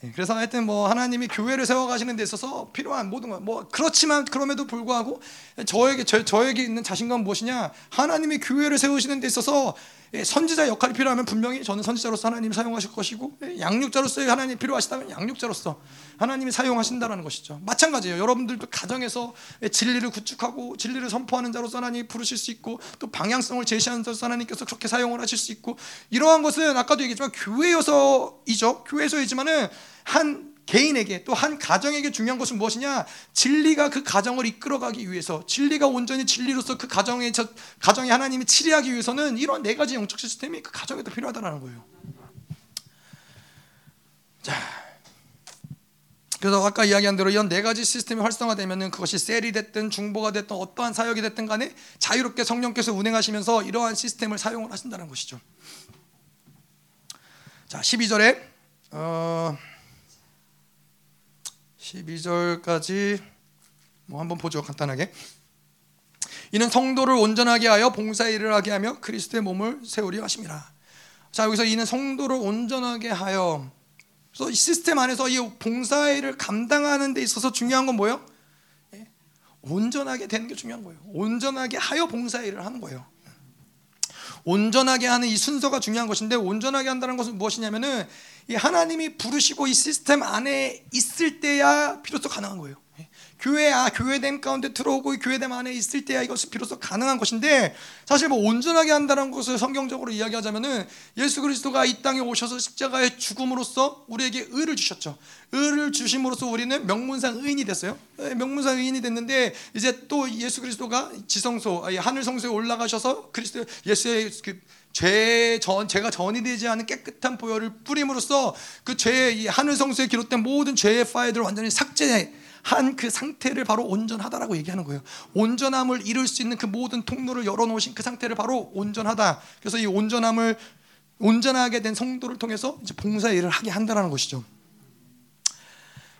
네, 그래서 하여튼 뭐 하나님이 교회를 세워가시는 데 있어서 필요한 모든 것 뭐 그렇지만 그럼에도 불구하고 저에게 저, 저에게 있는 자신감 무엇이냐 하나님이 교회를 세우시는 데 있어서 예, 선지자 역할이 필요하면 분명히 저는 선지자로서 하나님 사용하실 것이고 예, 양육자로서 하나님 필요하시다면 양육자로서 하나님이 사용하신다라는 것이죠. 마찬가지예요. 여러분들도 가정에서 예, 진리를 구축하고 진리를 선포하는 자로서 하나님 부르실 수 있고 또 방향성을 제시하는 자로서 하나님께서 그렇게 사용을 하실 수 있고 이러한 것은 아까도 얘기했지만 교회여서이죠. 교회에서이지만은 한 개인에게 또 한 가정에게 중요한 것은 무엇이냐? 진리가 그 가정을 이끌어가기 위해서 진리가 온전히 진리로서 그 가정에 저 가정에 하나님이 치리하기 위해서는 이런 네 가지 영적 시스템이 그 가정에도 필요하다는 거예요. 자, 그래서 아까 이야기한 대로 이런 네 가지 시스템이 활성화되면은 그것이 셀이 됐든 중보가 됐든 어떠한 사역이 됐든 간에 자유롭게 성령께서 운행하시면서 이러한 시스템을 사용을 하신다는 것이죠. 자, 12절에 어. 12절까지 뭐 한번 보죠 간단하게 이는 성도를 온전하게 하여 봉사 일을 하게 하며 그리스도의 몸을 세우려 하심이라 자 여기서 이는 성도를 온전하게 하여 그래서 이 시스템 안에서 이 봉사 일을 감당하는 데 있어서 중요한 건 뭐예요? 예? 온전하게 되는 게 중요한 거예요 온전하게 하여 봉사 일을 하는 거예요 온전하게 하는 이 순서가 중요한 것인데 온전하게 한다는 것은 무엇이냐면은 이 하나님이 부르시고 이 시스템 안에 있을 때야 비로소 가능한 거예요. 교회 아 교회됨 가운데 들어오고 교회됨 안에 있을 때야 이것이 비로소 가능한 것인데 사실 뭐 온전하게 한다는 것을 성경적으로 이야기하자면은 예수 그리스도가 이 땅에 오셔서 십자가의 죽음으로써 우리에게 의를 주셨죠. 의를 주심으로써 우리는 명문상 의인이 됐어요. 네, 명문상 의인이 됐는데 이제 또 예수 그리스도가 지성소 하늘 성소에 올라가셔서 그리스도 예수의 그 죄전 제가 전이 되지 않은 깨끗한 보혈을 뿌림으로써 그 죄의 하늘 성소에 기록된 모든 죄의 파일들을 완전히 삭제 한 그 상태를 바로 온전하다라고 얘기하는 거예요. 온전함을 이룰 수 있는 그 모든 통로를 열어놓으신 그 상태를 바로 온전하다. 그래서 이 온전함을 온전하게 된 성도를 통해서 이제 봉사 일을 하게 한다는 것이죠.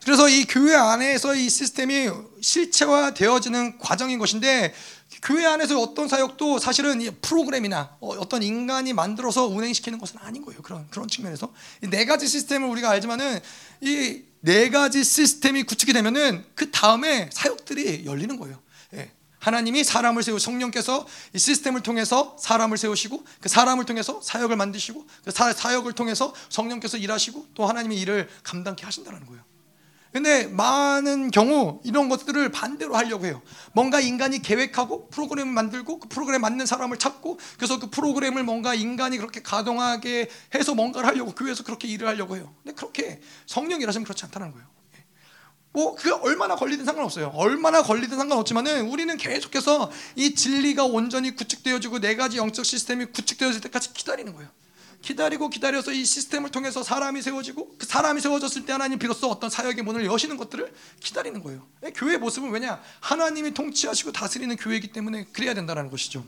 그래서 이 교회 안에서 이 시스템이 실체화 되어지는 과정인 것인데 교회 안에서 어떤 사역도 사실은 프로그램이나 어, 어떤 인간이 만들어서 운행시키는 것은 아닌 거예요. 그런 그런 측면에서 네 가지 시스템을 우리가 알지만은 이 네 가지 시스템이 구축이 되면은 그 다음에 사역들이 열리는 거예요. 예. 하나님이 사람을 세우 성령께서 이 시스템을 통해서 사람을 세우시고 그 사람을 통해서 사역을 만드시고 그 사역을 통해서 성령께서 일하시고 또 하나님이 일을 감당케 하신다는 거예요. 근데 많은 경우 이런 것들을 반대로 하려고 해요. 뭔가 인간이 계획하고 프로그램을 만들고 그 프로그램에 맞는 사람을 찾고 그래서 그 프로그램을 뭔가 인간이 그렇게 가동하게 해서 뭔가를 하려고 교회에서 그렇게 일을 하려고 해요. 근데 그렇게 성령 일하시면 그렇지 않다는 거예요. 뭐, 그 얼마나 걸리든 상관없어요. 얼마나 걸리든 상관없지만은 우리는 계속해서 이 진리가 온전히 구축되어지고 네 가지 영적 시스템이 구축되어질 때까지 기다리는 거예요. 기다리고 기다려서 이 시스템을 통해서 사람이 세워지고 그 사람이 세워졌을 때 하나님 비로소 어떤 사역의 문을 여시는 것들을 기다리는 거예요. 예, 교회 모습은 왜냐? 하나님이 통치하시고 다스리는 교회이기 때문에 그래야 된다는 것이죠.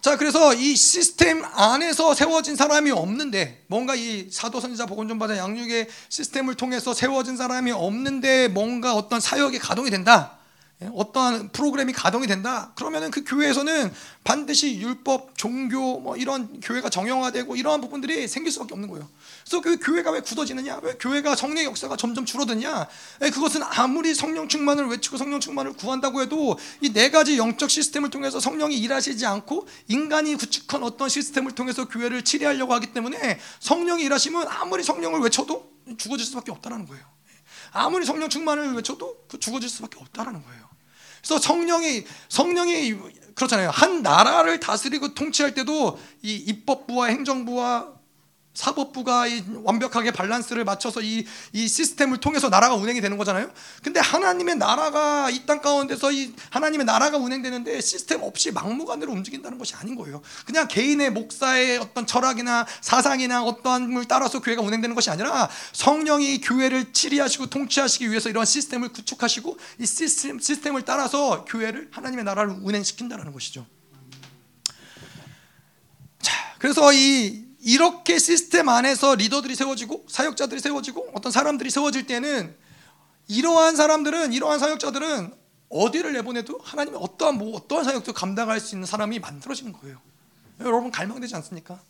자, 그래서 이 시스템 안에서 세워진 사람이 없는데 뭔가 이 사도 선지자 복음 전받아 양육의 시스템을 통해서 세워진 사람이 없는데 뭔가 어떤 사역이 가동이 된다. 예, 어떠한 프로그램이 가동이 된다. 그러면은 그 교회에서는 반드시 율법, 종교 뭐 이런 교회가 정형화되고 이러한 부분들이 생길 수밖에 없는 거예요. 그래서 그 교회가 왜 굳어지느냐? 왜 교회가 성령 역사가 점점 줄어드냐? 예, 그것은 아무리 성령 충만을 외치고 성령 충만을 구한다고 해도 이 네 가지 영적 시스템을 통해서 성령이 일하시지 않고 인간이 구축한 어떤 시스템을 통해서 교회를 치리하려고 하기 때문에 성령이 일하시면 아무리 성령을 외쳐도 죽어질 수밖에 없다는 거예요. 아무리 성령 충만을 외쳐도 그 죽어질 수밖에 없다는 거예요. 그래서 성령이 성령이 그렇잖아요. 한 나라를 다스리고 통치할 때도 이 입법부와 행정부와 사법부가 이 완벽하게 밸런스를 맞춰서 이, 이 시스템을 통해서 나라가 운행이 되는 거잖아요. 근데 하나님의 나라가 이 땅 가운데서 이 하나님의 나라가 운행되는데 시스템 없이 막무가내로 움직인다는 것이 아닌 거예요. 그냥 개인의 목사의 어떤 철학이나 사상이나 어떠한 걸 따라서 교회가 운행되는 것이 아니라 성령이 교회를 치리하시고 통치하시기 위해서 이런 시스템을 구축하시고 이 시스템, 시스템을 따라서 교회를 하나님의 나라를 운행시킨다는 것이죠. 자, 그래서 이 이렇게 시스템 안에서 리더들이 세워지고 사역자들이 세워지고 어떤 사람들이 세워질 때는 이러한 사람들은 이러한 사역자들은 어디를 내보내도 하나님의 어떠한 뭐 어떠한 사역도 감당할 수 있는 사람이 만들어지는 거예요. 여러분 갈망되지 않습니까?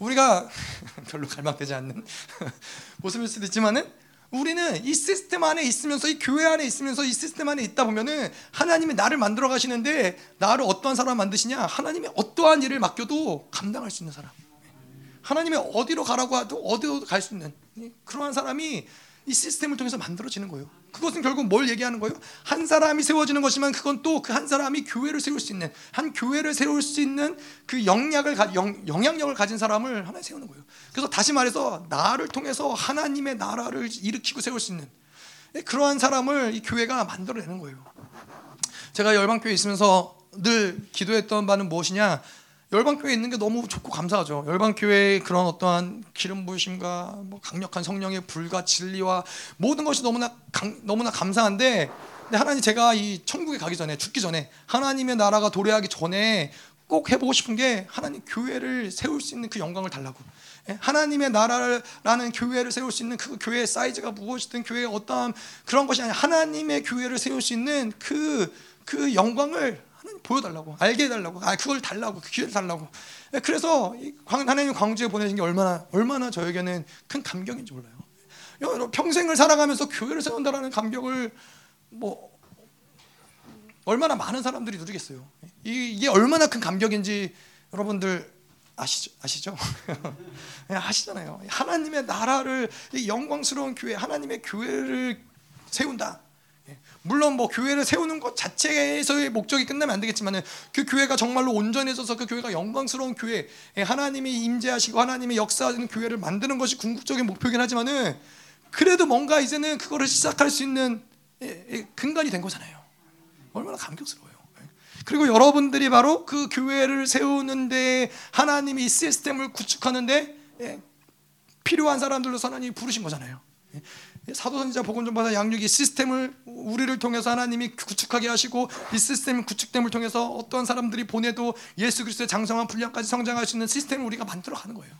우리가 별로 갈망되지 않는 모습일 수도 있지만은 우리는 이 시스템 안에 있으면서 이 교회 안에 있으면서 이 시스템 안에 있다 보면은 하나님이 나를 만들어 가시는데 나를 어떠한 사람 만드시냐? 하나님이 어떠한 일을 맡겨도 감당할 수 있는 사람. 하나님이 어디로 가라고 해도 어디로 갈 수 있는 그러한 사람이 이 시스템을 통해서 만들어지는 거예요. 그것은 결국 뭘 얘기하는 거예요? 한 사람이 세워지는 것이지만 그건 또 그 한 사람이 교회를 세울 수 있는 한 교회를 세울 수 있는 그 영향을 영, 영향력을 가진 사람을 하나 세우는 거예요. 그래서 다시 말해서 나를 통해서 하나님의 나라를 일으키고 세울 수 있는 그러한 사람을 이 교회가 만들어내는 거예요. 제가 열방교회 있으면서 늘 기도했던 바는 무엇이냐? 열방교회에 있는 게 너무 좋고 감사하죠. 열방교회의 그런 어떠한 기름 부으심과 뭐 강력한 성령의 불과 진리와 모든 것이 너무나 강, 너무나 감사한데 근데 하나님 제가 이 천국에 가기 전에 죽기 전에 하나님의 나라가 도래하기 전에 꼭 해보고 싶은 게 하나님 교회를 세울 수 있는 그 영광을 달라고 예? 하나님의 나라라는 교회를 세울 수 있는 그 교회의 사이즈가 무엇이든 교회의 어떠한 그런 것이 아니라 하나님의 교회를 세울 수 있는 그, 그 영광을 보여달라고 알게 해달라고 아 그걸 달라고 그 기회를 달라고. 예, 그래서 하나님 광주에 보내신 게 얼마나 얼마나 저에게는 큰 감격인지 몰라요. 평생을 살아가면서 교회를 세운다라는 감격을 뭐 얼마나 많은 사람들이 누리겠어요? 이게 얼마나 큰 감격인지 여러분들 아시죠? 아시죠? 예, 아시잖아요. 하나님의 나라를 영광스러운 교회 하나님의 교회를 세운다 물론 뭐 교회를 세우는 것 자체에서의 목적이 끝나면 안 되겠지만은 그 교회가 정말로 온전해져서 그 교회가 영광스러운 교회, 예, 하나님이 임재하시고 하나님의 역사하는 교회를 만드는 것이 궁극적인 목표긴 하지만은 그래도 뭔가 이제는 그거를 시작할 수 있는 예, 예, 근간이 된 거잖아요. 얼마나 감격스러워요. 그리고 여러분들이 바로 그 교회를 세우는데 하나님이 이 시스템을 구축하는데 필요한 사람들로 하나님이 부르신 거잖아요. 사도선지자 복음전파사 양육이 시스템을 우리를 통해서 하나님이 구축하게 하시고 이 시스템 구축됨을 통해서 어떤 사람들이 보내도 예수 그리스도의 장성한 분량까지 성장할 수 있는 시스템을 우리가 만들어 가는 거예요.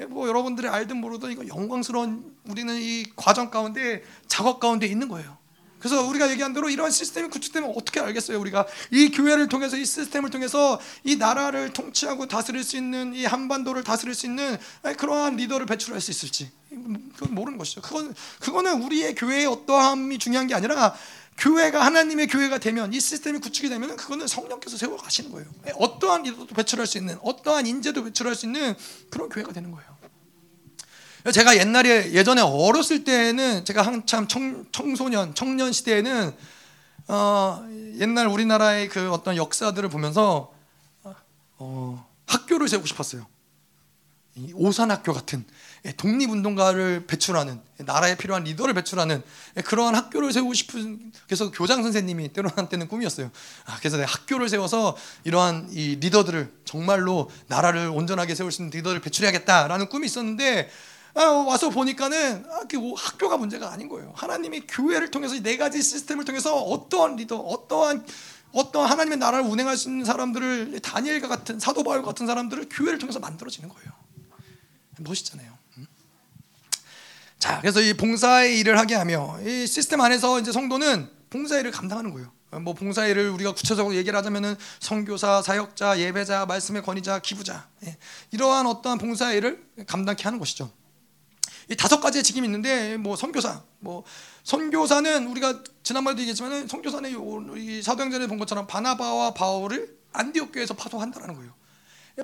예, 뭐 여러분들이 알든 모르든 이거 영광스러운 우리는 이 과정 가운데 작업 가운데 있는 거예요. 그래서 우리가 얘기한 대로 이런 시스템이 구축되면 어떻게 알겠어요? 우리가 이 교회를 통해서 이 시스템을 통해서 이 나라를 통치하고 다스릴 수 있는 이 한반도를 다스릴 수 있는 그러한 리더를 배출할 수 있을지 그건 모르는 것이죠. 그건 그거는 우리의 교회의 어떠함이 중요한 게 아니라 교회가 하나님의 교회가 되면 이 시스템이 구축이 되면 그거는 성령께서 세워 가시는 거예요. 어떠한 리더도 배출할 수 있는 어떠한 인재도 배출할 수 있는 그런 교회가 되는 거예요. 제가 옛날에 예전에 어렸을 때는 제가 한참 청, 청소년 청년 시대에는 어, 옛날 우리나라의 그 어떤 역사들을 보면서 어, 학교를 세우고 싶었어요. 오산학교 같은 예, 독립운동가를 배출하는 나라에 필요한 리더를 배출하는 그러한 학교를 세우고 싶은 그래서 교장 선생님이 때로 한때는 꿈이었어요. 아, 그래서 내가 학교를 세워서 이러한 이 리더들을 정말로 나라를 온전하게 세울 수 있는 리더를 배출해야겠다라는 꿈이 있었는데 아, 와서 보니까는 아, 뭐 학교가 문제가 아닌 거예요. 하나님이 교회를 통해서 네 가지 시스템을 통해서 어떠한 리더, 어떠한 어떠한 하나님의 나라를 있는 사람들을 다니엘과 같은 사도 바울 같은 사람들을 교회를 통해서 만들어지는 거예요. 멋있잖아요. 음? 자, 그래서 이 봉사의 일을 하게 하며 이 시스템 안에서 이제 성도는 봉사 일을 감당하는 거예요. 뭐 봉사 일을 우리가 구체적으로 얘기를 하자면은 선교사, 사역자, 예배자, 말씀의 권위자, 기부자 예. 이러한 어떠한 봉사 일을 감당케 하는 것이죠. 이 다섯 가지의 직임이 있는데 뭐 선교사, 뭐 선교사는 우리가 지난번에도 얘기했지만 선교사는 이 사도행전에 본 것처럼 바나바와 바울을 안디옥 교회에서 파송한다는 거예요.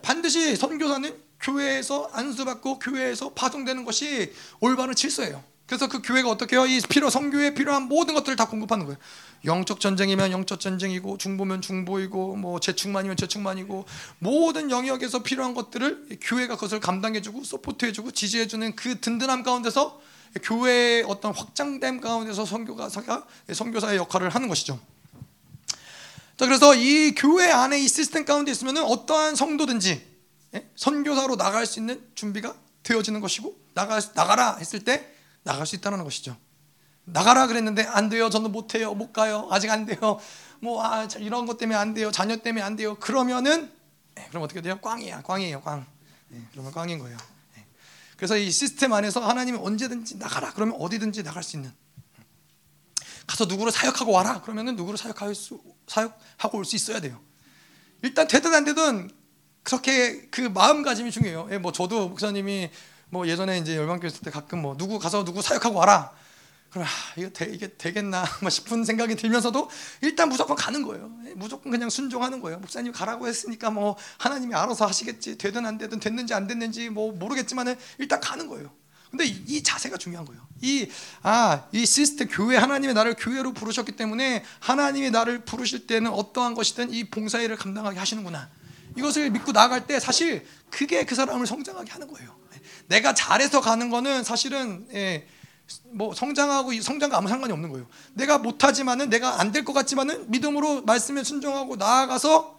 반드시 선교사는 교회에서 안수받고 교회에서 파송되는 것이 올바른 질서예요. 그래서 그 교회가 어떻게 해요? 이 필요 성교에 필요한 모든 것들을 다 공급하는 거예요. 영적 전쟁이면 영적 전쟁이고 중보면 중보이고 뭐 재충만이면 재충만이고 모든 영역에서 필요한 것들을 교회가 그것을 감당해 주고 서포트해 주고 지지해 주는 그 든든함 가운데서 교회의 어떤 확장됨 가운데서 선교가가 선교사의 역할을 하는 것이죠. 자 그래서 이 교회 안에 이 시스템 가운데 있으면 어떠한 성도든지 예? 선교사로 나갈 수 있는 준비가 되어지는 것이고 나가 나가라 했을 때 나갈 수 있다는 것이죠. 나가라 그랬는데 안 돼요. 저는 못 해요. 못 가요. 아직 안 돼요. 뭐 아, 이런 것 때문에 안 돼요. 자녀 때문에 안 돼요. 그러면은 네, 그럼 어떻게 돼요? 꽝이야. 꽝이에요. 꽝. 네, 그러면 꽝인 거예요. 네. 그래서 이 시스템 안에서 하나님이 언제든지 나가라. 그러면 어디든지 나갈 수 있는. 가서 누구를 사역하고 와라. 그러면은 누구를 사역할 수 사역하고 올 수 있어야 돼요. 일단 되든 안 되든 그렇게 그 마음가짐이 중요해요. 예, 뭐 저도 목사님이 뭐 예전에 이제 열방교회 있을 때 가끔 뭐 누구 가서 누구 사역하고 와라. 그럼 아, 이거 되, 이게 되겠나 싶은 생각이 들면서도 일단 무조건 가는 거예요. 예, 무조건 그냥 순종하는 거예요. 목사님 가라고 했으니까 뭐 하나님이 알아서 하시겠지. 되든 안 되든 됐는지 안 됐는지 뭐 모르겠지만은 일단 가는 거예요. 근데 이, 이 자세가 중요한 거예요. 이 아, 이 시스템 교회 하나님이 나를 교회로 부르셨기 때문에 하나님이 나를 부르실 때는 어떠한 것이든 이 봉사 일을 감당하게 하시는구나. 이것을 믿고 나아갈 때 사실 그게 그 사람을 성장하게 하는 거예요. 내가 잘해서 가는 거는 사실은 예, 뭐 성장하고 성장과 아무 상관이 없는 거예요. 내가 못하지만은 내가 안 될 것 같지만은 믿음으로 말씀에 순종하고 나아가서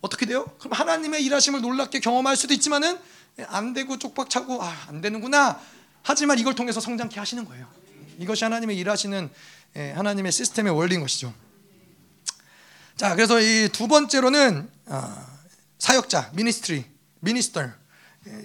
어떻게 돼요? 그럼 하나님의 일하심을 놀랍게 경험할 수도 있지만은 예, 안 되고 쪽박차고 아, 안 되는구나. 하지만 이걸 통해서 성장케 하시는 거예요. 이것이 하나님의 일하시는 예, 하나님의 시스템의 원리인 것이죠. 자, 그래서 이 두 번째로는 아, 사역자, 미니스트리, 미니스터.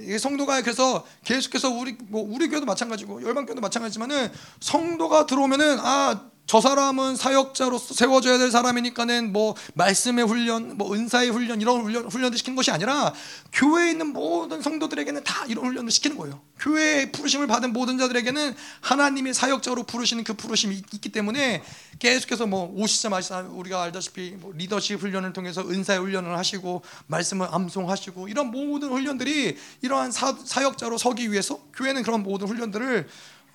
이 성도가 그래서 계속해서 우리 뭐 우리 교회도 마찬가지고 열방교도 마찬가지지만은 성도가 들어오면은 아 저 사람은 사역자로서 세워져야 될 사람이니까는 뭐 말씀의 훈련, 뭐 은사의 훈련 이런 훈련 훈련을 시키는 것이 아니라 교회에 있는 모든 성도들에게는 다 이런 훈련을 시키는 거예요. 교회에 부르심을 받은 모든 자들에게는 하나님의 사역자로 부르시는 그 부르심이 있기 때문에 계속해서 뭐 오시자마자 우리가 알다시피 뭐 리더십 훈련을 통해서 은사의 훈련을 하시고 말씀을 암송하시고 이런 모든 훈련들이 이러한 사, 사역자로 서기 위해서 교회는 그런 모든 훈련들을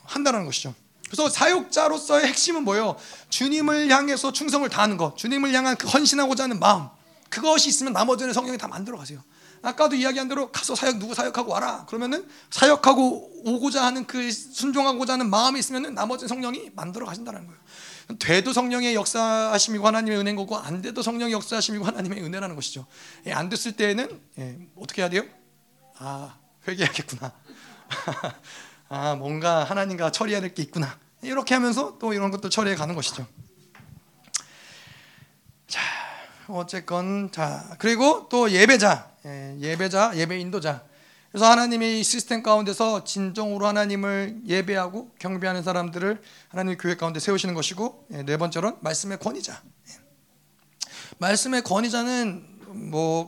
한다는 것이죠. 그래서 사역자로서의 핵심은 뭐예요? 주님을 향해서 충성을 다하는 것, 주님을 향한 그 헌신하고자 하는 마음. 그것이 있으면 나머지는 성령이 다 만들어 가세요. 아까도 이야기한 대로 가서 사역 누구 사역하고 와라. 그러면은 사역하고 오고자 하는 그 순종하고자 하는 마음이 있으면은 나머지 성령이 만들어 가신다는 거예요. 돼도 성령의 역사하심이고 하나님의 은혜인 거고 안 돼도 성령의 역사하심이고 하나님의 은혜라는 것이죠. 예, 안 됐을 때에는 예, 어떻게 해야 돼요? 아 회개해야겠구나. 아 뭔가 하나님과 처리해야 될 게 있구나 이렇게 하면서 또 이런 것도 처리해 가는 것이죠. 자 어쨌건 자 그리고 또 예배자 예, 배자 예배 인도자 그래서 하나님의 시스템 가운데서 진정으로 하나님을 예배하고 경배하는 사람들을 하나님 교회 가운데 세우시는 것이고 예, 네 번째로는 말씀의 권위자 예. 말씀의 권위자는 뭐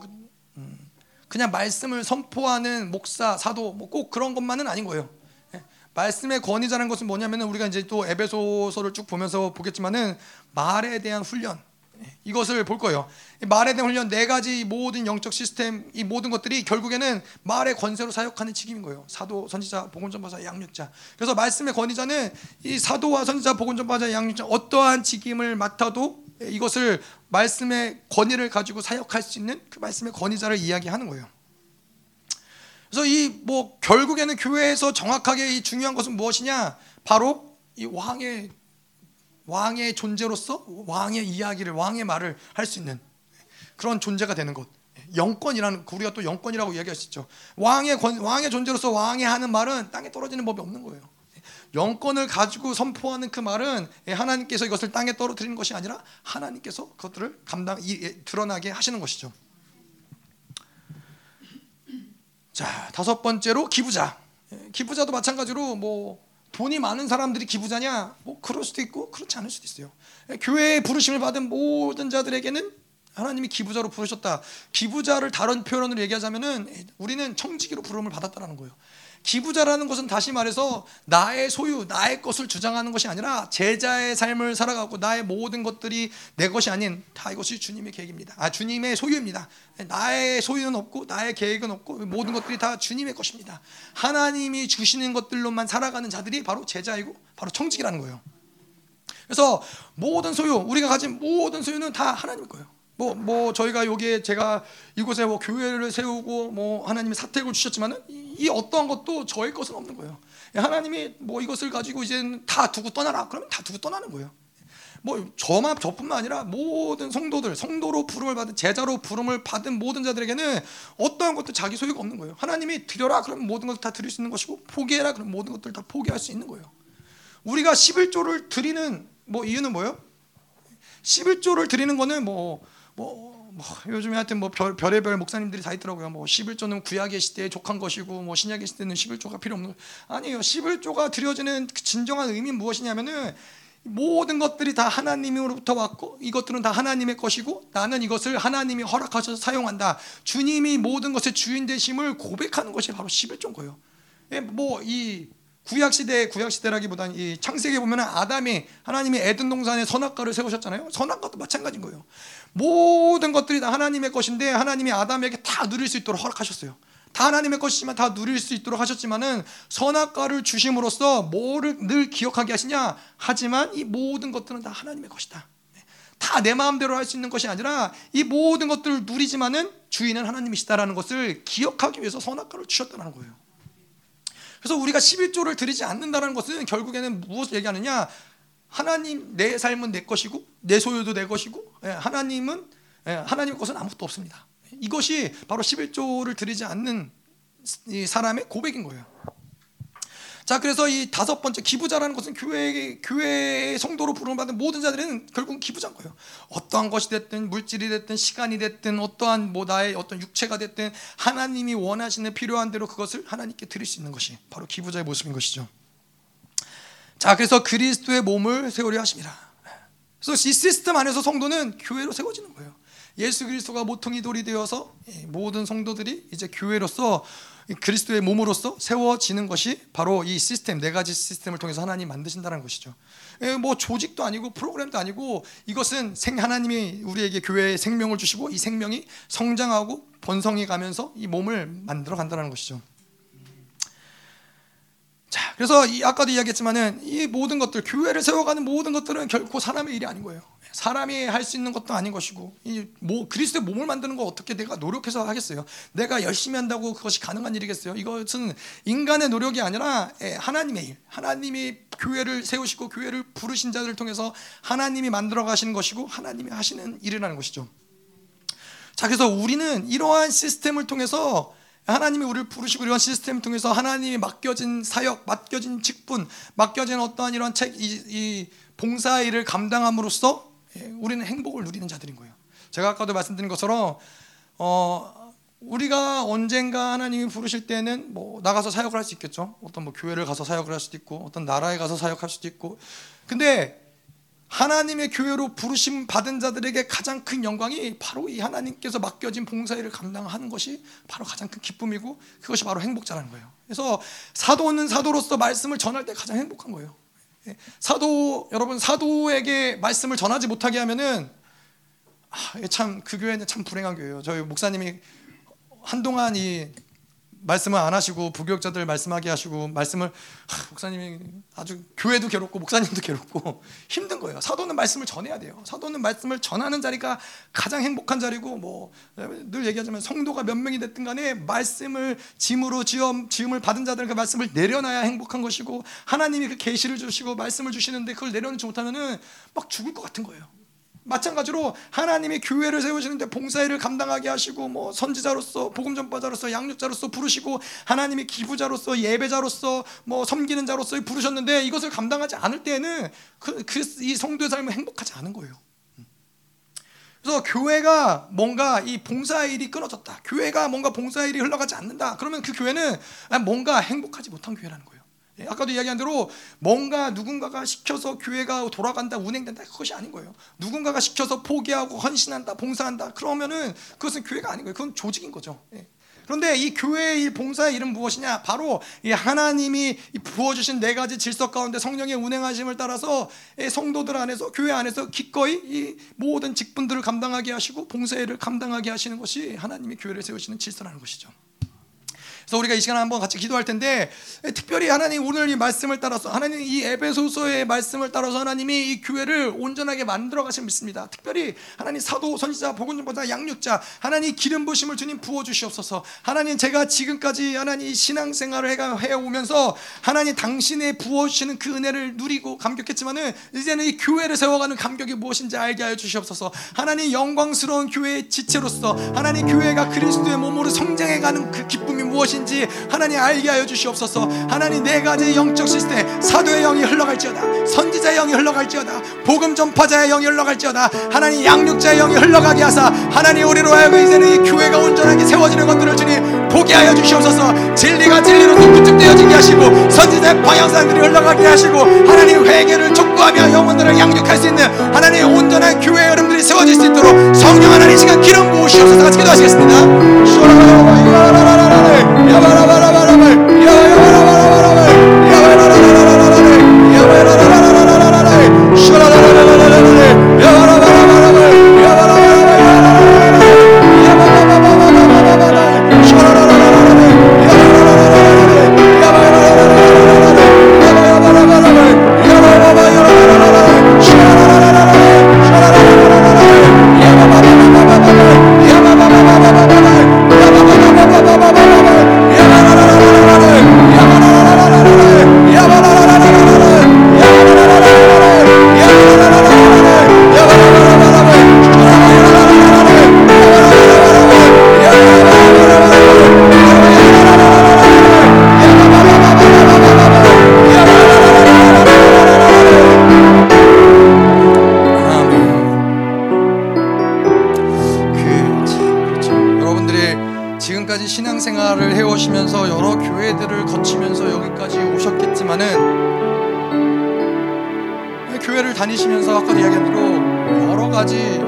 음, 그냥 말씀을 선포하는 목사 사도 뭐 꼭 그런 것만은 아닌 거예요. 말씀의 권위자는 것은 뭐냐면은 우리가 이제 또 에베소서를 쭉 보면서 보겠지만은 말에 대한 훈련 이것을 볼 거예요. 말에 대한 훈련 네 가지 모든 영적 시스템 이 모든 것들이 결국에는 말의 권세로 사역하는 직임인 거예요. 사도, 선지자, 복음전파자, 양육자. 그래서 말씀의 권위자는 이 사도와 선지자, 복음전파자, 양육자 어떠한 직임을 맡아도 이것을 말씀의 권위를 가지고 사역할 수 있는 그 말씀의 권위자를 이야기하는 거예요. 그래서 이 뭐 결국에는 교회에서 정확하게 이 중요한 것은 무엇이냐? 바로 이 왕의 왕의 존재로서 왕의 이야기를 왕의 말을 할 수 있는 그런 존재가 되는 것. 영권이라는 우리가 또 영권이라고 이야기할 수 있죠. 왕의 권, 왕의 존재로서 왕이 하는 말은 땅에 떨어지는 법이 없는 거예요. 영권을 가지고 선포하는 그 말은 하나님께서 이것을 땅에 떨어뜨리는 것이 아니라 하나님께서 그것들을 감당 드러나게 하시는 것이죠. 자, 다섯 번째로 기부자. 예, 기부자도 마찬가지로 뭐 돈이 많은 사람들이 기부자냐? 뭐 그럴 수도 있고 그렇지 않을 수도 있어요. 예, 교회에 부르심을 받은 모든 자들에게는 하나님이 기부자로 부르셨다. 기부자를 다른 표현으로 얘기하자면은 우리는 청지기로 부름을 받았다라는 거예요. 기부자라는 것은 다시 말해서 나의 소유, 나의 것을 주장하는 것이 아니라 제자의 삶을 살아가고 나의 모든 것들이 내 것이 아닌 다 이것이 주님의 계획입니다. 아, 주님의 소유입니다. 나의 소유는 없고 나의 계획은 없고 모든 것들이 다 주님의 것입니다. 하나님이 주시는 것들로만 살아가는 자들이 바로 제자이고 바로 청직이라는 거예요. 그래서 모든 소유, 우리가 가진 모든 소유는 다 하나님 거예요. 뭐, 뭐 저희가 여기에 제가 이곳에 뭐 교회를 세우고 뭐 하나님이 사택을 주셨지만은 이, 이 어떠한 것도 저의 것은 없는 거예요. 하나님이 뭐 이것을 가지고 이제는 다 두고 떠나라. 그러면 다 두고 떠나는 거예요. 뭐 저만 저뿐만 아니라 모든 성도들, 성도로 부름을 받은 제자로 부름을 받은 모든 자들에게는 어떠한 것도 자기 소유가 없는 거예요. 하나님이 드려라 그러면 모든 것을 다 드릴 수 있는 것이고 포기해라 그러면 모든 것들 다 포기할 수 있는 거예요. 우리가 11조를 드리는 뭐 이유는 뭐예요? 11조를 드리는 거는 뭐 뭐, 뭐 요즘에 하여튼 뭐 별, 별의별 목사님들이 다 있더라고요. 뭐 11조는 구약의 시대에 족한 것이고 뭐 신약의 시대는 11조가 필요 없는 거. 아니에요. 11조가 드려지는 그 진정한 의미는 무엇이냐면은 모든 것들이 다 하나님으로부터 왔고 이것들은 다 하나님의 것이고 나는 이것을 하나님이 허락하셔서 사용한다. 주님이 모든 것의 주인 되심을 고백하는 것이 바로 11조인 거예요. 예, 뭐이 구약 시대 구약 시대라기보다는 이 창세기에 보면 아담이 하나님이 에덴 동산에 선악과를 세우셨잖아요. 선악과도 마찬가지인 거예요. 모든 것들이 다 하나님의 것인데 하나님이 아담에게 다 누릴 수 있도록 허락하셨어요. 다 하나님의 것이지만 다 누릴 수 있도록 하셨지만은 선악과를 주심으로써 뭐를 늘 기억하게 하시냐? 하지만 이 모든 것들은 다 하나님의 것이다. 다 내 마음대로 할 수 있는 것이 아니라 이 모든 것들을 누리지만은 주인은 하나님이시다라는 것을 기억하기 위해서 선악과를 주셨다는 거예요. 그래서 우리가 11조를 드리지 않는다는 것은 결국에는 무엇을 얘기하느냐? 하나님 내 삶은 내 것이고 내 소유도 내 것이고 예, 하나님은 예, 하나님의 것은 아무것도 없습니다. 이것이 바로 11조를 드리지 않는 사람의 고백인 거예요. 자, 그래서 이 다섯 번째 기부자라는 것은 교회 교회의 성도로 부름받은 모든 자들은 결국 기부자인 거예요. 어떠한 것이 됐든 물질이 됐든 시간이 됐든 어떠한 뭐 나의 어떤 육체가 됐든 하나님이 원하시는 필요한 대로 그것을 하나님께 드릴 수 있는 것이 바로 기부자의 모습인 것이죠. 자, 그래서 그리스도의 몸을 세우려 하십니다. 그래서 이 시스템 안에서 성도는 교회로 세워지는 거예요. 예수 그리스도가 모퉁이 돌이 되어서 모든 성도들이 이제 교회로서 그리스도의 몸으로서 세워지는 것이 바로 이 시스템 네 가지 시스템을 통해서 하나님 만드신다는 것이죠. 예, 뭐 조직도 아니고 프로그램도 아니고 이것은 생 하나님이 우리에게 교회에 생명을 주시고 이 생명이 성장하고 번성해 가면서 이 몸을 만들어 간다는 것이죠. 자, 그래서 이 아까도 이야기했지만은 이 모든 것들 교회를 세워가는 모든 것들은 결코 사람의 일이 아닌 거예요. 사람이 할 수 있는 것도 아닌 것이고 이 뭐 그리스도의 몸을 만드는 거 어떻게 내가 노력해서 하겠어요? 내가 열심히 한다고 그것이 가능한 일이겠어요? 이것은 인간의 노력이 아니라 예, 하나님의 일. 하나님이 교회를 세우시고 교회를 부르신 자들을 통해서 하나님이 만들어 가시는 것이고 하나님이 하시는 일이라는 것이죠. 자, 그래서 우리는 이러한 시스템을 통해서 하나님이 우리를 부르시고 이런 시스템을 통해서 하나님이 맡겨진 사역, 맡겨진 직분, 맡겨진 어떠한 이런 책, 이, 이 봉사 일을 감당함으로써 예, 우리는 행복을 누리는 자들인 거예요. 제가 아까도 말씀드린 것처럼 어, 우리가 언젠가 하나님이 부르실 때는 뭐 나가서 사역을 할 수 있겠죠. 어떤 뭐 교회를 가서 사역을 할 수도 있고 어떤 나라에 가서 사역할 수도 있고. 근데 하나님의 교회로 부르심 받은 자들에게 가장 큰 영광이 바로 이 하나님께서 맡겨진 봉사일을 감당하는 것이 바로 가장 큰 기쁨이고 그것이 바로 행복자라는 거예요. 그래서 사도는 사도로서 말씀을 전할 때 가장 행복한 거예요. 예, 사도 여러분 사도에게 말씀을 전하지 못하게 하면은 아, 참그 교회는 참 불행한 교회예요. 저희 목사님이 한동안 이 말씀을 안 하시고 부교육자들 말씀하게 하시고 말씀을 하, 목사님이 아주 교회도 괴롭고 목사님도 괴롭고 힘든 거예요. 사도는 말씀을 전해야 돼요. 사도는 말씀을 전하는 자리가 가장 행복한 자리고 뭐 늘 얘기하자면 성도가 몇 명이 됐든 간에 말씀을 짐으로 지음 지음을 받은 자들 그 말씀을 내려놔야 행복한 것이고 하나님이 그 계시를 주시고 말씀을 주시는데 그걸 내려놓지 못하면은 막 죽을 것 같은 거예요. 마찬가지로 하나님이 교회를 세우시는데 봉사일을 감당하게 하시고 뭐 선지자로서 복음 전파자로서 양육자로서 부르시고 하나님이 기부자로서 예배자로서 뭐 섬기는 자로서 부르셨는데 이것을 감당하지 않을 때에는 그, 그, 이 성도의 삶은 행복하지 않은 거예요. 그래서 교회가 뭔가 이 봉사일이 끊어졌다. 교회가 뭔가 봉사일이 흘러가지 않는다. 그러면 그 교회는 뭔가 행복하지 못한 교회라는 거예요. 네, 아까도 이야기한 대로 뭔가 누군가가 시켜서 교회가 돌아간다 운행된다 그것이 아닌 거예요. 누군가가 시켜서 포기하고 헌신한다 봉사한다 그러면은 그것은 교회가 아닌 거예요. 그건 조직인 거죠. 예. 그런데 이 교회의 이 봉사의 일은 무엇이냐? 바로 이 하나님이 부어주신 네 가지 질서 가운데 성령의 운행하심을 따라서 성도들 안에서 교회 안에서 기꺼이 이 모든 직분들을 감당하게 하시고 봉사일을 감당하게 하시는 것이 하나님이 교회를 세우시는 질서라는 것이죠. 그래서 우리가 이 시간 한번 같이 기도할 텐데 예, 특별히 하나님 오늘 이 말씀을 따라서 하나님 이 에베소서의 말씀을 따라서 하나님이 이 교회를 온전하게 만들어 가신 믿습니다. 특별히 하나님 사도 선지자 복음전보다 양육자 하나님 기름 부심을 주님 부어 주시옵소서. 하나님 제가 지금까지 하나님 신앙생활을 해가 해 오면서 하나님 당신의 부어 주시는 그 은혜를 누리고 감격했지만은 이제는 이 교회를 세워가는 감격이 무엇인지 알게 하여 주시옵소서. 하나님 영광스러운 교회의 지체로서 하나님 교회가 그리스도의 몸으로 성장해가는 그 기쁨이 무엇인지 무엇인지 하나님 알게 하여 주시옵소서. 하나님 네 가지 영적 시스템 사도의 영이 흘러갈지어다 선지자의 영이 흘러갈지어다 복음 전파자의 영이 흘러갈지어다 하나님 양육자의 영이 흘러가게 하사 하나님 우리로 하여금 이제는 이 교회가 온전하게 세워지는 것들을 주님 보게 하여 주시옵소서. 진리가 진리로서 구축되어지게 하시고 선지자의 방향상들이 흘러가게 하시고 하나님 회개를 촉구, 기도하며 영혼들을 양육할 수 있는 하나님의 온전한 교회 여러분들이 세워질 수 있도록 성령 하나님 시간 기름 부으시옵소서. 같이 기도하시겠습니다. 지금까지 신앙생활을 해오시면서 여러 교회들을 거치면서 여기까지 오셨겠지만은 교회를 다니시면서 아까 이야기한 대로 여러 가지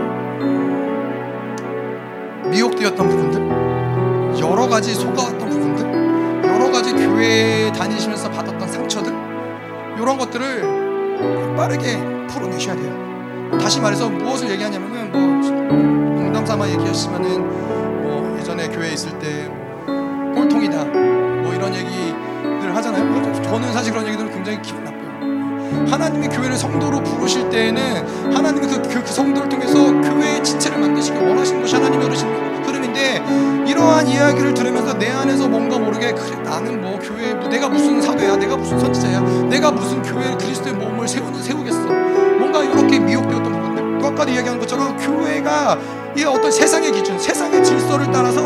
미혹되었던 부분들, 여러 가지 속아왔던 부분들, 여러 가지 교회 다니시면서 받았던 상처들 이런 것들을 빠르게 풀어내셔야 돼요. 다시 말해서 무엇을 얘기하냐면은 뭐 농담 삼아 얘기했으면은 이전에 교회에 있을 때 꼴통이다. 뭐 이런 얘기들 하잖아요. 저는 사실 그런 얘기들은 굉장히 기분 나빠요. 하나님이 교회를 성도로 부르실 때에는 하나님이 그, 그, 그 성도를 통해서 교회의 지체를 만드시길 원하시는 것이 하나님의 흐름인데 이러한 이야기를 들으면서 내 안에서 뭔가 모르게 그래 나는 뭐 교회 뭐 내가 무슨 사도야? 내가 무슨 선지자야? 내가 무슨 교회를 그리스도의 몸을 세우는 세우겠어? 뭔가 이렇게 미혹되었던 부분들. 아까도 이야기한 것처럼 교회가 이 어떤 세상의 기준, 세상의 질서를 따라서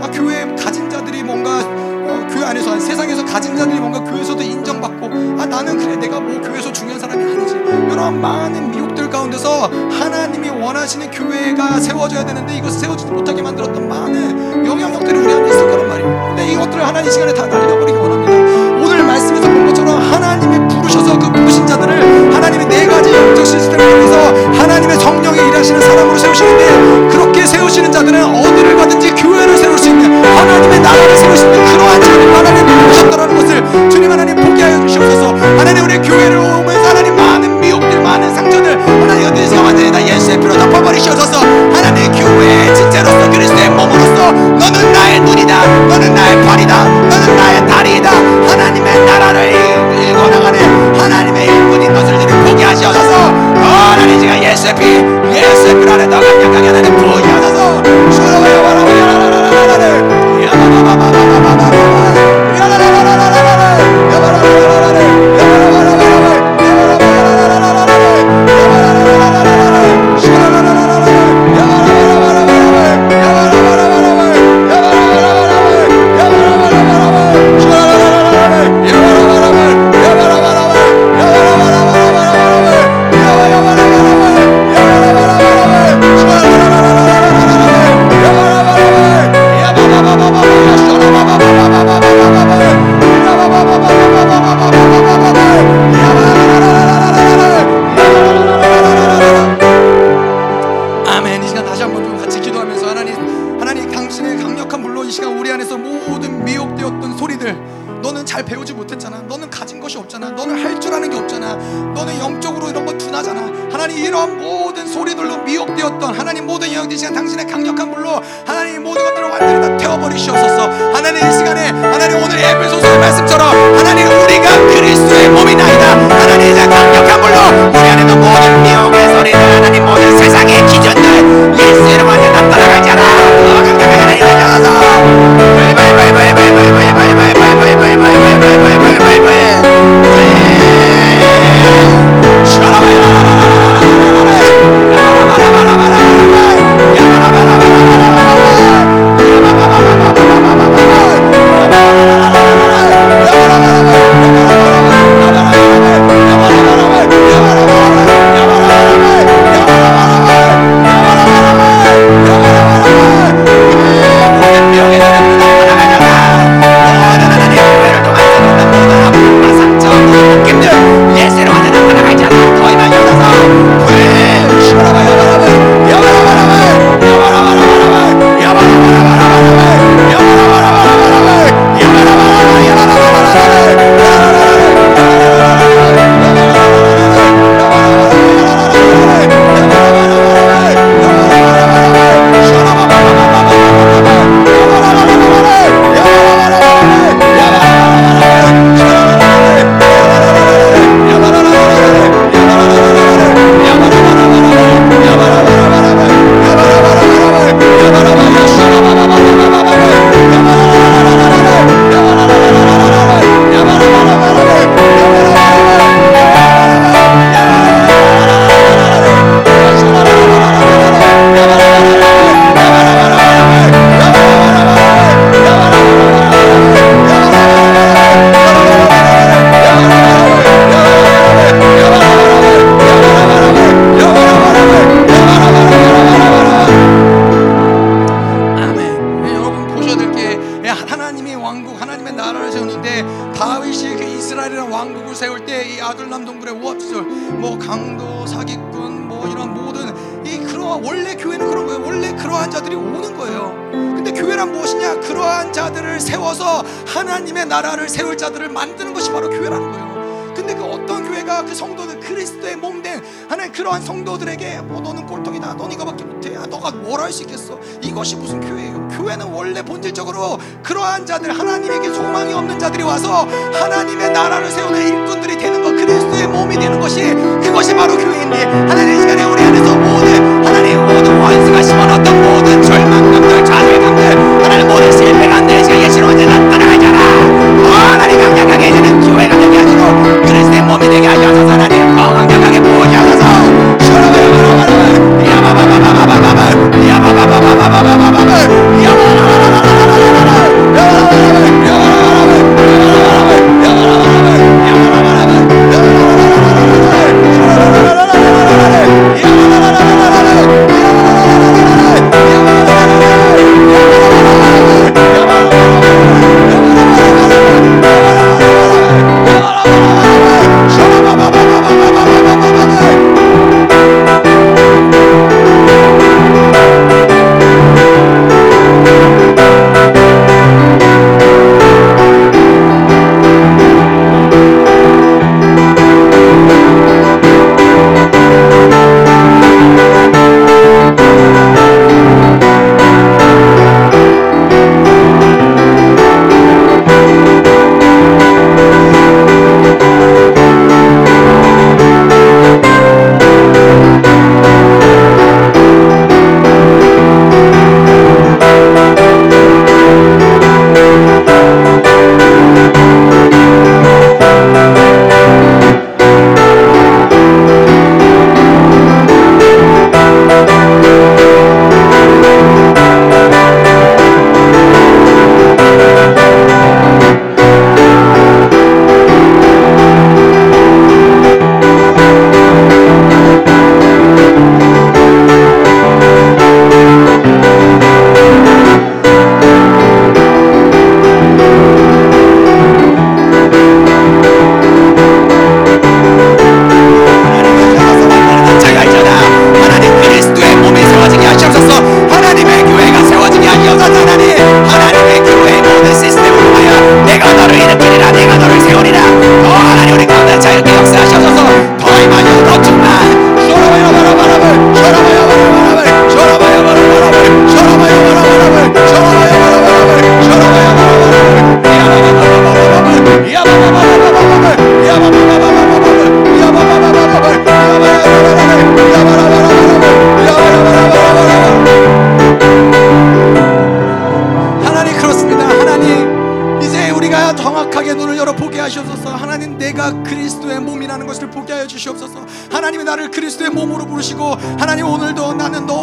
아, 교회 가진 자들이 뭔가 어, 교회 안에서 세상에서 가진 자들이 뭔가 교회에서도 인정받고 아 나는 그래 내가 뭐 교회에서 중요한 사람이 아니지. 이런 많은 미혹들 가운데서 하나님이 원하시는 교회가 세워져야 되는데 이것 세워지지 못하게 만들었던 많은 영향력들이 우리 안에 있을 거란 말이에요. 근데 이것들을 하나님 시간에 다 날려버리기 원합니다. 오늘 말씀에서 본 것처럼 하나님이 부르셔서 그 부르신 자들을 하나님이 내가 이 영적 시스템을 통해서 하나님의 성령이 일하시는 사람으로 세우시는데 그렇게 세우시는 자들은 어디를 가든지 교회를 세울 수 있는 하나님의 나라를 세울 수 있는 그러한 자를 하나님 주셨더라는 것을 주님 하나님 포기하여 주시옵소서. 하나님 우리 교회를 오면서 하나님 많은 미혹들 많은 상처들 하나님 어디서 완전히다 예수의 피로 덮어버리시옵소서. 하나님 교회의 진짜로서 그리스도의 몸으로서 너는 나의 눈이다. 너는 나의 팔이다. 너는 나의 다리이다. 하나님의 나라를 Yo lo veo,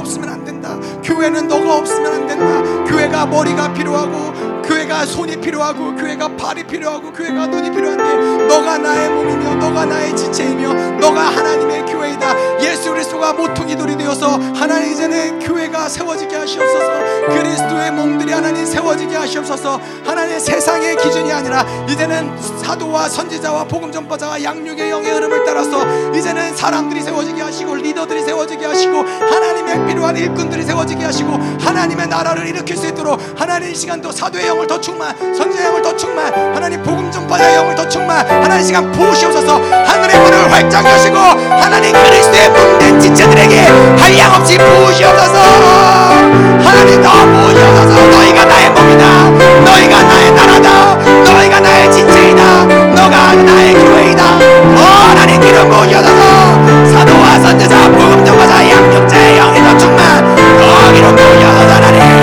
없으면 안 된다. 교회는 너가 없으면 안 된다. 교회가 머리가 필요하고 교회가 손이 필요하고 교회가 발이 필요하고 교회가 눈이 필요한데 너가 나의 몸이며 너가 나의 지체이며 너가 하나님의 교회 이다. 예수 그리스도가 모퉁이 돌이 되어서 하나님 이제는 교회가 세워지게 하시옵소서. 그리스도의 몸들이 하나님 세워지게 하시옵소서. 하나님 세상의 기준이 아니라 이제는 사도와 선지자와 복음 전파자와 양육의 영의 흐름을 따라서 이제는 사람들이 세워지게 하시고 리더들이 세워지게 하시고 하나님의 필요한 일꾼들이 세워지게 하시고 하나님의 나라를 일으킬 수 있도록 하나님 이 시간도 사도의 영을 더 충만 선지자의 영을 더 충만 하나님 복음 전파자의 영을 더 충만 하나님 이 시간 부으시옵소서. 하늘의 문을 활짝 여시고 하나님 그리스도의 몸된 지체들에게 한량없이 부으시옵소서. 하나님 더 부으시옵소서. 너희가 나의 몸이다. 너희가 나의 나라다. 너희가 나의 지체이다. 너가 나의 교회이다. 어 하나님 기름 부으시옵소서. 사도와 선지자 전파자 양육자의 더 충만. 더 기름 부으시옵소서 하나님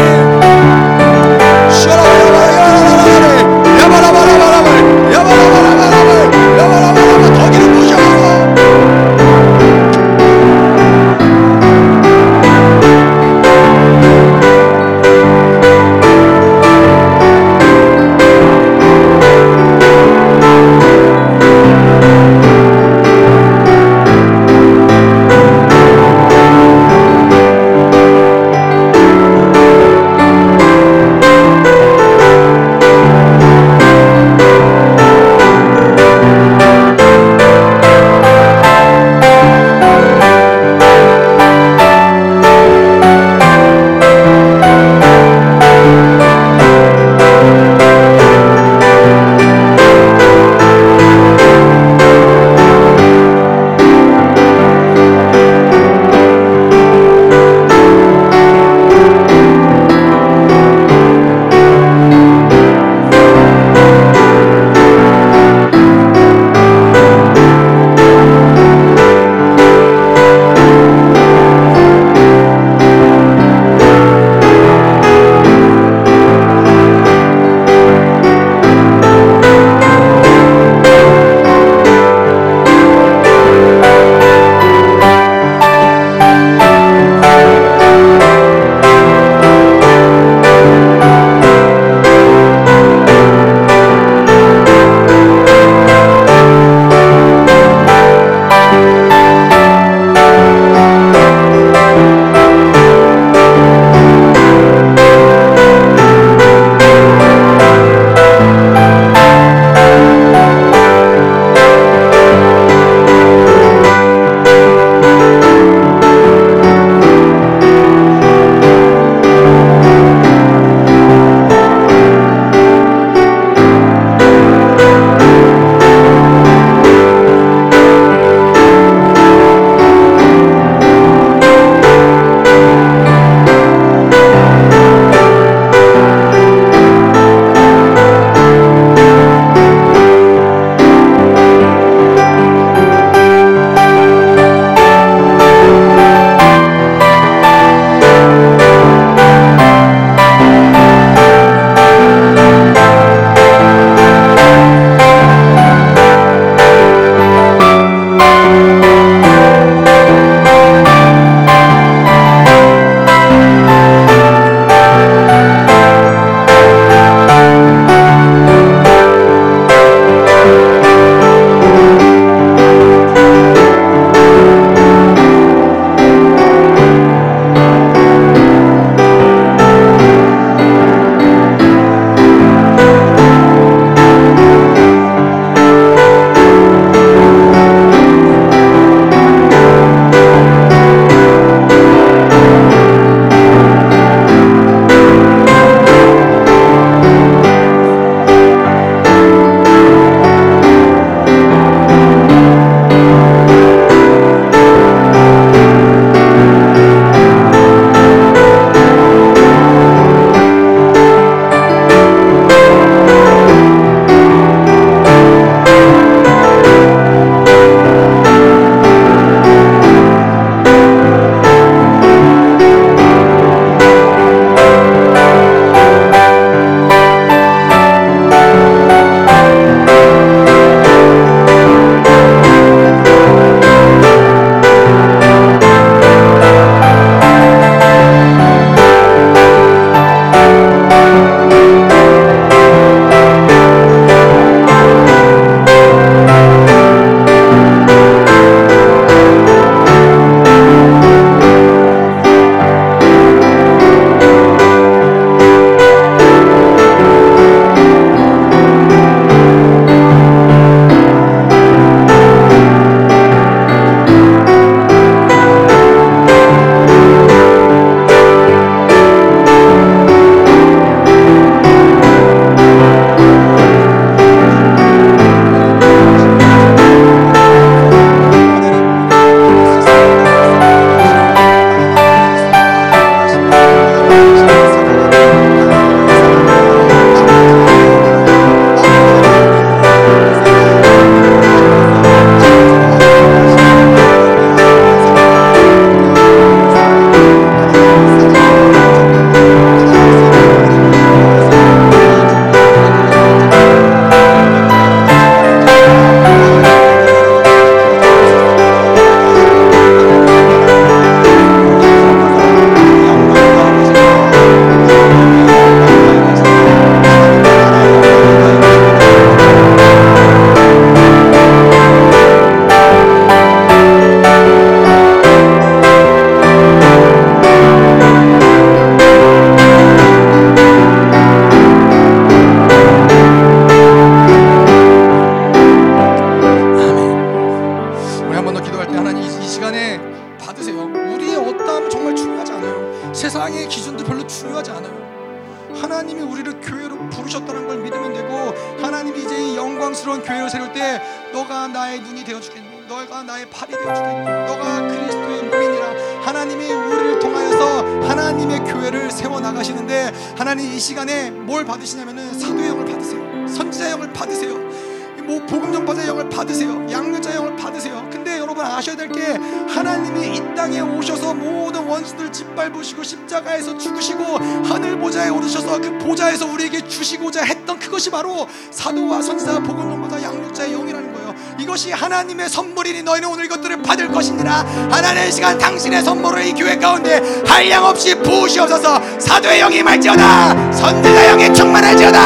당신의 선물을 이 교회 가운데 한량 없이 부으시옵소서. 사도의 영이 말지어다. 선지자 영이 충만할지어다.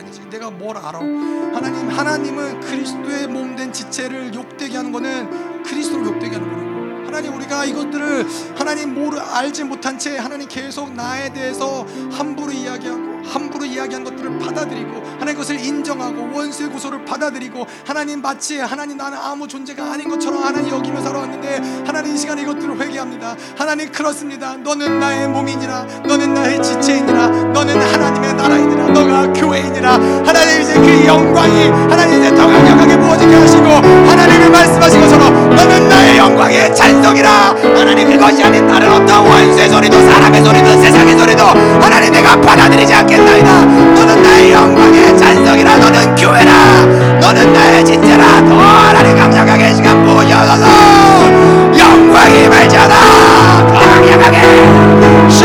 아니지. 내가 뭘 알아? 하나님, 하나님은 그리스도의 몸된 지체를 욕되게 하는 거는 그리스도를 욕되게 하는 거라고. 하나님 우리가 이것들을 하나님 모르 알지 못한 채 하나님 계속 나에 대해서 함부로 이야기하고 함부로 이야기한 것들을 받아들이고 하나님 그것을 인정하고 원수의 고소를 받아들이고 하나님 마치 하나님 나는 아무 존재가 아닌 것처럼 하나님 여기며 살아왔는데 하나님 이 시간에 이것들을 회개합니다. 하나님 그렇습니다. 너는 나의 몸이니라. 너는 나의 지체이니라. 너는 하나님의 나라이니라. 너가 교회이니라. 하나님 이제 그 영광이 하나님 이제 더 강력하게 부어지게 하시고 하나님이 말씀하신 것처럼 너는 나의 영광의 찬송이라. 하나님 그것이 아닌 다른 어떤 원수의 소리도 사람의 소리도 세상의 소리도 하나님 내가 받아들이지 않 겠나이다. 너는 나의 영광의 찬송이라. 너는 교회라. 너는 나의 진짜라. 더 하나님 강력하게 시간 부어져서 영광이 말자다 더 강력하게. 그것이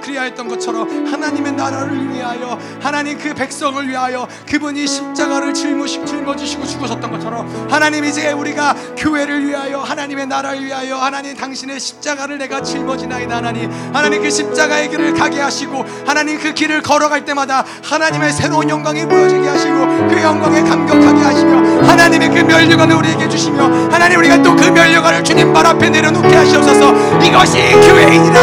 그리하였던 것처럼 하나님의 나라를 위하여 하나님 그 백성을 위하여 그분이 십자가를 짊어시, 짊어지시고 죽으셨던 것처럼 하나님 이제 우리가 교회를 위하여 하나님의 나라를 위하여 하나님 당신의 십자가를 내가 짊어지나이다 하나님 하나님 그 십자가의 길을 가게 하시고 하나님 그 길을 걸어갈 때마다 하나님의 새로운 영광이 보여지게 하시고 그 영광에 감격하게 하시며 하나님의 그 멸류관을 우리에게 주시며 하나님 우리가 또 그 멸류관을 주님 발 앞에 내려놓게 하시옵소서. 이것이 교회이니라.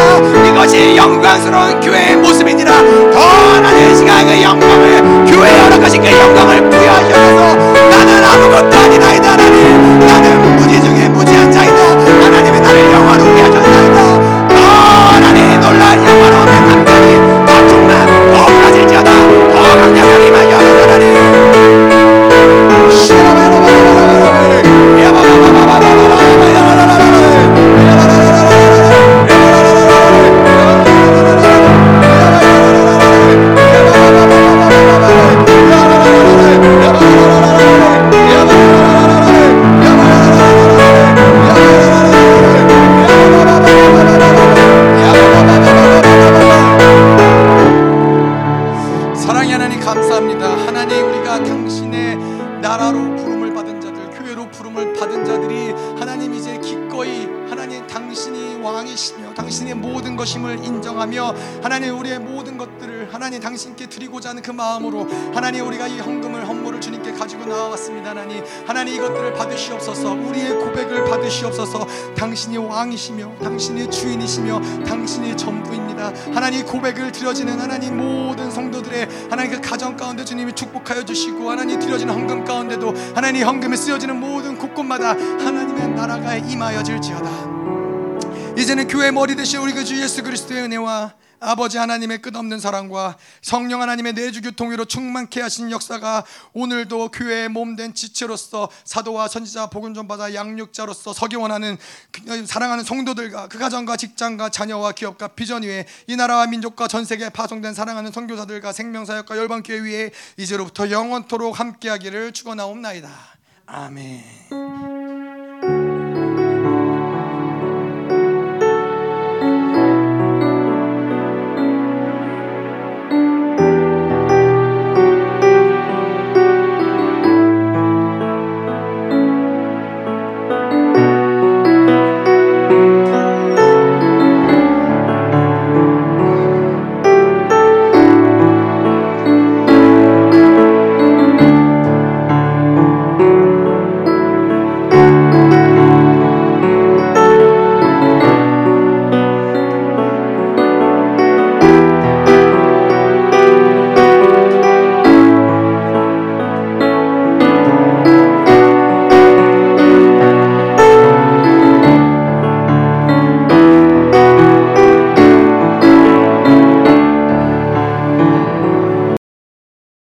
이것이 영광스러운 교회의 모습이니라. 더 하나님 이 시간 그 영광을 교회에 허락하신 그 영광을 부여하셔서. 나는 아무것도 아니나이다 하나님. 나는 무지 중에 무지한 자이다. 하나님이 나를 영화롭게 하셨나이 드리고자 하는 그 마음으로 하나님 우리가 이 헌금을 헌물을 주님께 가지고 나왔습니다. 하나님 하나님 이것들을 받으시옵소서 우리의 고백을 받으시옵소서 당신이 왕이시며 당신이 주인이시며 당신이 전부입니다. 하나님 고백을 드려지는 하나님 모든 성도들의 하나님 그 가정 가운데 주님이 축복하여 주시고 하나님 드려지는 헌금 가운데도 하나님 헌금에 쓰여지는 모든 곳곳마다 하나님의 나라가 임하여 질지어다. 이제는 교회 머리 대신 우리 그 주 예수 그리스도의 은혜와 아버지 하나님의 끝없는 사랑과 성령 하나님의 내주 교통위로 충만케 하신 역사가 오늘도 교회의 몸된 지체로서 사도와 선지자 복음 전받아 양육자로서 서기원하는 그 사랑하는 성도들과 그 가정과 직장과 자녀와 기업과 비전 위에 이 나라와 민족과 전 세계에 파송된 사랑하는 선교사들과 생명사역과 열방교회 위에 이제로부터 영원토록 함께하기를 축원하옵나이다. 아멘.